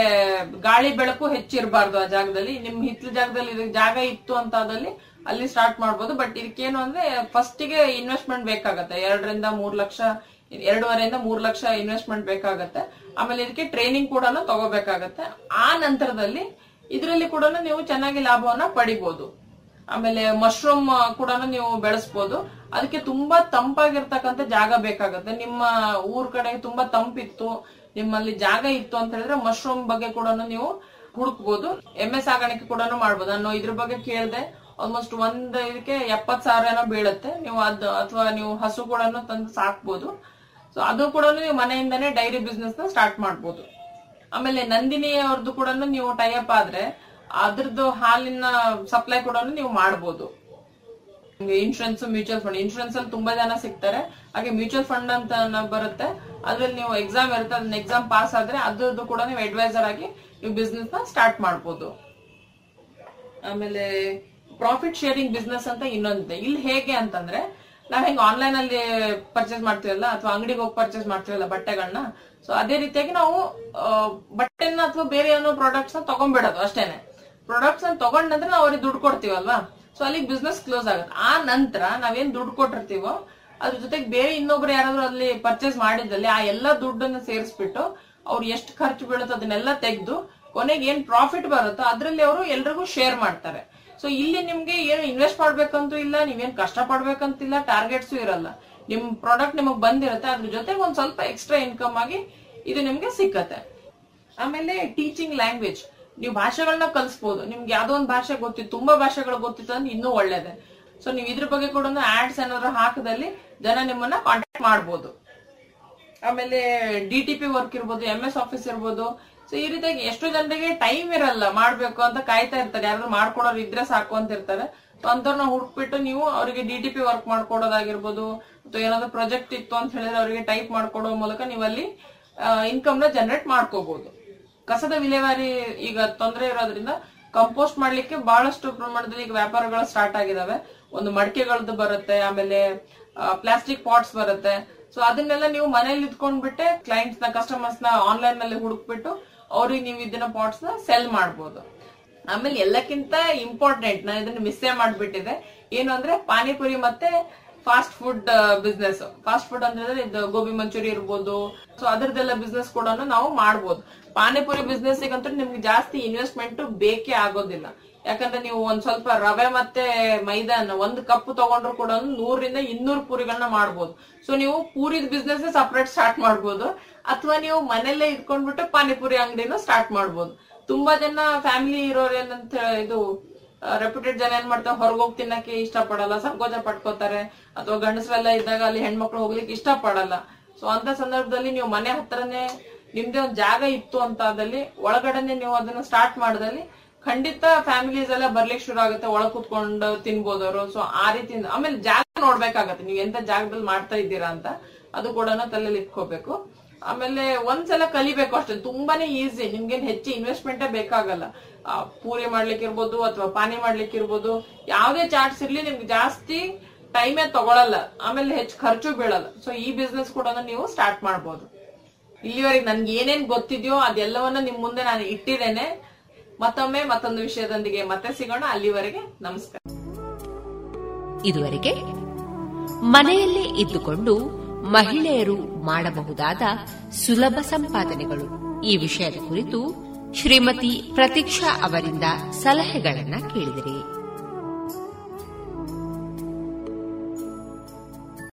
ಗಾಳಿ ಬೆಳಕು ಹೆಚ್ಚಿರಬಾರ್ದು ಆ ಜಾಗದಲ್ಲಿ. ನಿಮ್ ಹಿತ್ಲ ಜಾಗದಲ್ಲಿ ಜಾಗ ಇತ್ತು ಅಂತ ಅದಲ್ಲಿ ಅಲ್ಲಿ ಸ್ಟಾರ್ಟ್ ಮಾಡ್ಬೋದು. ಬಟ್ ಇದಕ್ಕೇನು ಅಂದ್ರೆ ಫಸ್ಟ್ಗೆ ಇನ್ವೆಸ್ಟ್ಮೆಂಟ್ ಬೇಕಾಗತ್ತೆ. ಎರಡರಿಂದ ಮೂರ್ ಲಕ್ಷ, ಎರಡೂವರೆಯಿಂದ ಮೂರ್ ಲಕ್ಷ ಇನ್ವೆಸ್ಟ್ಮೆಂಟ್ ಬೇಕಾಗತ್ತೆ. ಆಮೇಲೆ ಇದಕ್ಕೆ ಟ್ರೈನಿಂಗ್ ಕೂಡ ತಗೋಬೇಕಾಗತ್ತೆ. ಆ ನಂತರದಲ್ಲಿ ಇದರಲ್ಲಿ ಕೂಡ ನೀವು ಚೆನ್ನಾಗಿ ಲಾಭವನ್ನ ಪಡಿಬಹುದು ಆಮೇಲೆ ಮಶ್ರೂಮ್ ಕೂಡ ನೀವು ಬೆಳೆಸ್ಬೋದು. ಅದಕ್ಕೆ ತುಂಬಾ ತಂಪಾಗಿರ್ತಕ್ಕಂಥ ಜಾಗ ಬೇಕಾಗುತ್ತೆ. ನಿಮ್ಮ ಊರ್ ಕಡೆ ತುಂಬಾ ತಂಪಿತ್ತು, ನಿಮ್ಮಲ್ಲಿ ಜಾಗ ಇತ್ತು ಅಂತ ಹೇಳಿದ್ರೆ ಮಶ್ರೂಮ್ ಬಗ್ಗೆ ಕೂಡ ನೀವು ಹುಡುಕ್ಬೋದು. ಎಮ್ಮೆ ಸಾಗಾಣಿಕೆ ಕೂಡ ಮಾಡ್ಬೋದು. ಅನ್ನೋ ಇದ್ರ ಬಗ್ಗೆ ಕೇಳ್ದೆ ಆಲ್ಮೋಸ್ಟ್ ಒಂದ್ ಇದಕ್ಕೆ ಎಪ್ಪತ್ ಸಾವಿರ ಏನೋ ಬೀಳುತ್ತೆ. ನೀವು ಅದ್ ಅಥವಾ ನೀವು ಹಸು ಕೂಡ ತಂದು ಸಾಕ್ಬೋದು. ಸೊ ಅದು ಕೂಡ ನೀವು ಮನೆಯಿಂದಾನೇ ಡೈರಿ ಬಿಸ್ನೆಸ್ನ ಸ್ಟಾರ್ಟ್ ಮಾಡ್ಬೋದು. ಆಮೇಲೆ ನಂದಿನಿ ಅವ್ರದ್ದು ಕೂಡ ನೀವು ಟೈಅಪ್ ಆದ್ರೆ ಅದ್ರದ್ದು ಹಾಲಿನ ಸಪ್ಲೈ ಕೂಡ ನೀವು ಮಾಡಬಹುದು ಇನ್ಶೂರೆನ್ಸ್ ಮ್ಯೂಚುವಲ್ ಫಂಡ್ ಇನ್ಶೂರೆನ್ಸ್ ಅಲ್ಲಿ ತುಂಬಾ ಜನ ಸಿಗ್ತಾರೆ. ಹಾಗೆ ಮ್ಯೂಚುವಲ್ ಫಂಡ್ ಅಂತ ಬರುತ್ತೆ. ಅದ್ರಲ್ಲಿ ನೀವು ಎಕ್ಸಾಮ್ ಇರುತ್ತೆ ಅದನ್ನ ಎಕ್ಸಾಮ್ ಪಾಸ್ ಆದ್ರೆ ಅದ್ರದ್ದು ಕೂಡ ನೀವು ಅಡ್ವೈಸರ್ ಆಗಿ ನೀವು ಬಿಸ್ನೆಸ್ನ ಸ್ಟಾರ್ಟ್ ಮಾಡಬಹುದು ಆಮೇಲೆ ಪ್ರಾಫಿಟ್ ಶೇರಿಂಗ್ ಬಿಸ್ನೆಸ್ ಅಂತ ಇನ್ನೊಂದಿದೆ. ಇಲ್ಲಿ ಹೇಗೆ ಅಂತಂದ್ರೆ, ನಾವ್ ಹೆಂಗ್ ಆನ್ಲೈನ್ ಅಲ್ಲಿ ಪರ್ಚೇಸ್ ಮಾಡ್ತೀವಲ್ಲ, ಅಥವಾ ಅಂಗಡಿಗೆ ಹೋಗಿ ಪರ್ಚೇಸ್ ಮಾಡ್ತೀವಲ್ಲ ಬಟ್ಟೆಗಳನ್ನ ಸೊ ಅದೇ ರೀತಿಯಾಗಿ ನಾವು ಬಟ್ಟೆನ ಅಥವಾ ಬೇರೆ ಏನೋ ಪ್ರಾಡಕ್ಟ್ಸ್ನ ತಗೊಂಡ್ಬಿಡೋದು ಅಷ್ಟೇನೆ. ಪ್ರಾಡಕ್ಟ್ಸ್ ಅನ್ನ ತಗೊಂಡ ನಂತರ ನಾವು ಅವ್ರಿಗೆ ದುಡ್ಡು ಕೊಡ್ತೀವಲ್ವಾ ಸೊ ಅಲ್ಲಿಗೆ ಬಿಸ್ನೆಸ್ ಕ್ಲೋಸ್ ಆಗುತ್ತೆ. ಆ ನಂತರ ನಾವೇನ್ ದುಡ್ಡು ಕೊಟ್ಟಿರ್ತೀವೋ, ಅದ್ರ ಜೊತೆಗೆ ಬೇರೆ ಇನ್ನೊಬ್ರು ಯಾರಾದ್ರೂ ಅಲ್ಲಿ ಪರ್ಚೇಸ್ ಮಾಡಿದಲ್ಲಿ ಆ ಎಲ್ಲ ದುಡ್ಡನ್ನ ಸೇರಿಸ್ಬಿಟ್ಟು ಅವ್ರು ಎಷ್ಟು ಖರ್ಚು ಬೀಳುತ್ತೋ ಅದನ್ನೆಲ್ಲ ತೆಗೆದು ಕೊನೆಗೆ ಏನ್ ಪ್ರಾಫಿಟ್ ಬರುತ್ತೋ ಅದರಲ್ಲಿ ಅವರು ಎಲ್ರಿಗೂ ಶೇರ್ ಮಾಡ್ತಾರೆ. ಸೊ ಇಲ್ಲಿ ನಿಮ್ಗೆ ಏನು ಇನ್ವೆಸ್ಟ್ ಮಾಡ್ಬೇಕಂತೂ ಇಲ್ಲ, ನೀವೇನ್ ಕಷ್ಟ ಪಡ್ಬೇಕಂತಿಲ್ಲ ಟಾರ್ಗೆಟ್ಸ್ ಇರಲ್ಲ. ನಿಮ್ ಪ್ರಾಡಕ್ಟ್ ನಿಮಗ್ ಬಂದಿರುತ್ತೆ, ಅದ್ರ ಜೊತೆಗೆ ಒಂದ್ ಸ್ವಲ್ಪ ಎಕ್ಸ್ಟ್ರಾ ಇನ್ಕಮ್ ಆಗಿ ಇದು ನಿಮ್ಗೆ ಸಿಕ್ಕತ್ತೆ. ಆಮೇಲೆ ಟೀಚಿಂಗ್ ಲ್ಯಾಂಗ್ವೇಜ್ ನೀವು ಭಾಷೆಗಳನ್ನ ಕಲಿಸ್ಬೋದು. ನಿಮ್ಗೆ ಯಾವ್ದೋ ಒಂದು ಭಾಷೆ ಗೊತ್ತಿತ್ತು, ತುಂಬಾ ಭಾಷೆಗಳು ಗೊತ್ತಿತ್ತು ಅಂದ್ರೆ ಇನ್ನೂ ಒಳ್ಳೇದೆ. ಸೊ ನೀವು ಇದ್ರ ಬಗ್ಗೆ ಕೂಡ ಆಡ್ಸ್ ಏನಾದ್ರು ಹಾಕದಲ್ಲಿ ಜನ ನಿಮ್ಮನ್ನ ಕಾಂಟ್ಯಾಕ್ಟ್ ಮಾಡ್ಬೋದು. ಆಮೇಲೆ ಡಿ ಟಿ ಪಿ ವರ್ಕ್ ಇರ್ಬೋದು ಎಂ ಎಸ್ ಆಫೀಸ್ ಇರ್ಬೋದು. ಸೊ ಈ ರೀತಿಯಾಗಿ ಎಷ್ಟು ಜನರಿಗೆ ಟೈಮ್ ಇರಲ್ಲ ಮಾಡ್ಬೇಕು ಅಂತ ಕಾಯ್ತಾ ಇರ್ತಾರೆ. ಯಾರು ಮಾಡ್ಕೊಡೋರು ಇದ್ರೆ ಸಾಕು ಅಂತ ಇರ್ತಾರೆ. ಸೊ ಅಂತವ್ರನ್ನ ಹುಡುಕ್ಬಿಟ್ಟು ನೀವು ಅವರಿಗೆ ಡಿ ಟಿ ಪಿ ವರ್ಕ್ ಮಾಡ್ಕೊಡೋದಾಗಿರ್ಬೋದು, ಅಥವಾ ಏನಾದ್ರು ಪ್ರಾಜೆಕ್ಟ್ ಇತ್ತು ಅಂತ ಹೇಳಿದ್ರೆ ಅವರಿಗೆ ಟೈಪ್ ಮಾಡ್ಕೊಡೋ ಮೂಲಕ ನೀವು ಇನ್ಕಮ್ನ ಜನರೇಟ್ ಮಾಡ್ಕೋಬಹುದು ಕಸದ ವಿಲೇವಾರಿ ಈಗ ತೊಂದರೆ ಇರೋದ್ರಿಂದ ಕಂಪೋಸ್ಟ್ ಮಾಡ್ಲಿಕ್ಕೆ ಬಹಳಷ್ಟು ಪ್ರಮಾಣದಲ್ಲಿ ಈಗ ವ್ಯಾಪಾರಗಳು ಸ್ಟಾರ್ಟ್ ಆಗಿದಾವೆ. ಒಂದು ಮಡಕೆಗಳದ್ದು ಬರುತ್ತೆ, ಆಮೇಲೆ ಪ್ಲಾಸ್ಟಿಕ್ ಪಾಟ್ಸ್ ಬರುತ್ತೆ. ಸೊ ಅದನ್ನೆಲ್ಲ ನೀವು ಮನೇಲಿ ಇದ್ಕೊಂಡ್ಬಿಟ್ಟೆ ಕ್ಲೈಂಟ್ಸ್ನ ಕಸ್ಟಮರ್ಸ್ನ ಆನ್ಲೈನ್ನಲ್ಲಿ ಹುಡುಕ್ಬಿಟ್ಟು ಅವ್ರಿಗೆ ನೀವು ಇದನ್ನ ಪಾಟ್ಸ್ನ ಸೆಲ್ ಮಾಡ್ಬೋದು. ಆಮೇಲೆ ಎಲ್ಲಕ್ಕಿಂತ ಇಂಪಾರ್ಟೆಂಟ್ ನಾನು ಇದನ್ನ ಮಿಸ್ಸೇ ಮಾಡ್ಬಿಟ್ಟಿದೆ. ಏನು ಅಂದ್ರೆ ಪಾನಿಪುರಿ ಮತ್ತೆ fast food business fast food ಅಂದ್ರೆ ಇದು ಗೋಬಿ ಮಂಚೂರಿ ಇರ್ಬೋದು. ಸೊ ಅದರದೆಲ್ಲ ಬಿಸ್ನೆಸ್ ಕೂಡ ನಾವು ಮಾಡ್ಬೋದು. ಪಾನಿಪುರಿ ಬಿಸ್ನೆಸ್ ಅಂತೂ ನಿಮ್ಗೆ ಜಾಸ್ತಿ ಇನ್ವೆಸ್ಟ್ಮೆಂಟ್ ಬೇಕೇ ಆಗೋದಿಲ್ಲ. ಯಾಕಂದ್ರೆ ನೀವು ಒಂದ್ ಸ್ವಲ್ಪ ರವೆ ಮತ್ತೆ ಮೈದಾನ ಒಂದ್ ಕಪ್ ತಗೊಂಡ್ರು ಕೂಡ ನೂರಿಂದ ಇನ್ನೂರು ಪೂರಿಗಳನ್ನ ಮಾಡ್ಬೋದು. ಸೊ ನೀವು ಪೂರಿದ ಬಿಸ್ನೆಸ್ ಸಪರೇಟ್ ಸ್ಟಾರ್ಟ್ ಮಾಡ್ಬೋದು. ಅಥವಾ ನೀವು ಮನೆಯಲ್ಲೇ ಇಟ್ಕೊಂಡ್ಬಿಟ್ಟು ಪಾನಿಪುರಿ ಅಂಗಡಿನೂ ಸ್ಟಾರ್ಟ್ ಮಾಡ್ಬೋದು. ತುಂಬಾ ಜನ ಫ್ಯಾಮಿಲಿ ಇರೋರು ಏನಂತ ಇದು ರೆಪ್ಯೂಟೆಡ್ ಜನ ಏನ್ ಮಾಡ್ತಾರೆ, ಹೊರಗೋಗಿ ತಿನ್ನಕ್ಕೆ ಇಷ್ಟಪಡಲ್ಲ, ಸಂಕೋಚ ಪಟ್ಕೋತಾರೆ. ಅಥವಾ ಗಂಡಸರೆಲ್ಲ ಇದ್ದಾಗ ಅಲ್ಲಿ ಹೆಣ್ಮಕ್ಳು ಹೋಗ್ಲಿಕ್ಕೆ ಇಷ್ಟಪಡಲ್ಲ. ಸೊ ಅಂತ ಸಂದರ್ಭದಲ್ಲಿ ನೀವು ಮನೆ ಹತ್ರನೇ ನಿಮ್ದೇ ಒಂದು ಜಾಗ ಇತ್ತು ಅಂತ ಆದಲ್ಲಿ ಒಳಗಡೆನೆ ನೀವು ಅದನ್ನ ಸ್ಟಾರ್ಟ್ ಮಾಡಿದಲ್ಲಿ ಖಂಡಿತ ಫ್ಯಾಮಿಲೀಸ್ ಎಲ್ಲ ಬರ್ಲಿಕ್ಕೆ ಶುರು ಆಗುತ್ತೆ, ಒಳಗ್ ಕುತ್ಕೊಂಡು ತಿನ್ಬೋದವ್ರು ಸೊ ಆ ರೀತಿ ಆಮೇಲೆ ಜಾಗ ನೋಡ್ಬೇಕಾಗತ್ತೆ. ನೀವು ಎಂತ ಜಾಗದಲ್ಲಿ ಮಾಡ್ತಾ ಇದ್ದೀರಾ ಅಂತ ಅದು ಕೂಡ ತಲೆಯಲ್ಲಿ ಇಟ್ಕೋಬೇಕು. ಆಮೇಲೆ ಒಂದ್ಸಲ ಕಲಿಬೇಕು ಅಷ್ಟೇ. ತುಂಬಾನೇ ಈಸಿ ನಿಮ್ಗೇನ್ ಹೆಚ್ಚು ಇನ್ವೆಸ್ಟ್ಮೆಂಟ್ ಬೇಕಾಗಲ್ಲ. ಪೂರಿ ಮಾಡ್ಲಿಕ್ಕೆ ಇರ್ಬೋದು ಅಥವಾ ಪಾನಿ ಮಾಡ್ಲಿಕ್ಕೆ ಇರ್ಬೋದು. ಯಾವ್ದೇ ಚಾರ್ಟ್ಸ್ ಇರ್ಲಿ ನಿಮ್ಗೆ ಜಾಸ್ತಿ ಟೈಮೇ ತಗೊಳಲ್ಲ. ಆಮೇಲೆ ಹೆಚ್ಚು ಖರ್ಚು ಬೀಳಲ್ಲ. ಸೊ ಈ ಬಿಸ್ನೆಸ್ ಕೂಡ ನೀವು ಸ್ಟಾರ್ಟ್ ಮಾಡ್ಬೋದು. ಇಲ್ಲಿವರೆಗೆ ನನ್ಗೆ ಏನೇನ್ ಗೊತ್ತಿದ್ಯೋ ಅದೆಲ್ಲವನ್ನ ನಿಮ್ ಮುಂದೆ ನಾನು ಇಟ್ಟಿದ್ದೇನೆ. ಮತ್ತೊಮ್ಮೆ ಮತ್ತೊಂದು ವಿಷಯದೊಂದಿಗೆ ಮತ್ತೆ ಸಿಗೋಣ. ಅಲ್ಲಿವರೆಗೆ ನಮಸ್ಕಾರ. ಇದುವರೆಗೆ ಮನೆಯಲ್ಲೇ ಇದ್ದುಕೊಂಡು ಮಹಿಳೆಯರು ಮಾಡಬಹುದಾದ ಸುಲಭ ಸಂಪಾದನೆಗಳು. ಈ ವಿಷಯದ ಕುರಿತು ಶ್ರೀಮತಿ ಪ್ರತೀಕ್ಷಾ ಅವರಿಂದ ಸಲಹೆಗಳನ್ನ ಕೇಳಿದಿರಿ.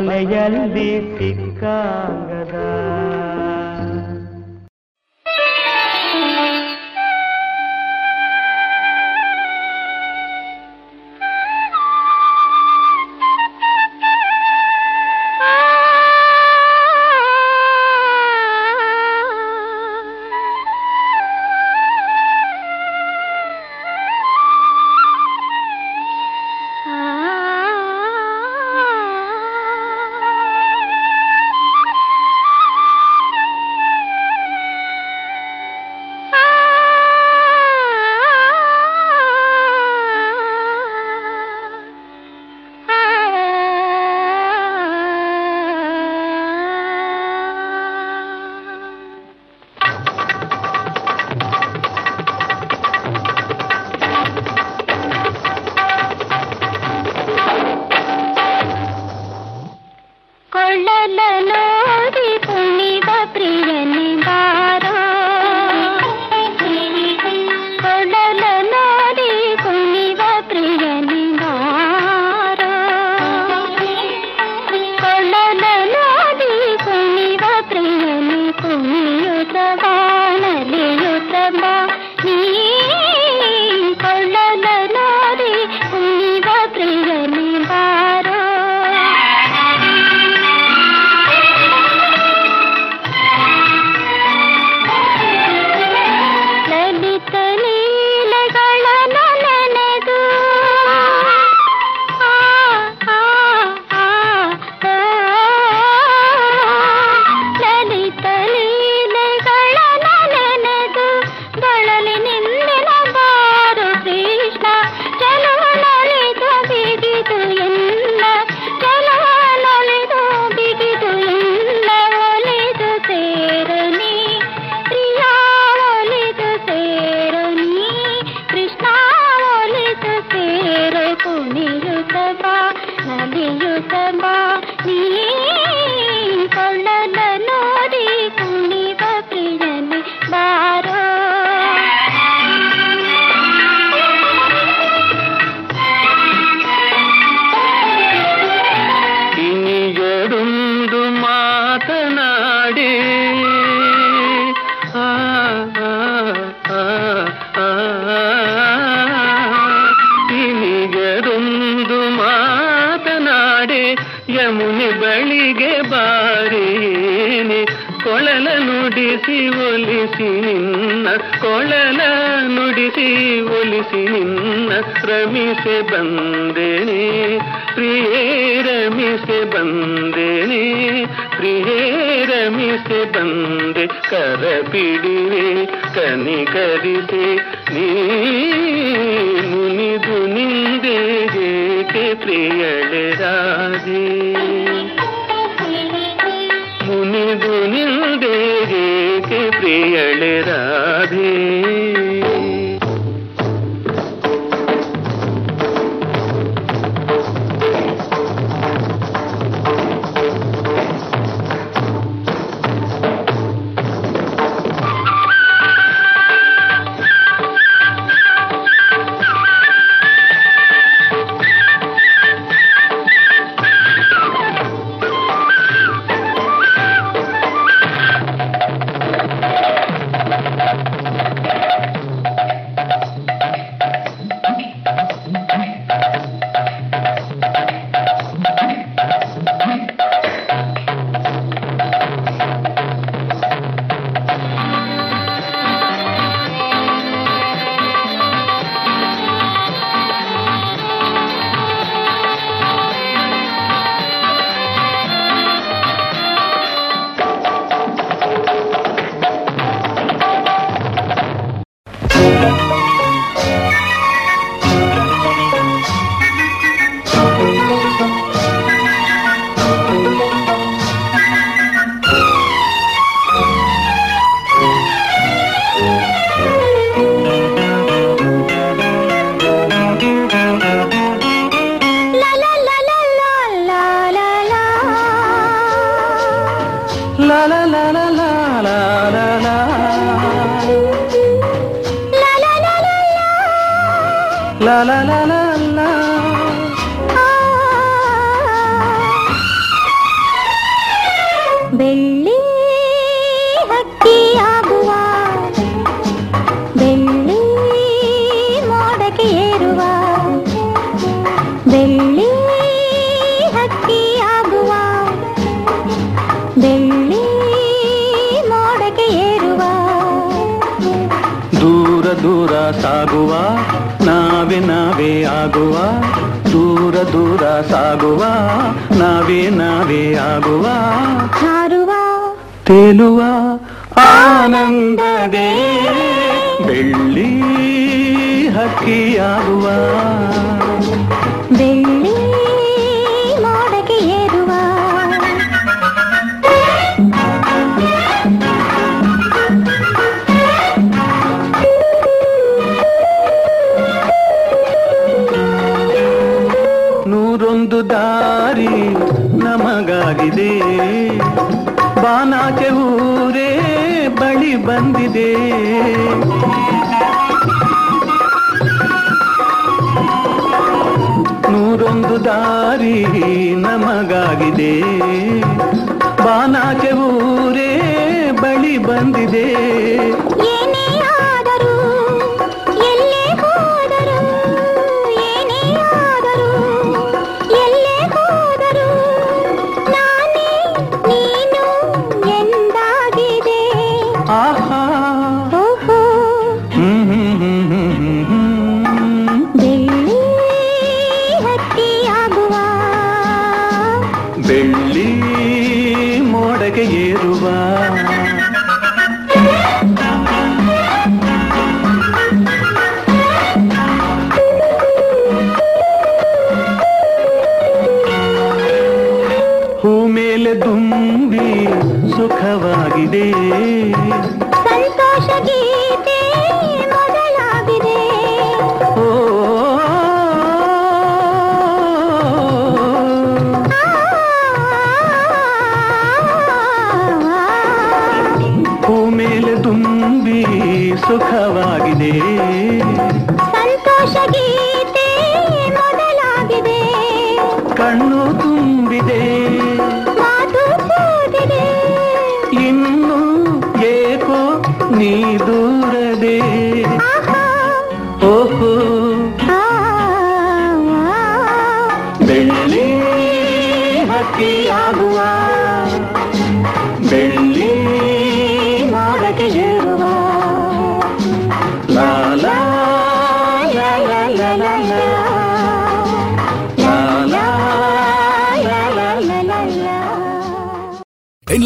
ಬಲೆಯಲ್ಲಿ ಸಿಕ್ಕಾಂಗದ ಸುಖವಾಗಿದೆ ಸಂತೋಷ ಗೀತೆ ಮೊದಲಾಗಿದೆ. ಓ. ಹೂ ಮೇಲೆ ತುಂಬಿ ಸುಖವಾಗಿದೆ.